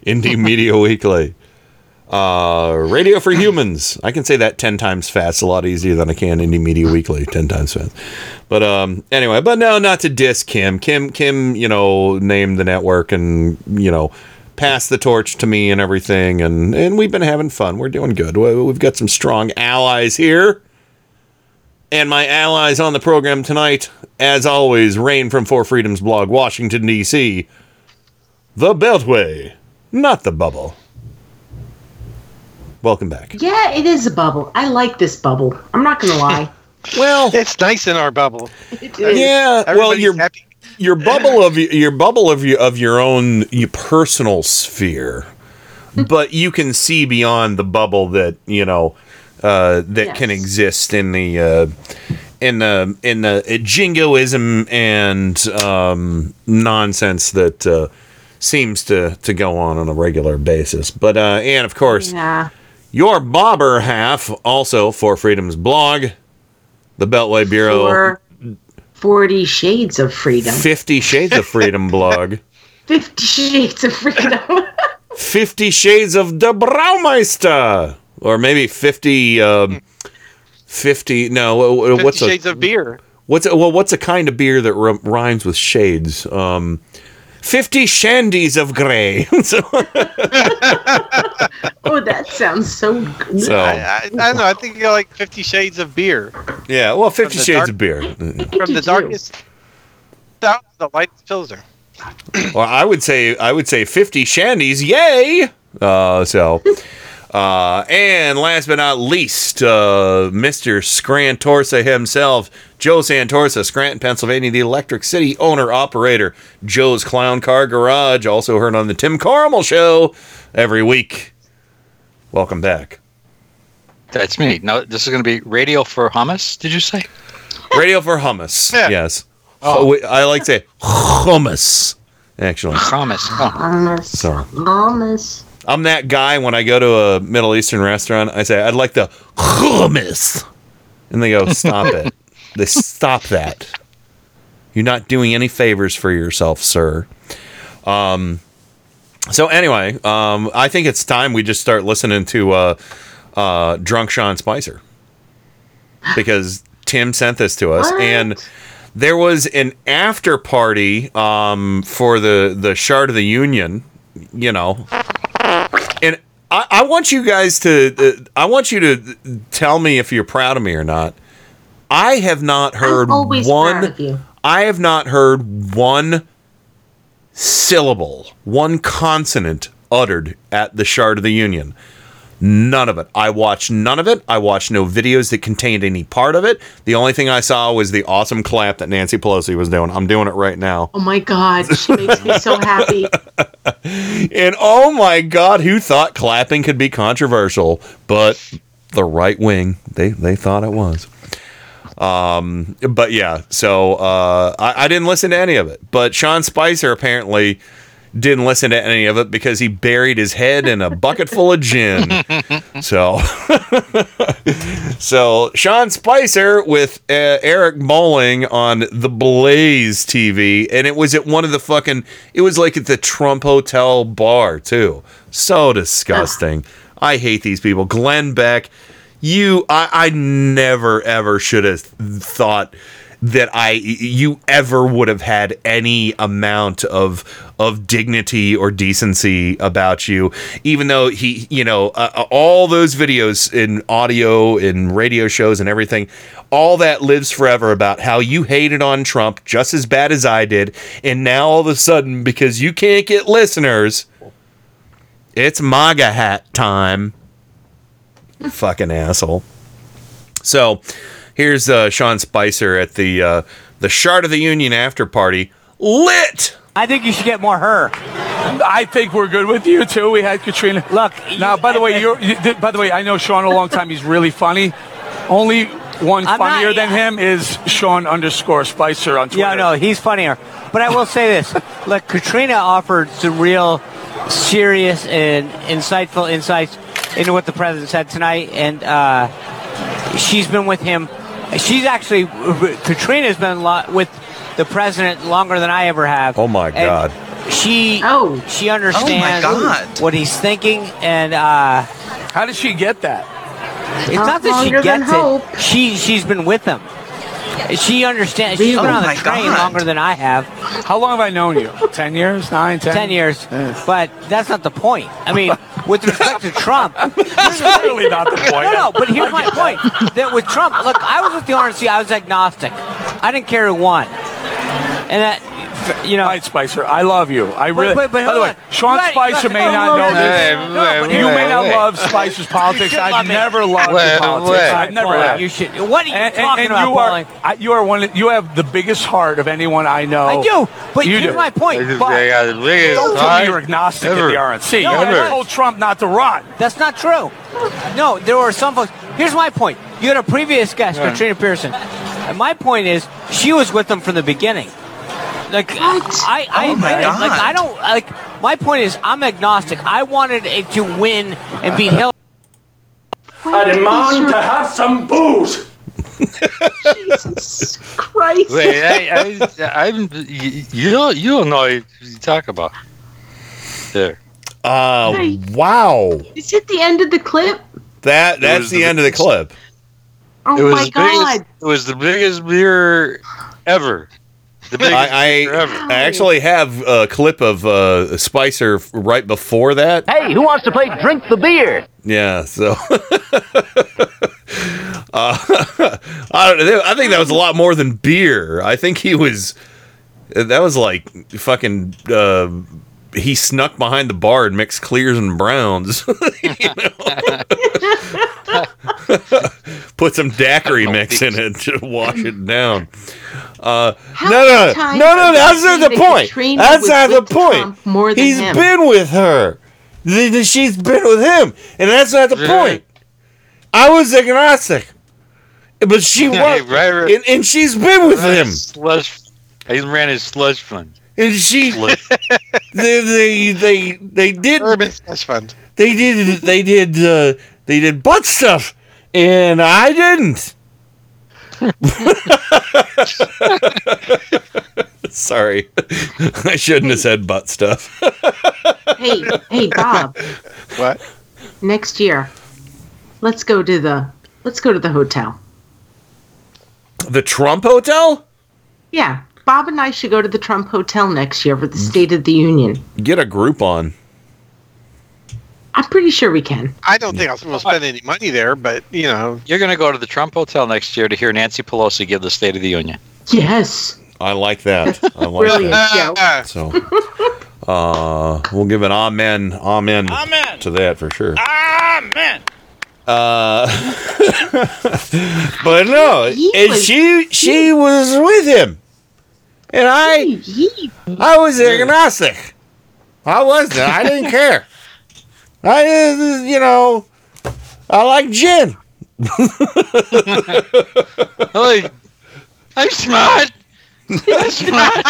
Indie Media Weekly. Uh, Radio for Humans. I can say that 10 times fast, a lot easier than I can Indie Media Weekly 10 times fast. But um, anyway, but no, not to diss Kim. Kim, Kim, you know, named the network and, you know, passed the torch to me and everything. And, and we've been having fun. We're doing good. We- We've got some strong allies here. And my allies on the program tonight, as always, Rain from Four Freedoms blog, Washington, D.C. The Beltway, not the bubble. Welcome back. Yeah, it is a bubble. I like this bubble. I'm not gonna lie. Well, it's nice in our bubble. It is. Yeah, well, Everybody's your happy. your bubble of your bubble of your of your own your personal sphere, but you can see beyond the bubble that you know uh, that can exist in the uh, in the in the uh, jingoism and um, nonsense that uh, seems to to go on on a regular basis. But uh, and of course, Yeah. Your bobber half also for Freedom's blog, the Beltway Bureau. For Forty Shades of Freedom. Fifty Shades of Freedom blog. Fifty Shades of Freedom. Fifty Shades of the Braumeister. Or maybe 50, um, 50, no, wha- wha- Fifty what's Shades a, of beer. what's a, well, what's a kind of beer that r- rhymes with shades? Um, 50 Shandies of Grey. so, oh, that sounds so good. so, I, I, I don't know. I think you got like Fifty Shades of beer. yeah, well, 50 Shades dark- of beer. From the darkest down to the lightest pilsner. Well, I would say I would say 50 shandies, yay! Uh, so, uh, and last but not least, uh, Mr. Scrantorsa himself, Joe Santorsa, Scranton, Pennsylvania, the Electric City owner operator, Joe's Clown Car Garage, also heard on the Tim Carmel Show every week. Welcome back. That's me. No, this is going to be radio for hummus. Did you say? Radio for hummus. Yeah. Yes. Oh. Oh, I like to say hummus. Actually, Hummus. Oh. Hummus. so Hummus. I'm that guy when I go to a Middle Eastern restaurant. I say, I'd like the hummus. And they go, stop it. They stop that. You're not doing any favors for yourself, sir. Um, so anyway, um, I think it's time we just start listening to uh, uh, drunk Sean Spicer because Tim sent this to us, What? and there was an after party um, for the the Shard of the Union. You know, I, I want you guys to uh, I want you to tell me if you're proud of me or not. I have not heard one. proud of you. I have not heard one syllable, one consonant uttered at the Shard of the Union. None of it. I watched none of it. I watched no videos that contained any part of it. The only thing I saw was the awesome clap that Nancy Pelosi was doing. I'm doing it right now. Oh my God, she makes me so happy. And oh my God, who thought clapping could be controversial? But the right wing, they they thought it was. Um, but yeah, so uh, I, I didn't listen to any of it. But Sean Spicer apparently didn't listen to any of it because he buried his head in a bucket full of gin. So, so Sean Spicer with uh, Eric Bolling on the Blaze TV, and it was at one of the fucking. It was like at the Trump Hotel bar too. So disgusting. I hate these people. Glenn Beck, you. I, I never ever should have thought that I you ever would have had any amount of of dignity or decency about you even though he you know uh, uh, all those videos in audio in radio shows and everything all that lives forever about how you hated on Trump just as bad as I did. And now all of a sudden because you can't get listeners it's MAGA hat time. Fucking asshole. So here's uh, Sean Spicer at the uh, the Shard of the Union after party. Lit. I think you should get more her. I think we're good with you too. We had Katrina. Look, now by the way, you're. You, by the way, I know Sean a long time. He's really funny. Only one I'm not- funnier than him is Sean underscore Spicer on Twitter. Yeah, no, he's funnier. But I will say this: look, Katrina offered some real serious and insightful insights into what the president said tonight, and uh, she's been with him. She's actually Katrina's been lo- with the president longer than I ever have. Oh my And god. She oh she understands God. what he's thinking, and uh, how does she get that? It's Not not that she longer than gets it. She she's been with him. She understands. She's been Really? on Oh the my train God. longer than I have. How long have I known you? Ten years? Nine? Ten? Ten years. But that's not the point. I mean, with respect to Trump, That's really not the point. No, no. But here's my point: that with Trump, look, I was with the RNC. I was agnostic. I didn't care who won, and that you know. All right, Spicer, I love you. I really. but- but by the way, on. Sean You Spicer got- may not know this. Hey, No, but you wait, may not love Spicer's politics. love I've me. never loved Wait, politics. wait. I've never. Wait, you should- what are you and, and- talking and about, You are, I, you are one. You have the biggest heart of anyone I know. I do, but you here's do. my point. But- Don't tell me you're agnostic at the RNC. No, you I'm not. told Trump not to run. That's not true. No, there were some folks. Here's my point. You had a previous guest, Yeah. Katrina Pearson, and my point is she was with them from the beginning. Like I, I, Oh, my I- God. like I don't like. My point is I'm agnostic. I wanted it to win and beat Hillary. I demand to have some booze. Jesus Christ. Wait, I, I, I'm, you, you don't, you don't know what you talk about. There. Uh, Hey. wow. Is it the end of the clip? That that's the, end of the clip. Oh it was my the God. biggest. It was the biggest beer ever. The biggest I. I, I actually have a clip of uh, Spicer right before that. Hey, who wants to play Drink the Beer? Yeah, so uh, I don't know. I think that was a lot more than beer. I think he was. That was like fucking. Uh, he snuck behind the bar and mixed clears and browns. You know? Put some daiquiri mix in it to wash it down. Uh, no, no, no, no, no. That's not the point. That's not the point. Trump more than He's him? been with her. Th- th- She's been with him, and that's not the point. I was agnostic, but she Yeah, was, right, right. And, and she's been with him, Slush. He ran his slush fund. And she, they, they, they, they did urban slush fund. They did, they did, uh, they did butt stuff, and I didn't. Sorry, I shouldn't have said butt stuff. hey, hey, Bob. What? Next year, let's go to the let's go to the hotel. the Trump Hotel. Yeah, Bob and I should go to the Trump Hotel next year for the State of the Union. Get a group on. I'm pretty sure we can. I don't think I'll spend any money there, but you know, You're going to go to the Trump Hotel next year to hear Nancy Pelosi give the State of the Union. Yes. I like that. I like Brilliant, that. Joe. So, uh, we'll give an amen, amen, Amen. to that for sure. Amen. Uh, but no, and she she was with him, and I I was agnostic. I wasn't. I didn't care. I you know I like gin. Hey, I'm smart. I'm smart.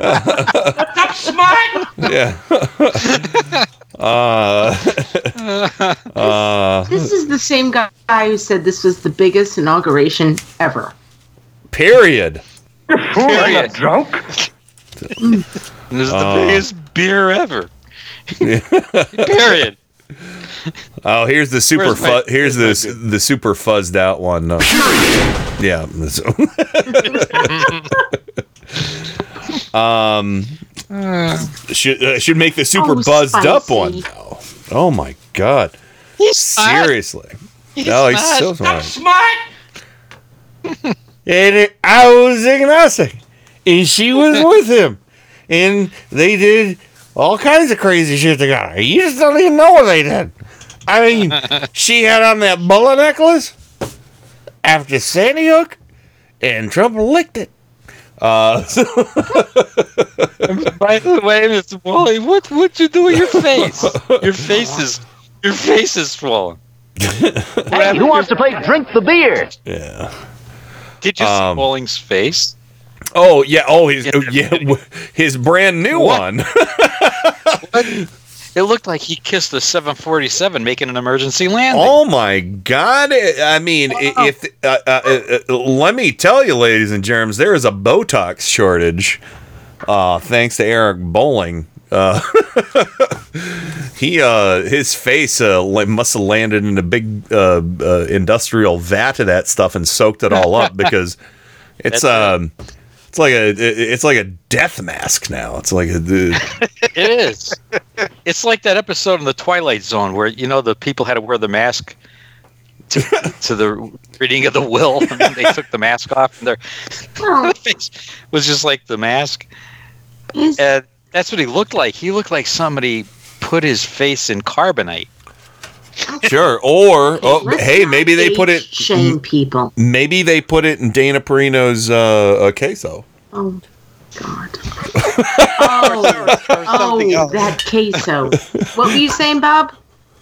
I'm smart. Yeah. uh, uh, This is the same guy who said this was the biggest inauguration ever. period. Period. drunk? This is the Uh. biggest beer ever. Period. Oh, here's the super Where's my- fu- here's the the super fuzzed out one. Uh, yeah. um, should uh, should make the super Oh, buzzed up spicy. one. Oh, oh my god! smart. Seriously? He's no, he's smart. so I'm smart. smart. And I was agnostic, and she was with him, and they did all kinds of crazy shit together. You just don't even know what they did. I mean, she had on that bullet necklace after Sandy Hook, and Trump licked it. Uh, so By the way, Mr. Wally, what what you do with your face? Your face is your face is swollen. Hey, who wants to play Drink the Beer? yeah. Did you see Um, Bolling's face? Oh yeah. Oh, his oh, yeah. w- His brand new What? one. It looked like he kissed the 747 making an emergency landing. Oh my God! I mean, i if uh, uh, uh, let me tell you, ladies and germs, there is a Botox shortage. Uh, thanks to Eric Bolling. Uh, he uh, his face uh, must have landed in a big uh, uh, industrial vat of that stuff and soaked it all up because it's um. It's like a it's like a death mask now. It's like a It is. It's like that episode in the Twilight Zone where you know the people had to wear the mask to, to the reading of the will, and then they took the mask off, and their Well, face was just like the mask. And that's what he looked like. He looked like somebody put his face in carbonite. sure. Or oh, let's hey, maybe they put it age Shame people. Maybe they put it in Dana Perino's uh, uh, queso. Oh God. oh, something oh else. that queso. What were you saying, Bob?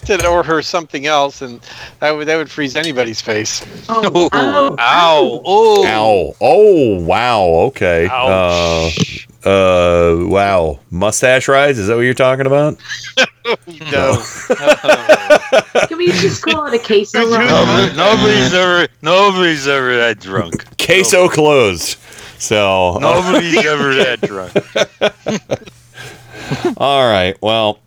Said or her something else, and that would that would freeze anybody's face. Oh, Ooh, oh, ow! Oh, Ow! Oh wow! Okay. Ouch. Uh, uh, wow! Mustache rise? Is that what you're talking about? No. Can we just call it a queso? Nobody- nobody's ever, nobody's ever that drunk. Queso closed. So. Nobody's ever that drunk. all right. Well.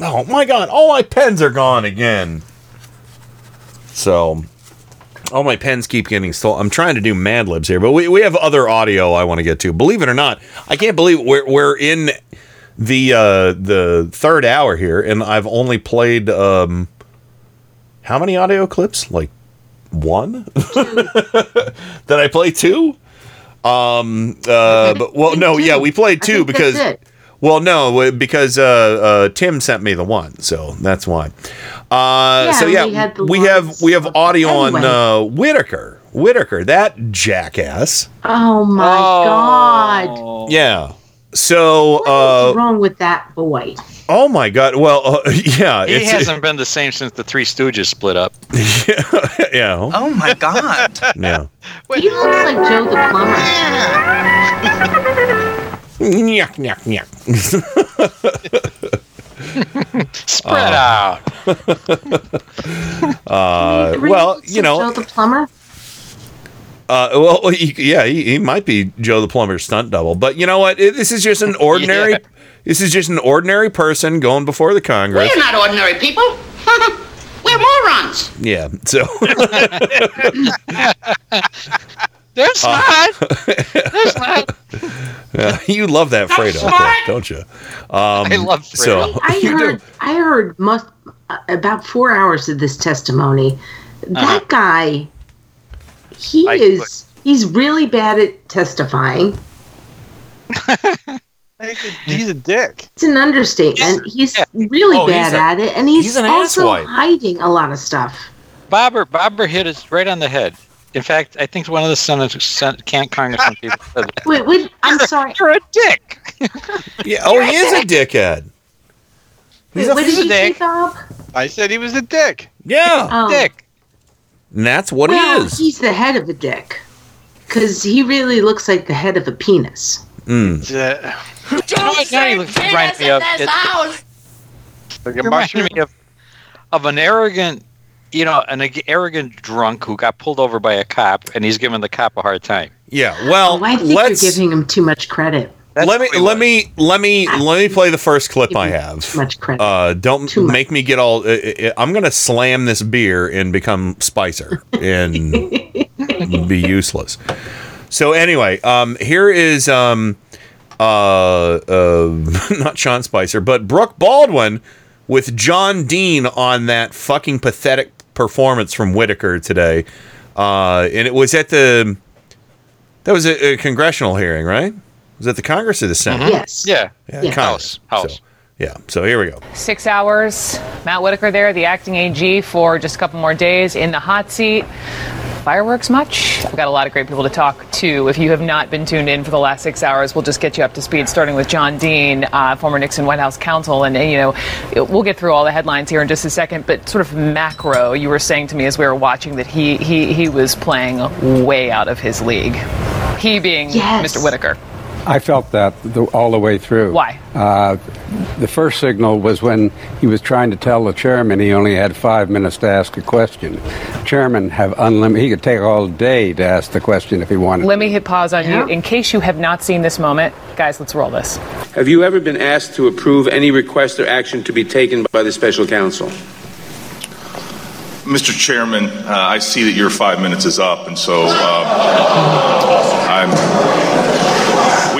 Oh my God! All my pens are gone again. So. All my pens keep getting stolen. I'm trying to do Mad Libs here, but we, we have other audio I want to get to. Believe it or not, I can't believe we're we're in the uh, the third hour here, and I've only played um, how many audio clips? Like one? Did I play two? Um. Uh. But well, no. Yeah, we played two because. That's it. Well, no, because uh, uh, Tim sent me the one, so that's why. Uh, Yeah, so we yeah, had the we have we have audio on Anyway. uh, Whitaker. Whitaker, that jackass. Oh my God. Yeah. So, What's uh, wrong with that boy? oh my god. Well, uh, yeah, He it's hasn't been the same since the Three Stooges split up. yeah, Oh my god. yeah. He looks like Joe the plumber. Nyah, nyah, nyah. Spread out. Uh, well, you know, Joe the plumber. Uh, well, he, yeah, he, he might be Joe the plumber's stunt double, but you know what? It- this is just an ordinary. Yeah. This is just an ordinary person going before the Congress. We're not ordinary people. We're morons. Yeah. So There's Uh, not. There's not. yeah, you love that Fredo, smart. don't you? Um, I love So I you do. heard. I heard must, uh, about four hours of this testimony. That Uh-huh. guy, he I- is. He's really bad at testifying. He's a dick. It's an understatement. He's really Oh, he's bad a- at it, and he's, he's an also asswipe. hiding a lot of stuff. Bobber Bobber hit us right on the head. In fact, I think one of the senators, sen- can't congressman people said that. Wait, wait. I'm sorry. You're a dick. Yeah. Oh, he is a dickhead. Wait, He's a what did you say, dick. Bob? I said he was a dick. Yeah. Oh. Dick. And that's what well, he is. he's the head of a dick, because he really looks like the head of a penis. Mm. Yeah. You know what? Now you look- remind me of it, Like a you remind mushroom. me of, of an arrogant, you know, an arrogant drunk who got pulled over by a cop, and he's giving the cop a hard time. Yeah. Well, Oh, I think let's you're giving him too much credit. Let me let me let me let me play the first clip I have. Too much credit. Uh, don't Too much. make me get all. Uh, uh, I'm gonna slam this beer and become Spicer and be useless. So anyway, um, here is um, uh, uh, not Sean Spicer, but Brooke Baldwin with John Dean on that fucking pathetic performance from Whitaker today, uh, and it was at the. That was a, a congressional hearing, right? Was it the Congress or the Senate? Yes. Yeah. Yeah, Yes. Congress. House. So, yeah. So here we go. Six hours. Matt Whitaker there, the acting AG, for just a couple more days in the hot seat. Fireworks much? I've got a lot of great people to talk to. If you have not been tuned in for the last six hours, we'll just get you up to speed, starting with John Dean, uh, former Nixon White House counsel. And, and, you know, we'll get through all the headlines here in just a second. But sort of macro, you were saying to me as we were watching that he, he, he was playing way out of his league. He being Yes. Mr. Whitaker. I felt that the, all the way through. Why? Uh, the first signal was when he was trying to tell the chairman he only had five minutes to ask a question. Chairman have unlimited. He could take all day to ask the question if he wanted. Let me hit pause on you. In case you have not seen this moment, guys, let's roll this. Have you ever been asked to approve any request or action to be taken by the special counsel? Mr. Chairman, uh, I see that your five minutes is up, and so uh, I'm.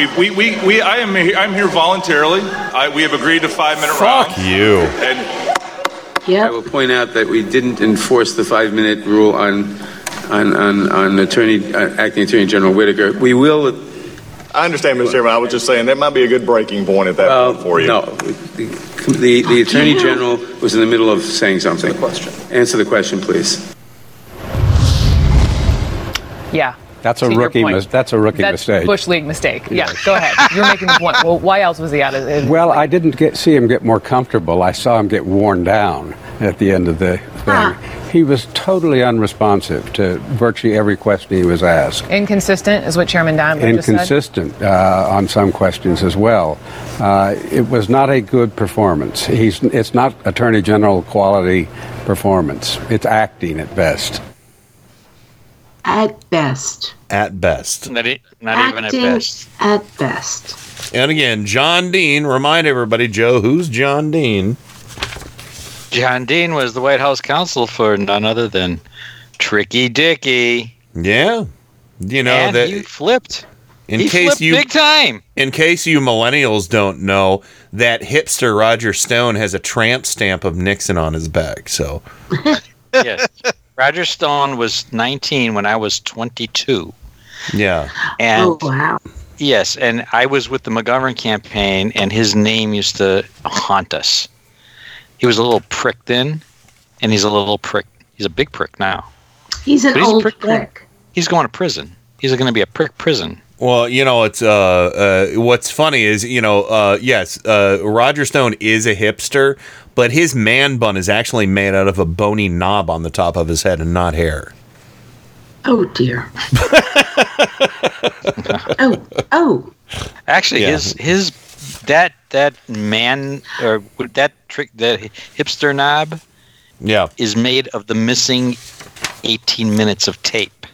We, we, we, we, I am here, I'm here voluntarily. I, we have agreed to five minute round. Fuck you. And I will point out that we didn't enforce the five-minute rule on, on, on, on Attorney, uh, Acting Attorney General Whitaker. We will. I understand, Mr. Chairman. I was just saying that might be a good breaking point at that Well, point for you. no, the, the, the Attorney General was in the middle of saying something. question. Answer the question, please. Yeah. That's a To rookie. Mis- that's a rookie That's mistake. Bush League mistake. Yeah, go ahead. You're making the point. Well, why else was he out of it? Well, I didn't get see him get more comfortable. I saw him get worn down at the end of the thing. He was totally unresponsive to virtually every question he was asked. Inconsistent is what Chairman Diamond said. Inconsistent uh, on some questions as well. Uh, it was not a good performance. He's it's not Attorney General quality performance. It's acting at best. At best. At best. Not, e- not even at Acting best. At best. And again, John Dean. Remind everybody, Joe, who's John Dean? John Dean was the White House counsel for none other than Tricky Dicky. Yeah. You know and that he flipped. in he case flipped you big time. in case you millennials don't know, that hipster Roger Stone has a tramp stamp of Nixon on his back. So yes. Roger Stone was 19 when I was 22. yeah. And oh wow. yes, and I was with the McGovern campaign, and his name used to haunt us. He was a little prick then, and he's a little prick. He's a big prick now. He's an he's a old prick, prick. He's going to prison. He's going to be a prick prison. Well, you know, it's uh, uh, what's funny is you know, uh, yes, uh, Roger Stone is a hipster, but his man bun is actually made out of a bony knob on the top of his head and not hair. Oh dear. oh oh. Actually, Yeah. his his that that man or that trick that hipster knob Yeah. is made of the missing 18 minutes of tape.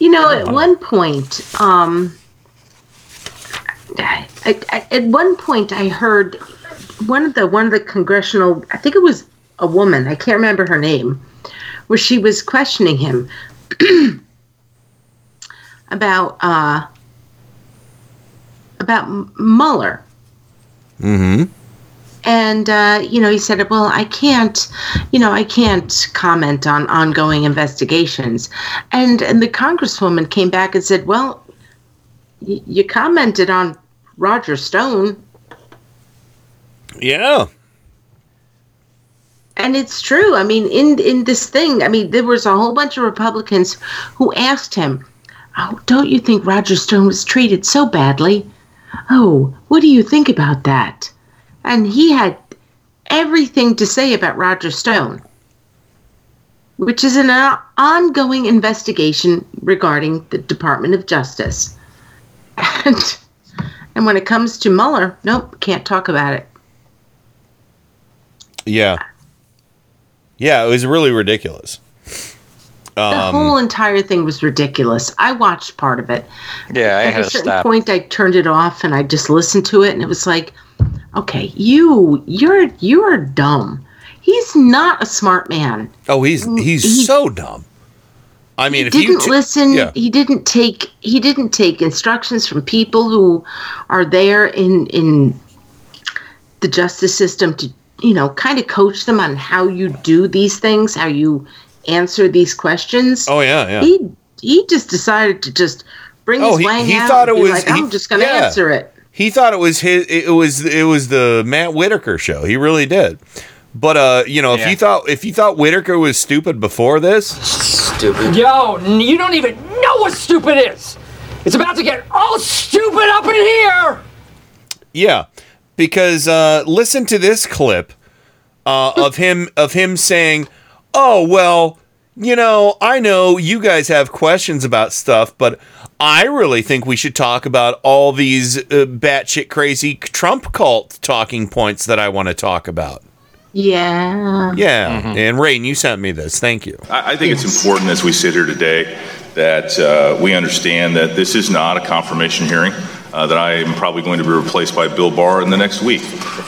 You know, at one point, um, I, I, at one point, I heard one of the one of the congressional. I think it was a woman. I can't remember her name, where she was questioning him about uh, about Mueller. Mm-hmm. And uh, you know, he said, "Well, I can't, you know, I can't comment on ongoing investigations." And and the congresswoman came back and said, "Well, y- you commented on Roger Stone, Yeah. and it's true. I mean, in in this thing, I mean, there was a whole bunch of Republicans who asked him, "Oh, don't you think Roger Stone was treated so badly? Oh, what do you think about that?" And he had everything to say about Roger Stone, which is an uh, ongoing investigation regarding the Department of Justice. And and when it comes to Mueller, nope, can't talk about it. Yeah. Yeah, it was really ridiculous. The Um, whole entire thing was ridiculous. I watched part of it. Yeah, I At had a certain stop. point, I turned it off and I just listened to it, and it was like, okay, you, you're, you're dumb. He's not a smart man. oh, he's he's so dumb. I mean, if you didn't t- listen. yeah. He didn't take. He didn't take instructions from people who are there in in the justice system to you know kind of coach them on how you do these things, how you answer these questions. Oh yeah, yeah. He he just decided to just bring Oh, his he- wang he out thought it was- like, I'm just going to yeah. answer it. He thought it was his. It was it was the Matt Whitaker show. He really did. But uh, you know, if you thought if you thought Whitaker was stupid before this, stupid. Yo, you don't even know what stupid is. It's about to get all stupid up in here. Yeah, because uh, listen to this clip uh, of him of him saying, "Oh well, you know, I know you guys have questions about stuff, but I really think we should talk about all these uh, batshit crazy Trump cult talking points that I want to talk about." Yeah. Yeah, and Rain, you sent me this. Thank you. I, I think it's important as we sit here today that uh, we understand that this is not a confirmation hearing. Uh, that I am probably going to be replaced by Bill Barr in the next week.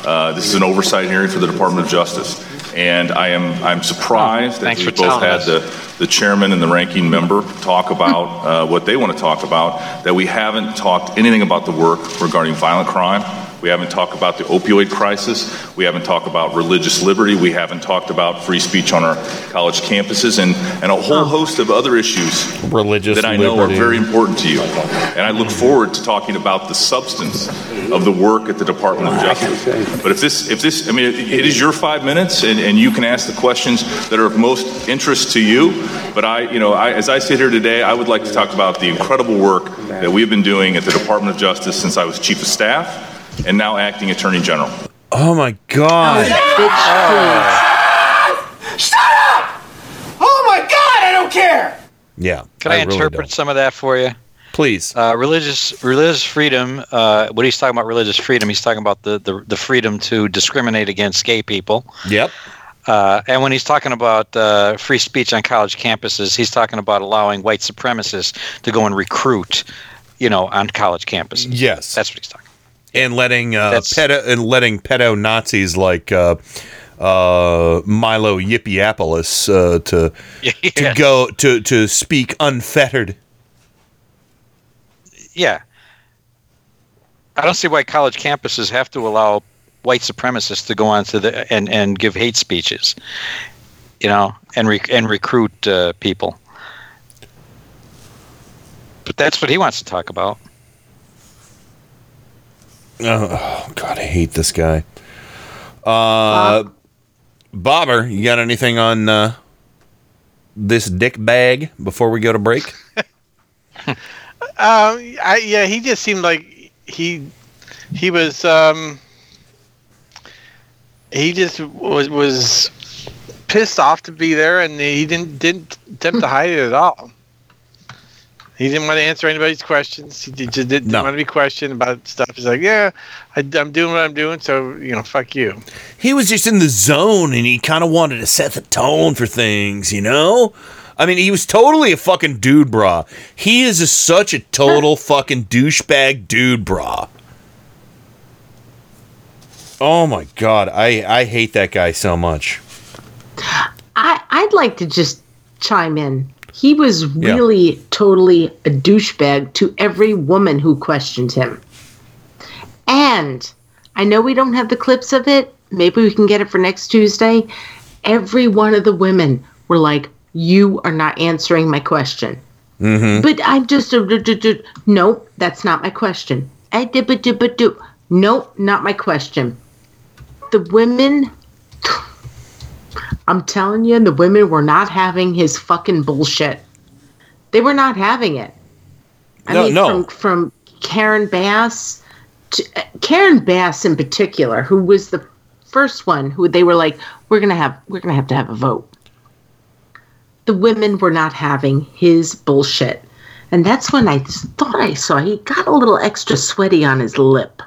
Uh, this is an oversight hearing for the Department of Justice, and I am I'm surprised that Thanks we for both telling had us. the the chairman and the ranking member talk about uh, what they want to talk about. That we haven't talked anything about the work regarding violent crime. We haven't talked about the opioid crisis. We haven't talked about religious liberty. We haven't talked about free speech on our college campuses and, and a whole host of other issues religious that I know liberty. are very important to you. And I look forward to talking about the substance of the work at the Department of Justice. But if this, if this, I mean, it, it is your five minutes, and, and you can ask the questions that are of most interest to you. But I, you know, I, as I sit here today, I would like to talk about the incredible work that we've been doing at the Department of Justice since I was Chief of Staff and now Acting Attorney General. Oh my god. Shut up! Oh my God, I don't care. Yeah. Can I, really interpret don't. some of that for you? Please. Uh, religious religious freedom. Uh, what he's talking about religious freedom. He's talking about the, the, the freedom to discriminate against gay people. Yep. Uh, and when he's talking about uh, free speech on college campuses, he's talking about allowing white supremacists to go and recruit, you know, on college campuses. Yes. That's what he's talking. And letting uh, pedo and letting pedo Nazis like uh, uh, Milo Yippieapolis uh, to to go to to speak unfettered. Yeah. I don't see why college campuses have to allow white supremacists to go on to the and, and give hate speeches, you know, and rec- and recruit uh, people. But that's what he wants to talk about. Oh, God, I hate this guy. Uh, Bobber, you got anything on uh, this dick bag before we go to break? Um, I, yeah, he just seemed like he he was um he just was was pissed off to be there, and he didn't didn't attempt to hide it at all. He didn't want to answer anybody's questions. He did- just didn't want to be questioned about stuff. He's like, "Yeah, I, I'm doing what I'm doing, so you know, fuck you." He was just in the zone, and he kind of wanted to set the tone for things, you know. I mean, he was totally a fucking dude bra. He is a, such a total fucking douchebag dude bra. Oh my god, I I hate that guy so much. I, I'd like to just chime in. He was really totally a douchebag to every woman who questioned him. And I know we don't have the clips of it. Maybe we can get it for next Tuesday. Every one of the women were like, You are not answering my question. Mm-hmm. But I'm just a. Nope, that's not my question. I did, but do, but do. Nope, not my question. The women. I'm telling you, the women were not having his fucking bullshit. They were not having it. I No, mean, no. from from Karen Bass, to, uh, Karen Bass in particular, who was the first one who they were like, we're gonna have we're gonna have to have a vote. The women were not having his bullshit, and that's when I thought I saw he got a little extra sweaty on his lip.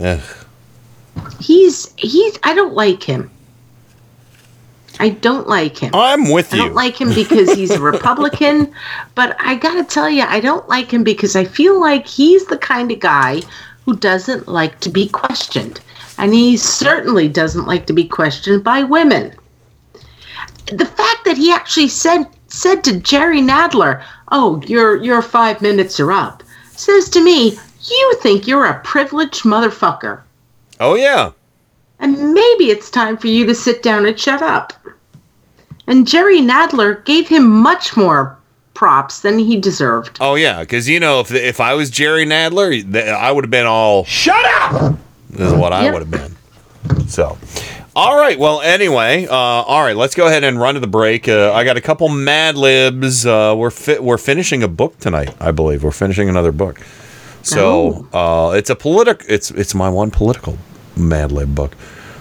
Ugh. He's he's I don't like him. I don't like him. I'm with you. I don't like him because he's a Republican, but I gotta tell you, I don't like him because I feel like he's the kind of guy who doesn't like to be questioned. And he certainly doesn't like to be questioned by women. The fact that he actually said said to Jerry Nadler, "Oh, your your five minutes are up," says to me, "You think you're a privileged motherfucker, Oh yeah. And maybe it's time for you to sit down and shut up." And Jerry Nadler gave him much more props than he deserved. Oh yeah, because you know if if I was Jerry Nadler, I would have been all Shut up. is what I Yep. would have been. So, all right. Well, anyway, uh, all right. Let's go ahead and run to the break. Uh, I got a couple Mad Libs. Uh, we're fi- we're finishing a book tonight. I believe we're finishing another book. So uh, it's a political. It's it's my one political Mad Lib book.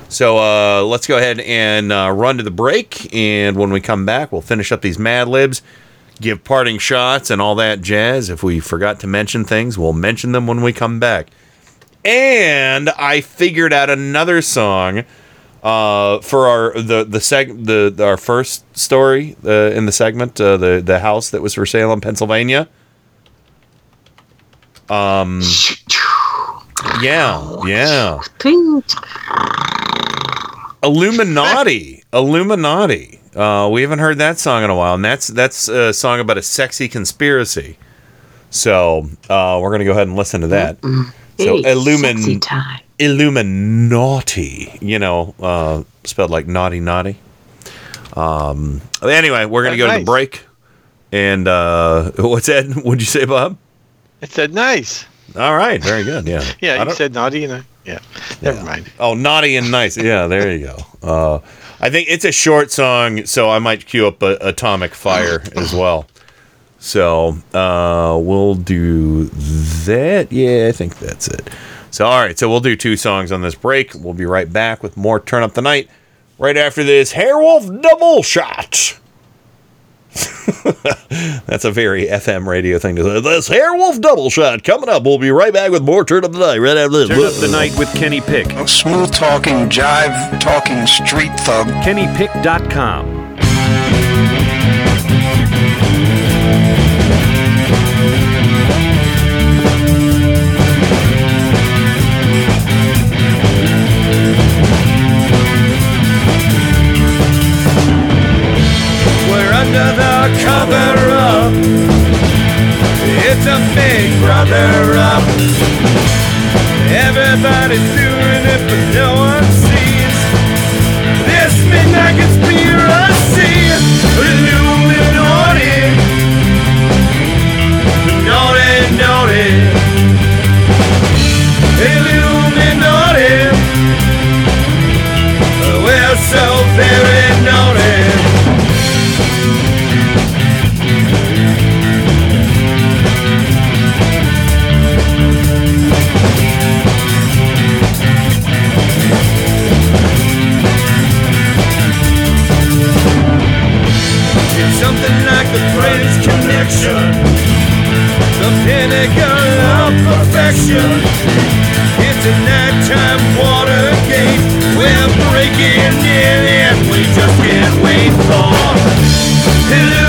So uh, let's go ahead and uh, run to the break, and when we come back, we'll finish up these Mad Libs, give parting shots, and all that jazz. If we forgot to mention things, we'll mention them when we come back. And I figured out another song uh, for our the the seg the our first story uh, in the segment, uh, the the house that was for sale in Pennsylvania. Um. Yeah, yeah. Illuminati, Illuminati. Uh, we haven't heard that song in a while, and that's that's a song about a sexy conspiracy. So uh, we're gonna go ahead and listen to that. So Hey, Illumin. Illuminati, you know, uh, spelled like naughty naughty. Um. Anyway, we're gonna Oh, go to the break. And uh, what's that? What'd you say, Bob? It said nice. All right, very good. Yeah. Yeah, you said naughty and I, yeah. Never mind. Oh, naughty and nice. Yeah, there you go. Uh, I think it's a short song, so I might cue up a, Atomic Fire as well. So uh, we'll do that. Yeah, I think that's it. So, all right. So we'll do two songs on this break. We'll be right back with more Turn Up the Night right after this Hairwolf Double Shot. That's a very FM radio thing to say. This Hairwolf Double Shot coming up. We'll be right back with more Turn Up the Night right after this. Turn up the night with Kenny Pick. Smooth talking, jive talking, street thug. KennyPick.com. under the cover up. It's a big brother up. Everybody's doing it, but no one sees this midnight conspiracy. Illuminati. Naughty, naughty. Illuminati. We're so very something like the French Connection, the pinnacle of perfection. It's a nighttime Watergate. We're breaking in and we just can't wait for Illuminati.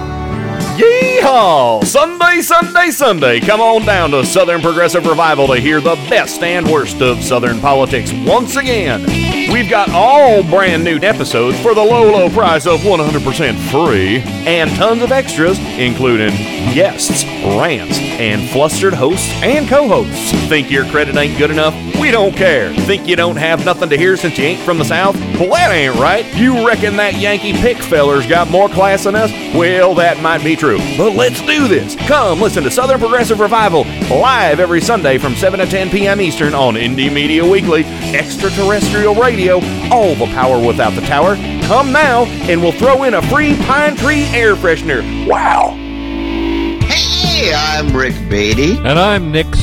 Sunday, Sunday, Sunday. Come on down to Southern Progressive Revival to hear the best and worst of Southern politics once again. We've got all brand new episodes for the low, low price of 100% free and tons of extras, including guests, rants, and flustered hosts and co hosts. Think your credit ain't good enough? We don't care. Think you don't have nothing to hear since you ain't from the South? Well, that ain't right. You reckon that Yankee pick feller's got more class than us? Well, that might be true. But let's do this. Come listen to Southern Progressive Revival live every Sunday from 7 to 10 p.m. Eastern on Indie Media Weekly, extraterrestrial radio, all the power without the tower. Come now, and we'll throw in a free pine tree air freshener. Wow! Hey, I'm Rick Beatty. And I'm Nick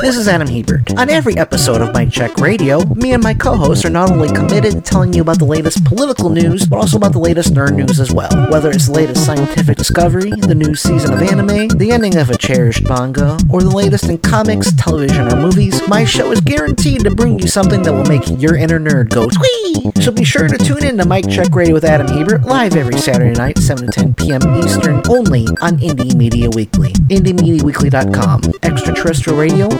This is Adam Hebert. On every episode of Mike Check Radio, me and my co hosts are not only committed to telling you about the latest political news, but also about the latest nerd news as well. Whether it's the latest scientific discovery, the new season of anime, the ending of a cherished manga, or the latest in comics, television, or movies, my show is guaranteed to bring you something that will make your inner nerd go squee! So be sure to tune in to Mike Check Radio with Adam Hebert live every Saturday night, 7 to 10 p.m. Eastern, only on Indie Media Weekly. IndieMediaWeekly.com. Extraterrestrial radio,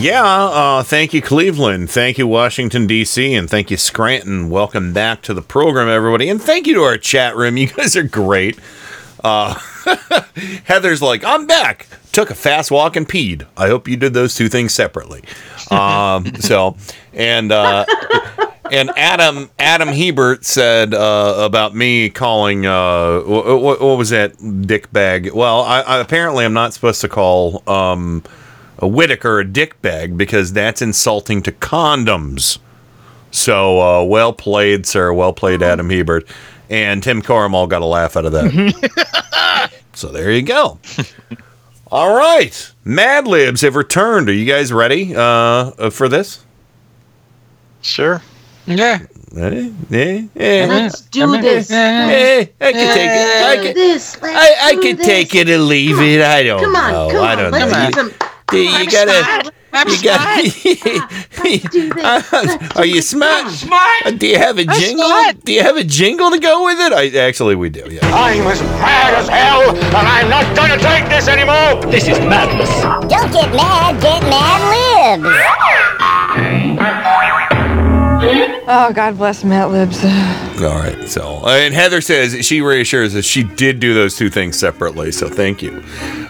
Yeah, uh, thank you, Cleveland. Thank you, Washington, D.C., and thank you, Scranton. Welcome back to the program, everybody. And thank you to our chat room. You guys are great. Uh, Heather's like, I'm back. Took a fast walk and peed. I hope you did those two things separately. Um, so, and uh, and Adam Adam Hebert said uh, about me calling uh, what, what was that dick bag? Well, I, I apparently I'm not supposed to call um, a Whitaker a dick bag because that's insulting to condoms. So uh, well played, sir. Well played, Adam Hebert. And Tim Corrimal got a laugh out of that. so there you go. All right, Mad Libs have returned. Are you guys ready uh, uh for this? Sure. Yeah. Ready? Yeah. yeah. Let's do this. Yeah, I can take it. I can, this. I, I can take it or leave it. I don't Come on, know. come I don't let's know. Get some- You, you, you gotta. You got. Are you smart? Smart. Uh, do you have a I'm jingle? smart. Do you have a jingle to go with it? I actually we do. Yeah. I'm as mad as hell, and I'm not gonna take this anymore. This is madness. Don't get mad, get mad libs. Oh, God bless Mad Libs. All right. So, and Heather says she reassures us she did do those two things separately. So thank you.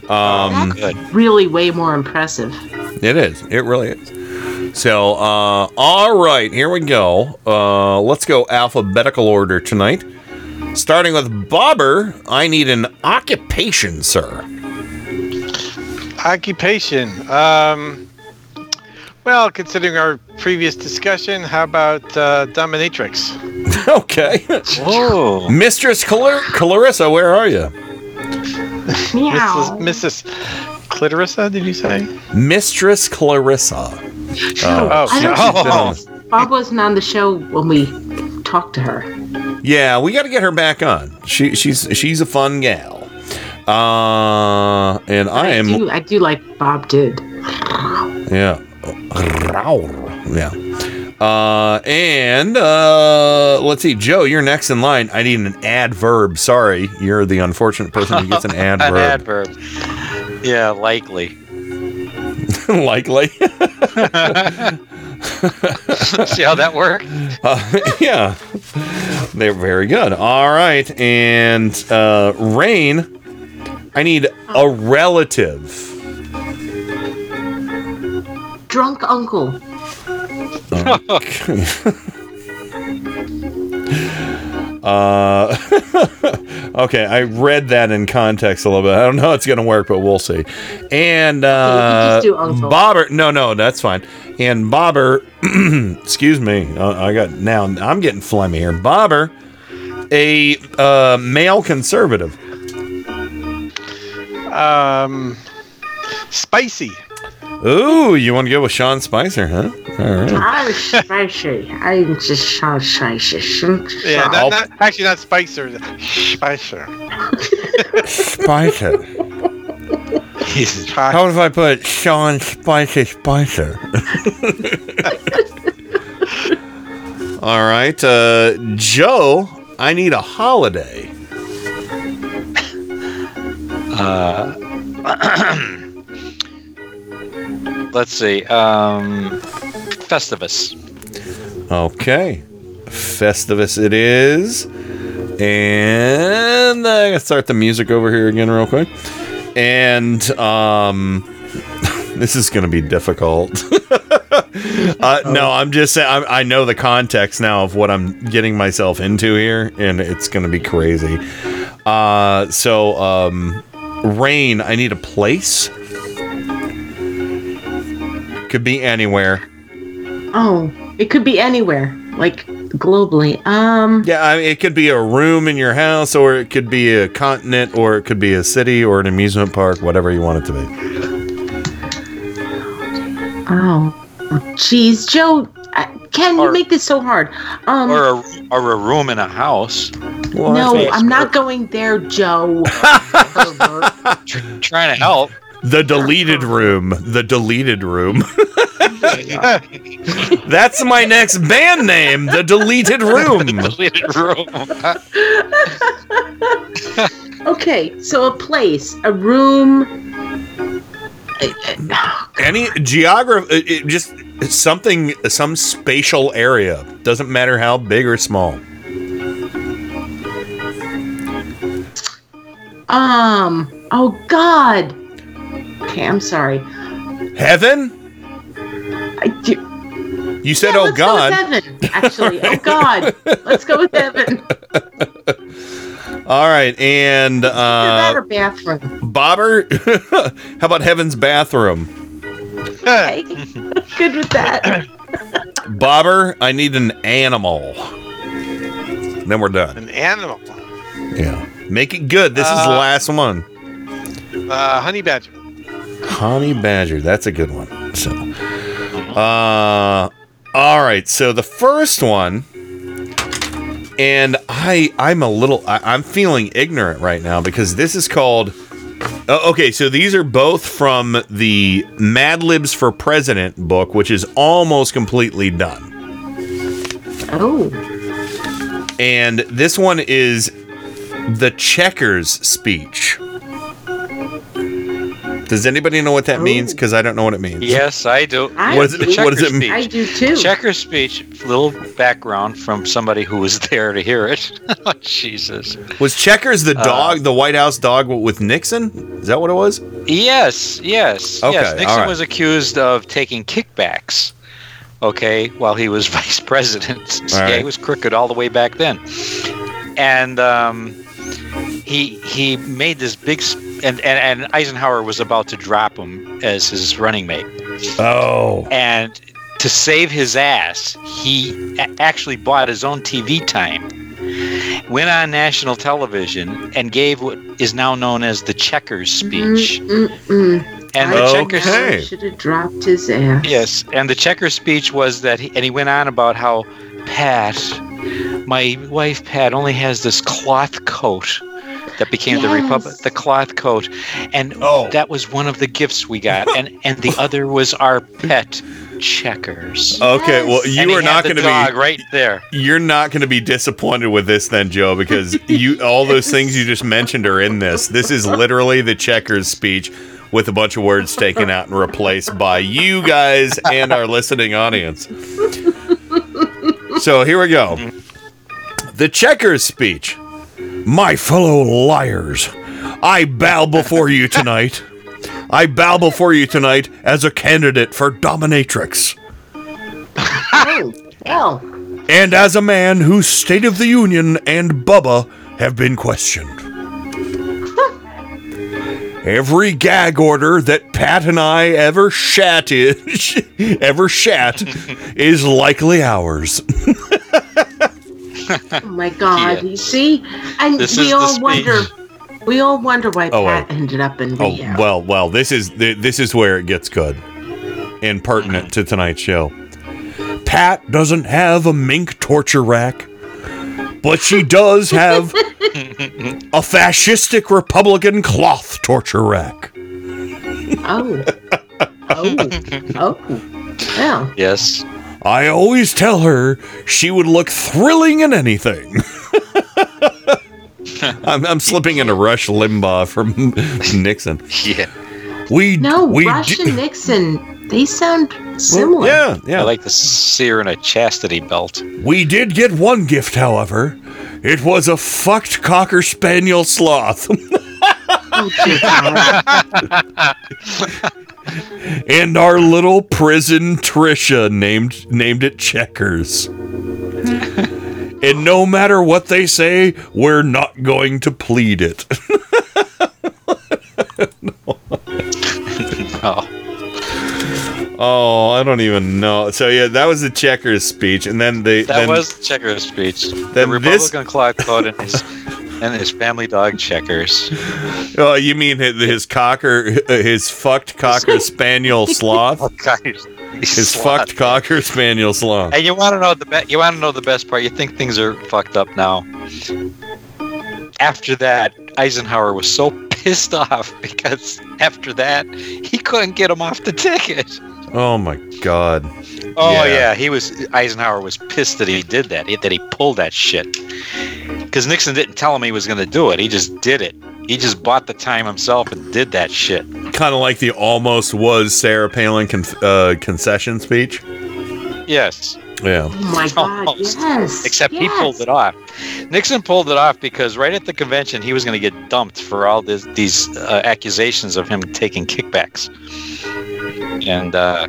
Um, Really way more impressive. It is. It really is. So, uh, all right, here we go. Uh, let's go alphabetical order tonight. Starting with Bobber, I need an occupation, sir. Occupation. Um, well, considering our previous discussion, how about uh, dominatrix? okay. Whoa. Mistress Clar- Clarissa, where are you? Mrs. Mrs. Clitorissa, did you say? Mistress Clarissa. Oh, I don't oh. she's been on- Bob wasn't on the show when we talked to her. Yeah, we got to get her back on. She she's she's a fun gal. Uh, and I am do, I do like Bob did. Yeah. Yeah. Uh, and uh, let's see, Joe, you're next in line. I need an adverb. Sorry, you're the unfortunate person who gets an adverb. An adverb. Yeah, likely. Likely. See how that worked? Uh, yeah, they're very good. All right, and uh, Rain, I need a relative. Drunk uncle. Okay. Uh, okay, I read that in context a little bit. I don't know how it's going to work, but we'll see. And uh, just. Bobber, no, no, that's fine. And Bobber, excuse me, uh, I got now. I'm getting phlegmy here. Bobber, a uh, male conservative. Um, spicy. Ooh, you want to go with Sean Spicer, huh? All right. I'm spicy. I'm just so spicy. Yeah, not, not, actually not Spicer. Spicer. Spicer. How if I put Sean Spicy Spicer? All right, uh, Joe, I need a holiday. Uh, let's see. Um, Festivus. Okay, Festivus it is. And I gotta start the music over here again, real quick. and um, this is going to be difficult. uh, no, I'm just saying. I'm, I know the context now of what I'm getting myself into here, and it's going to be crazy. Uh, so, um, rain. I need a place. Could be anywhere. Oh, it could be anywhere, like globally. Um, Yeah, I mean, it could be a room in your house, or it could be a continent, or it could be a city, or an amusement park, whatever you want it to be. oh, jeez, Joe, uh, can you make this so hard? Um, or a or a room in a house. no, I'm not going there, Joe. trying to help. The deleted room. The deleted room. That's my next band name. The deleted room. Deleted room. okay, so a place, a room. Any geography, just something, some spatial area. Doesn't matter how big or small. Um. Oh God. Okay, I'm sorry. Heaven? I do. You said, Yeah, "Oh let's go God." with heaven. Actually, oh God. Let's go with heaven. All right, and Either that uh, bathroom. Bobber, how about Heaven's bathroom? Okay. Good with that. Bobber, I need an animal. Then we're done. An animal. Yeah, make it good. This is the Uh, last one. Uh, honey badger. Honey Badger, that's a good one. So, uh, all right. So the first one, and I, I'm a little, I, I'm feeling ignorant right now because this is called. Oh, okay, so these are both from the Mad Libs for President book, which is almost completely done. Oh. And this one is the Checkers speech. Does anybody know what that means? Because I don't know what it means. Yes, I do. I What is it- what does it mean? speech. I do too. Checker speech. Little background from somebody who was there to hear it. oh, Jesus. Was Checkers the Uh, dog, the White House dog with Nixon? Is that what it was? Yes, yes, Okay, yes. Nixon right. was accused of taking kickbacks. Okay, while he was vice president. All yeah, right. he was crooked all the way back then. And um, he he made this big, sp- and, and and Eisenhower was about to drop him as his running mate. Oh. And to save his ass, he a- actually bought his own TV time. Went on national television and gave what is now known as the Checkers mm-hmm, speech. Mm-mm. And the I Checkers should have dropped his ass. Yes, and the checker speech was that, he, and he went on about how Pat, my wife Pat, only has this cloth coat that became the republic, the cloth coat, and oh. that was one of the gifts we got, and and the other was our pet checkers. Okay, well, you And he are not going to be right there. You're not going to be disappointed with this then, Joe, because you all those things you just mentioned are in this. This is literally the Checkers speech with a bunch of words taken out and replaced by you guys and our listening audience. So here we go. The Checkers speech. My fellow liars, I bow before you tonight. I bow before you tonight as a candidate for dominatrix. Oh. And as a man whose State of the Union and Bubba have been questioned. Every gag order that Pat and I ever shat is, ever shat is likely ours. Oh my God! You see, and This we all wonder. We all wonder why Oh, Pat wait. ended up in Oh well, well. This is this is where it gets good and pertinent to tonight's show. Pat doesn't have a mink torture rack, but she does have a fascistic Republican cloth torture rack. Oh. Oh. Oh. Well. Yes. I always tell her she would look thrilling in anything. I'm, I'm slipping into Rush Limbaugh from Nixon. Yeah. We No, we Rush do- and Nixon. They sound similar. yeah, yeah. I like the sear in a chastity belt. We did get one gift, however. It was a fucked cocker spaniel sloth. Oh, and our little prison Trisha named named it Checkers. and no matter what they say, we're not going to plead it. Oh. Oh, I don't even know. So yeah, that was the Checkers speech, and then they That then, was Checkers' speech. The Then this- Republican cloth coat and his and his family dog Checkers. Oh, you mean his, his cocker, his oh, fucked cocker spaniel sloth? His fucked cocker spaniel sloth. And you want to know the be- you want to know the best part? You think things are fucked up now. After that, Eisenhower was so pissed off because after that he couldn't get him off the ticket. Oh my god. Oh Yeah. yeah, he was Eisenhower was pissed that he did that, that he pulled that shit. Because Nixon didn't tell him he was going to do it. He just did it. He just bought the time himself and did that shit. Kind of like the almost was Sarah Palin con- uh, concession speech. Yes. Yeah. Oh my God! Yes. Except he pulled it off. Nixon pulled it off because right at the convention he was going to get dumped for all this, these uh, accusations of him taking kickbacks. And uh,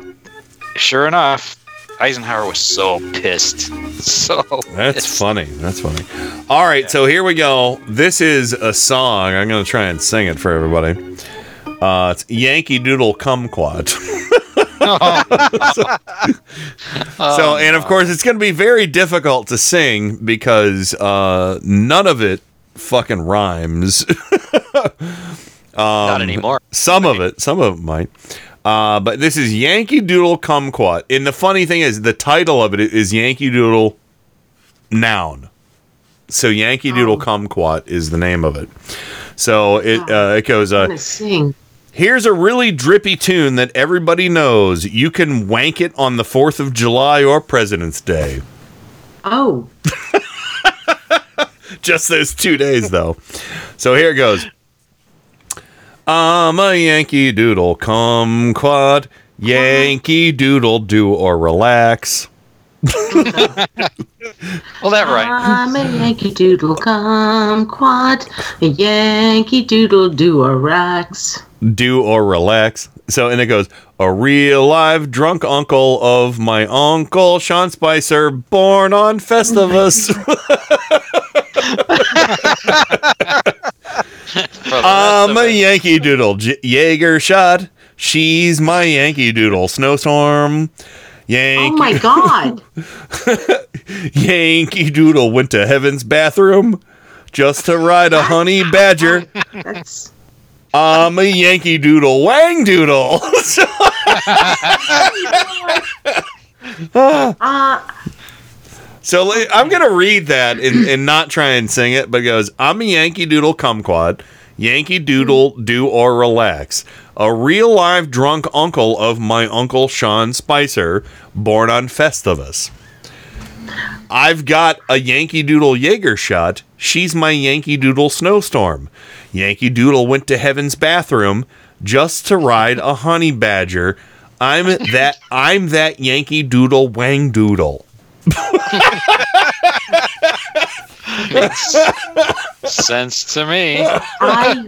sure enough, Eisenhower was so pissed. So That's pissed. funny. That's funny. All right, so here we go. This is a song. I'm going to try and sing it for everybody. Uh, it's Yankee Doodle Kumquat. so, and of course, it's going to be very difficult to sing because uh, none of it fucking rhymes. Not anymore. Some of it, some of it might. Uh, but this is Yankee Doodle Kumquat. And the funny thing is, the title of it is Yankee Doodle Noun. So Yankee Doodle Kumquat is the name of it. So it uh, it goes. Uh, sing. Here's a really drippy tune that everybody knows. You can wank it on the 4th of July or President's Day. Oh, Just those two days, though. So here it goes. I'm a Yankee Doodle kumquat. Yankee Doodle do or relax. well, that right. I'm a Yankee Doodle kumquat, a Yankee Doodle do or relax. do or relax. So, and it goes, a real live drunk uncle of my uncle Sean Spicer, born on Festivus. I'm a Yankee Doodle J- Jaeger shot. She's my Yankee Doodle snowstorm. Yankee, Oh my God! Yankee Doodle went to heaven's bathroom just to ride a honey badger. That's I'm a Yankee Doodle Wang Doodle. uh, So I'm gonna read that and, and not try and sing it, but it goes, I'm a Yankee Doodle kumquat, Yankee Doodle do or relax. A real live drunk uncle of my uncle Sean Spicer, born on Festivus. I've got a Yankee Doodle Jaeger shot. She's my Yankee Doodle snowstorm. Yankee Doodle went to heaven's bathroom just to ride a honey badger. I'm that I'm that Yankee Doodle Wang Doodle. Makes sense to me. I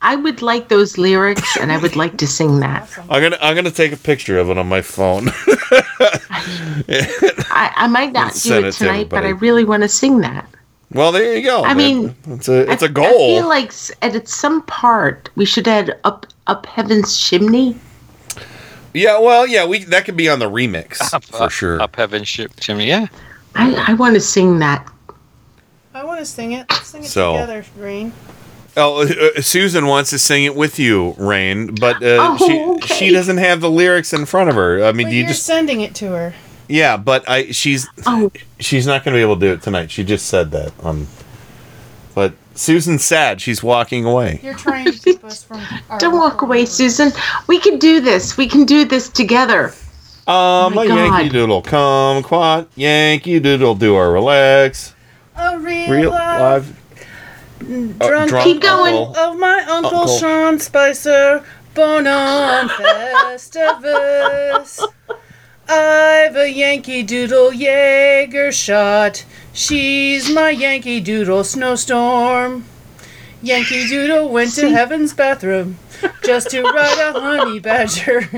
I would like those lyrics, and I would like to sing that. I'm gonna I'm gonna take a picture of it on my phone. I, I might not do Send it it to tonight, but I really want to sing that. well, there you go. I man. mean, it's a it's I- a goal. I feel like at some part we should add up up heaven's chimney. Yeah, well, yeah, we that could be on the remix for sure. Up heaven ship Jimmy. Yeah. I, I want to sing that. I want to sing it. Sing it So- together, Rain. Oh, uh, Susan wants to sing it with you, Rain, but uh, Oh, she okay. she doesn't have the lyrics in front of her. I mean, But you you're just sending it to her. yeah, but I she's she's not going to be able to do it tonight. She just said that on. But Susan's sad. She's walking away. You're trying to keep us from. Don't walk away, Susan. We can do this. We can do this together. Um, my a Yankee God. Doodle kumquat, Yankee Doodle do or relax. A real, Real live live. drunk, drunk Keep going. uncle. of my uncle, Uncle. Sean Spicer, born on Festivus. I've a Yankee Doodle Jaeger shot. She's my Yankee Doodle snowstorm. Yankee Doodle went to heaven's bathroom just to ride a honey badger.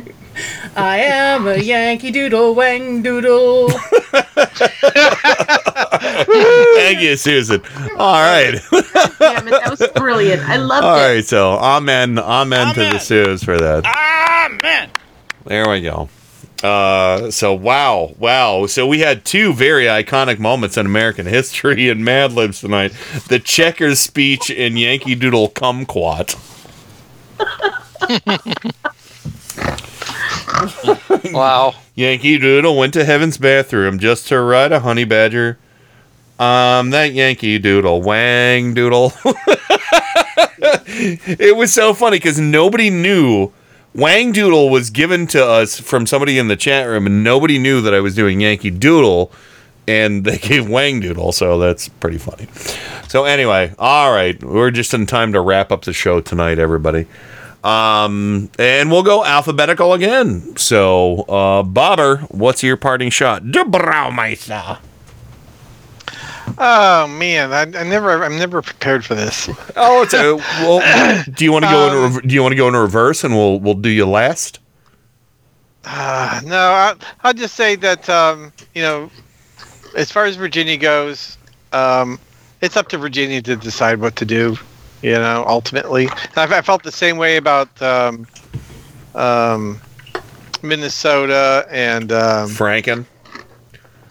I am a Yankee Doodle Wang Doodle. Thank you, Susan. All right. Damn it, that was brilliant. I loved All it. right, so amen, amen, to the Suze for that. Amen. There we go. Uh, so wow, wow. So we had two very iconic moments in American history in Mad Libs tonight: the Checkers speech and Yankee Doodle Kumquat. wow. Yankee Doodle went to heaven's bathroom just to ride a honey badger. Um, that Yankee Doodle, Wang Doodle. it was so funny because nobody knew. Wang Doodle was given to us from somebody in the chat room, and nobody knew that I was doing Yankee Doodle, and they gave Wang Doodle, so that's pretty funny. So anyway, all right, we're just in time to wrap up the show tonight, everybody. Um, and we'll go alphabetical again. So, uh, Bobber, what's your parting shot? Braumeister. Oh man, I, I never, I'm never prepared for this. Oh, it's a, well. Do you want to go in? rev- Do you want to go in reverse, and we'll we'll do you last? Uh, no, I, I'll just say that um, you know, as far as Virginia goes, um, it's up to Virginia to decide what to do. You know, ultimately, I, I felt the same way about um, um, Minnesota and um, Franken.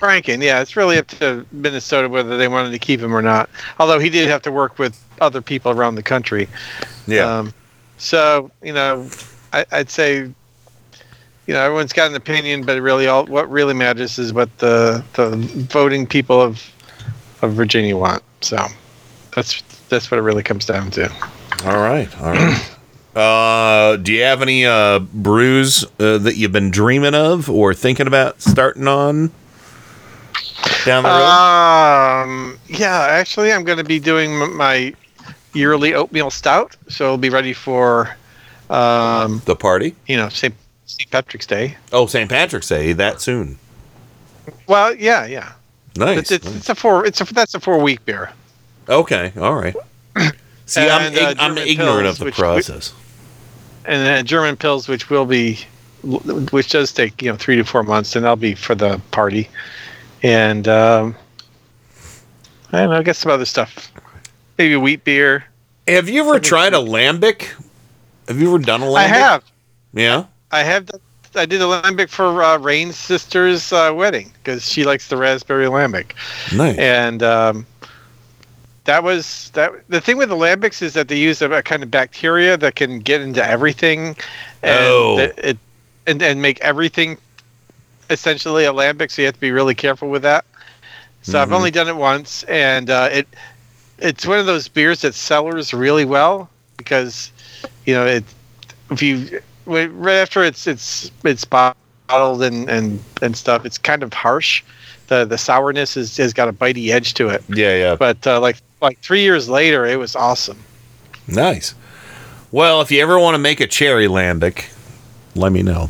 Franken, yeah, it's really up to Minnesota whether they wanted to keep him or not. Although he did have to work with other people around the country. Yeah. Um, so you know, I, I'd say, you know, everyone's got an opinion, but really, all what really matters is what the the voting people of of Virginia want. So that's that's what it really comes down to. All right, all right. Uh, do you have any uh, brews uh, that you've been dreaming of or thinking about starting on down the road? Um, yeah, actually, I'm going to be doing m- my yearly oatmeal stout, so it'll be ready for um, the party. You know, St. St. Patrick's Day. Oh, St. Patrick's Day that soon. Well, yeah, yeah. Nice. It's, it's, it's a four. It's a that's a four week beer. Okay, all right. See, I'm, uh, I'm ignorant pills, of the which- process. and then German pils, which will be, which does take you know three to four months, and that'll be for the party, and um, I don't know, I guess some other stuff, maybe wheat beer. Have you ever tried a lambic? Have you ever done a lambic? I have, Yeah. I have. done- I did a lambic for uh, Rain's sister's uh, wedding because she likes the raspberry lambic. Nice. And um, that was that. The thing with the lambics is that they use a, a kind of bacteria that can get into everything, and Oh. it, it and and make everything essentially a lambic. So you have to be really careful with that. So I've Mhm. only done it once, and uh, it it's one of those beers that cellars really well because you know it if you right after it's it's it's bottled and and and stuff it's kind of harsh the the sourness is has got a bitey edge to it Yeah, yeah. but uh, like like three years later it was awesome Nice. Well, if you ever want to make a cherry lambic, let me know.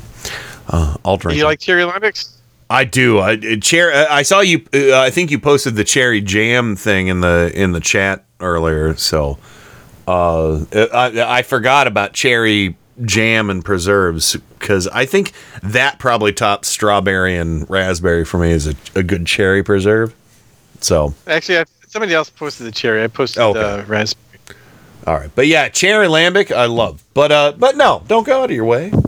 Uh, I'll drink. you it. like cherry lambics I do. I uh, cher- uh, I saw you. Uh, I think you posted the cherry jam thing in the in the chat earlier. So, uh, I, I forgot about cherry jam and preserves because I think that probably tops strawberry and raspberry for me as a, a good cherry preserve. So, actually I, somebody else posted the cherry i posted Okay. the raspberry all right, but yeah, cherry lambic I love. But uh, but no, don't go out of your way.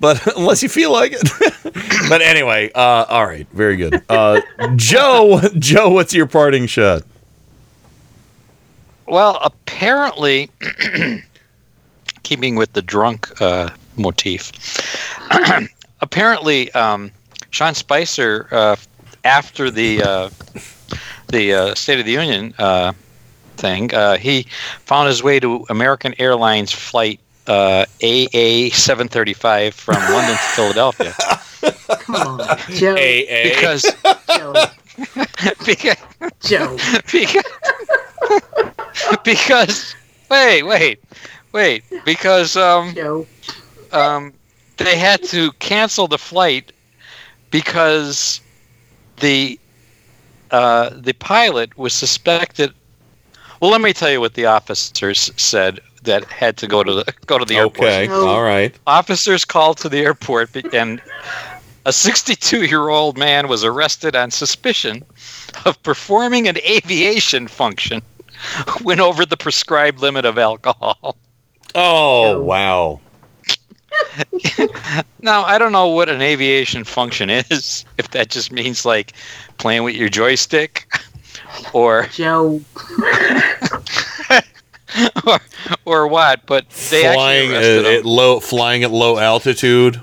but unless you feel like it. but anyway, uh, all right, very good. Uh, Joe, Joe, what's your parting shot? Well, apparently, keeping with the drunk uh, motif, apparently, um, Sean Spicer, uh, after the uh, the uh, State of the Union thing, he found his way to American Airlines flight uh, AA seven thirty five from London to Philadelphia. Come on, Joe. Because Joe. because Joe. because, because wait wait wait because um um they had to cancel the flight because the uh, the pilot was suspected Well, let me tell you what the officers said that had to go to the go to the airport. Okay, oh. all right. Officers called to the airport and a 62-year-old man was arrested on suspicion of performing an aviation function when over the prescribed limit of alcohol. Oh wow. Now, I don't know what an aviation function is. If that just means like playing with your joystick, or Joe, or, or what? But they flying actually at, at low flying at low altitude.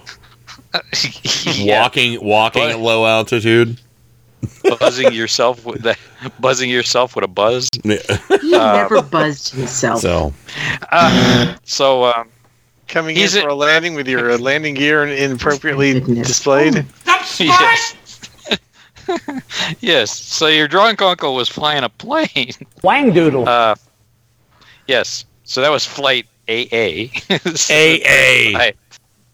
Walking walking at low altitude. buzzing yourself with the, buzzing yourself with a buzz. he Uh, never buzzed himself. So, uh, so um, Coming He's in for a landing with your uh, landing gear inappropriately displayed. yes. yes. So your drunk uncle was flying a plane. Wang doodle. Uh, yes. So that was flight AA. AA.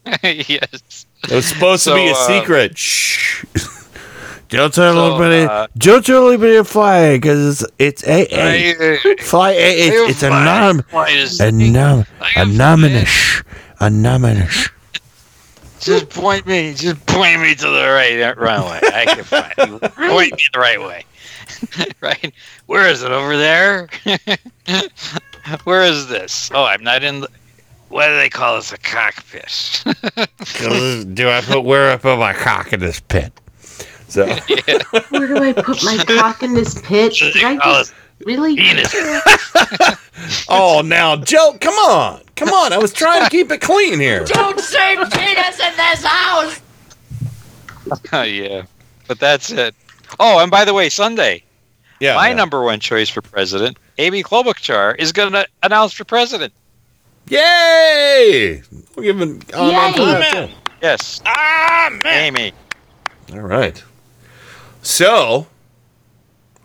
Yes. It was supposed to be a uh, secret. Shh. Don't tell So, anybody. uh, don't tell anybody fly because it's, it's AA. I- Fly AA. It's, it's Fly- anom- fly is- anom- anonymous. Anonymous. Just point me. Just point me to the right runway. I can find you. Point me the right way. right. Where is it? Over there. Where is this? Oh, I'm not in. The, what do they call this? A cockpit. Do I put where I put my cock in this pit? So Where do I put my cock in this pit? Did I just really? Oh, now Joe, come on, come on! I was trying to keep it clean here. Don't say penis in this house! Oh yeah, but that's it. Oh, and by the way, Sunday, Yeah, my yeah. number one choice for president, Amy Klobuchar, is going to announce for president. Yay! We're giving on, on to that, too. Yes, Amy. All right. So,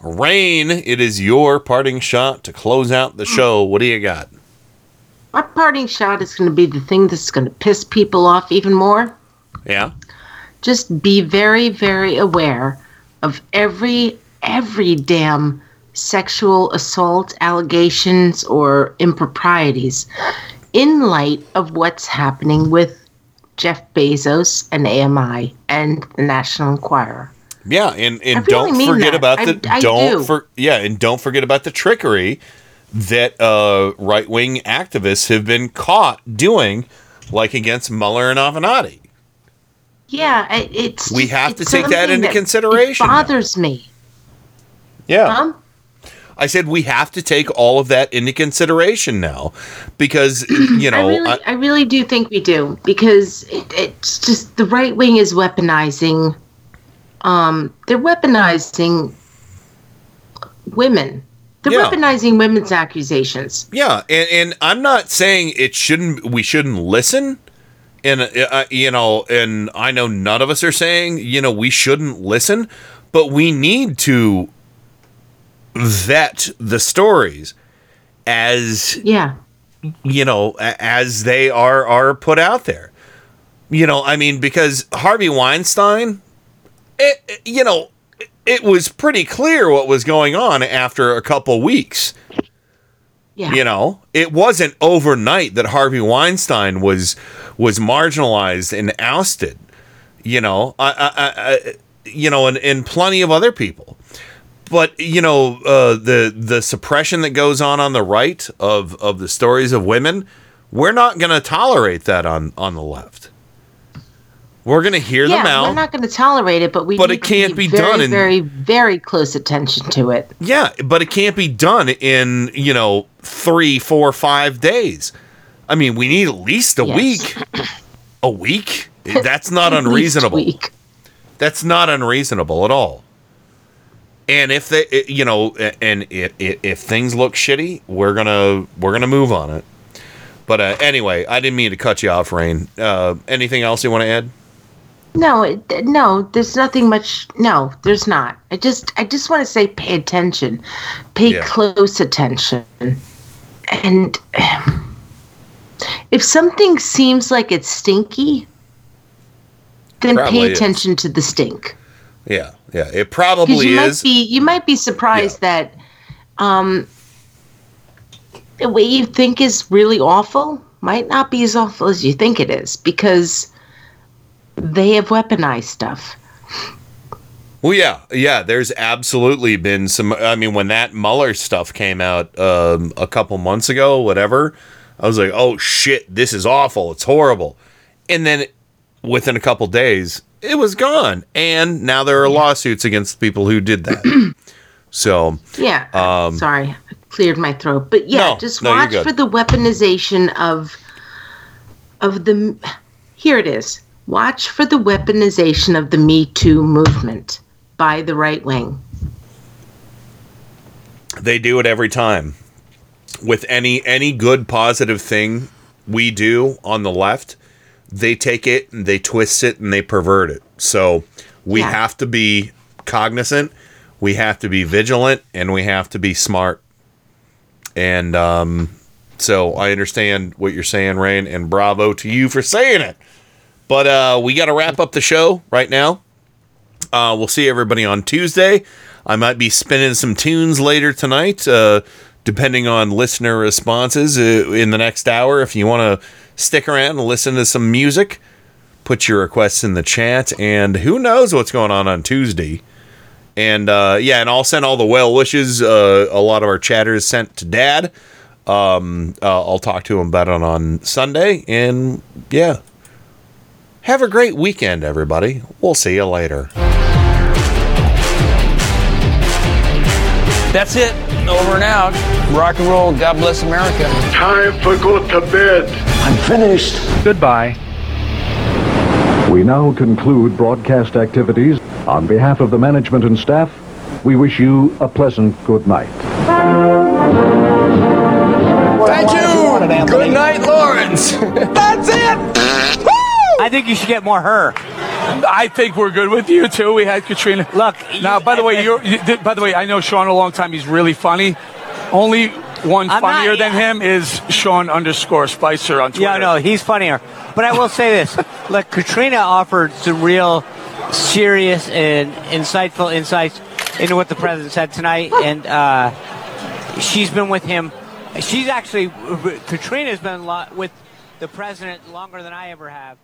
Rain, it is your parting shot to close out the hmm. show. What do you got? My parting shot is going to be the thing that's going to piss people off even more. Yeah. Just be very, very aware of every every damn sexual assault allegations or improprieties in light of what's happening with Jeff Bezos and AMI and the National Enquirer. Yeah, and, and really don't forget that. about the I don't do. for yeah, and don't forget about the trickery that uh, right wing activists have been caught doing, like against Mueller and Avenatti. Yeah, it's We have to take that into consideration It now. bothers me. Yeah. Huh? I said we have to take all of that into consideration now, because you know I really, I- I, really do think we do because it, it's just the right wing is weaponizing. Um, they're weaponizing women. They're Yeah. weaponizing women's accusations. Yeah, and, and I'm not saying it shouldn't. We shouldn't listen, and uh, you know, and I know none of us are saying you know we shouldn't listen, but we need to vet the stories as Yeah. you know as they are are put out there. You know, I mean, because Harvey Weinstein, it, it- you know, it- was pretty clear what was going on after a couple weeks. Yeah. You know, it wasn't overnight that Harvey Weinstein was was marginalized and ousted. You know, I, I I- you know, and, and plenty of other people. But you know, uh, the the suppression that goes on on the right of of the stories of women, we're not going to tolerate that on on the left. We're going to hear yeah, them out. we're not going to tolerate it, but we But need it can't to be very, done in- very, very close attention to it. Yeah, but it can't be done in, you know, three, four, five days. I mean, we need at least a Yes. week. A week? That's not unreasonable. week. That's not unreasonable at all. And if they, you know, and if, things look shitty, we're gonna we're gonna move on it. But uh, anyway, I didn't mean to cut you off, Rain. Uh, anything else you want to add? No, it, no, there's nothing much. No, there's not. I just, I just want to say, pay attention, pay Yeah. close attention, and if something seems like it's stinky, then Probably pay is. attention to the stink. Yeah, yeah, it probably you might is. be, you might be surprised that, um, what you think is really awful might not be as awful as you think it is because they have weaponized stuff. Well, yeah, yeah. There's absolutely been some. I mean, when that Mueller stuff came out um, a couple months ago, whatever, I was like, "Oh shit, this is awful. It's horrible." And then within a couple days, it was gone, and now there are lawsuits against the people who did that. so, Yeah. um, Sorry, I cleared my throat. But yeah, No, just watch good. for the weaponization of of the. Here it is. Watch for the weaponization of the Me Too movement by the right wing. they do it every time with any any good positive thing we do on the left they take it and they twist it and they pervert it. So we Yeah. have to be cognizant we have to be vigilant and we have to be smart. And um so i understand what you're saying rain and bravo to you for saying it. But uh we got to wrap up the show right now. Uh, we'll see everybody on Tuesday. I might be spinning some tunes later tonight, uh, depending on listener responses uh, in the next hour. If you want to stick around and listen to some music, put your requests in the chat. And who knows what's going on on Tuesday. And uh, yeah, and I'll send all the well wishes. Uh, a lot of our chatters sent to Dad. Um, uh, I'll talk to him about it on Sunday. And yeah, have a great weekend, everybody. We'll see you later. That's it. Over and out. Rock and roll. God bless America. Time for go to bed. I'm finished. Goodbye. We now conclude broadcast activities. On behalf of the management and staff, we wish you a pleasant good night. Thank you. Good night, Lawrence. That's it. I think you should get more her. I think we're good with you too. We had Katrina. Look, now by the way, you're. You, by the way, I know Sean a long time. He's really funny. Only one I'm funnier not- than him is Sean underscore Spicer on Twitter. Yeah, no, he's funnier. But I will say this: look, Katrina offered some real serious and insightful insights into what the president said tonight, and uh, she's been with him. She's actually Katrina's been with the president longer than I ever have.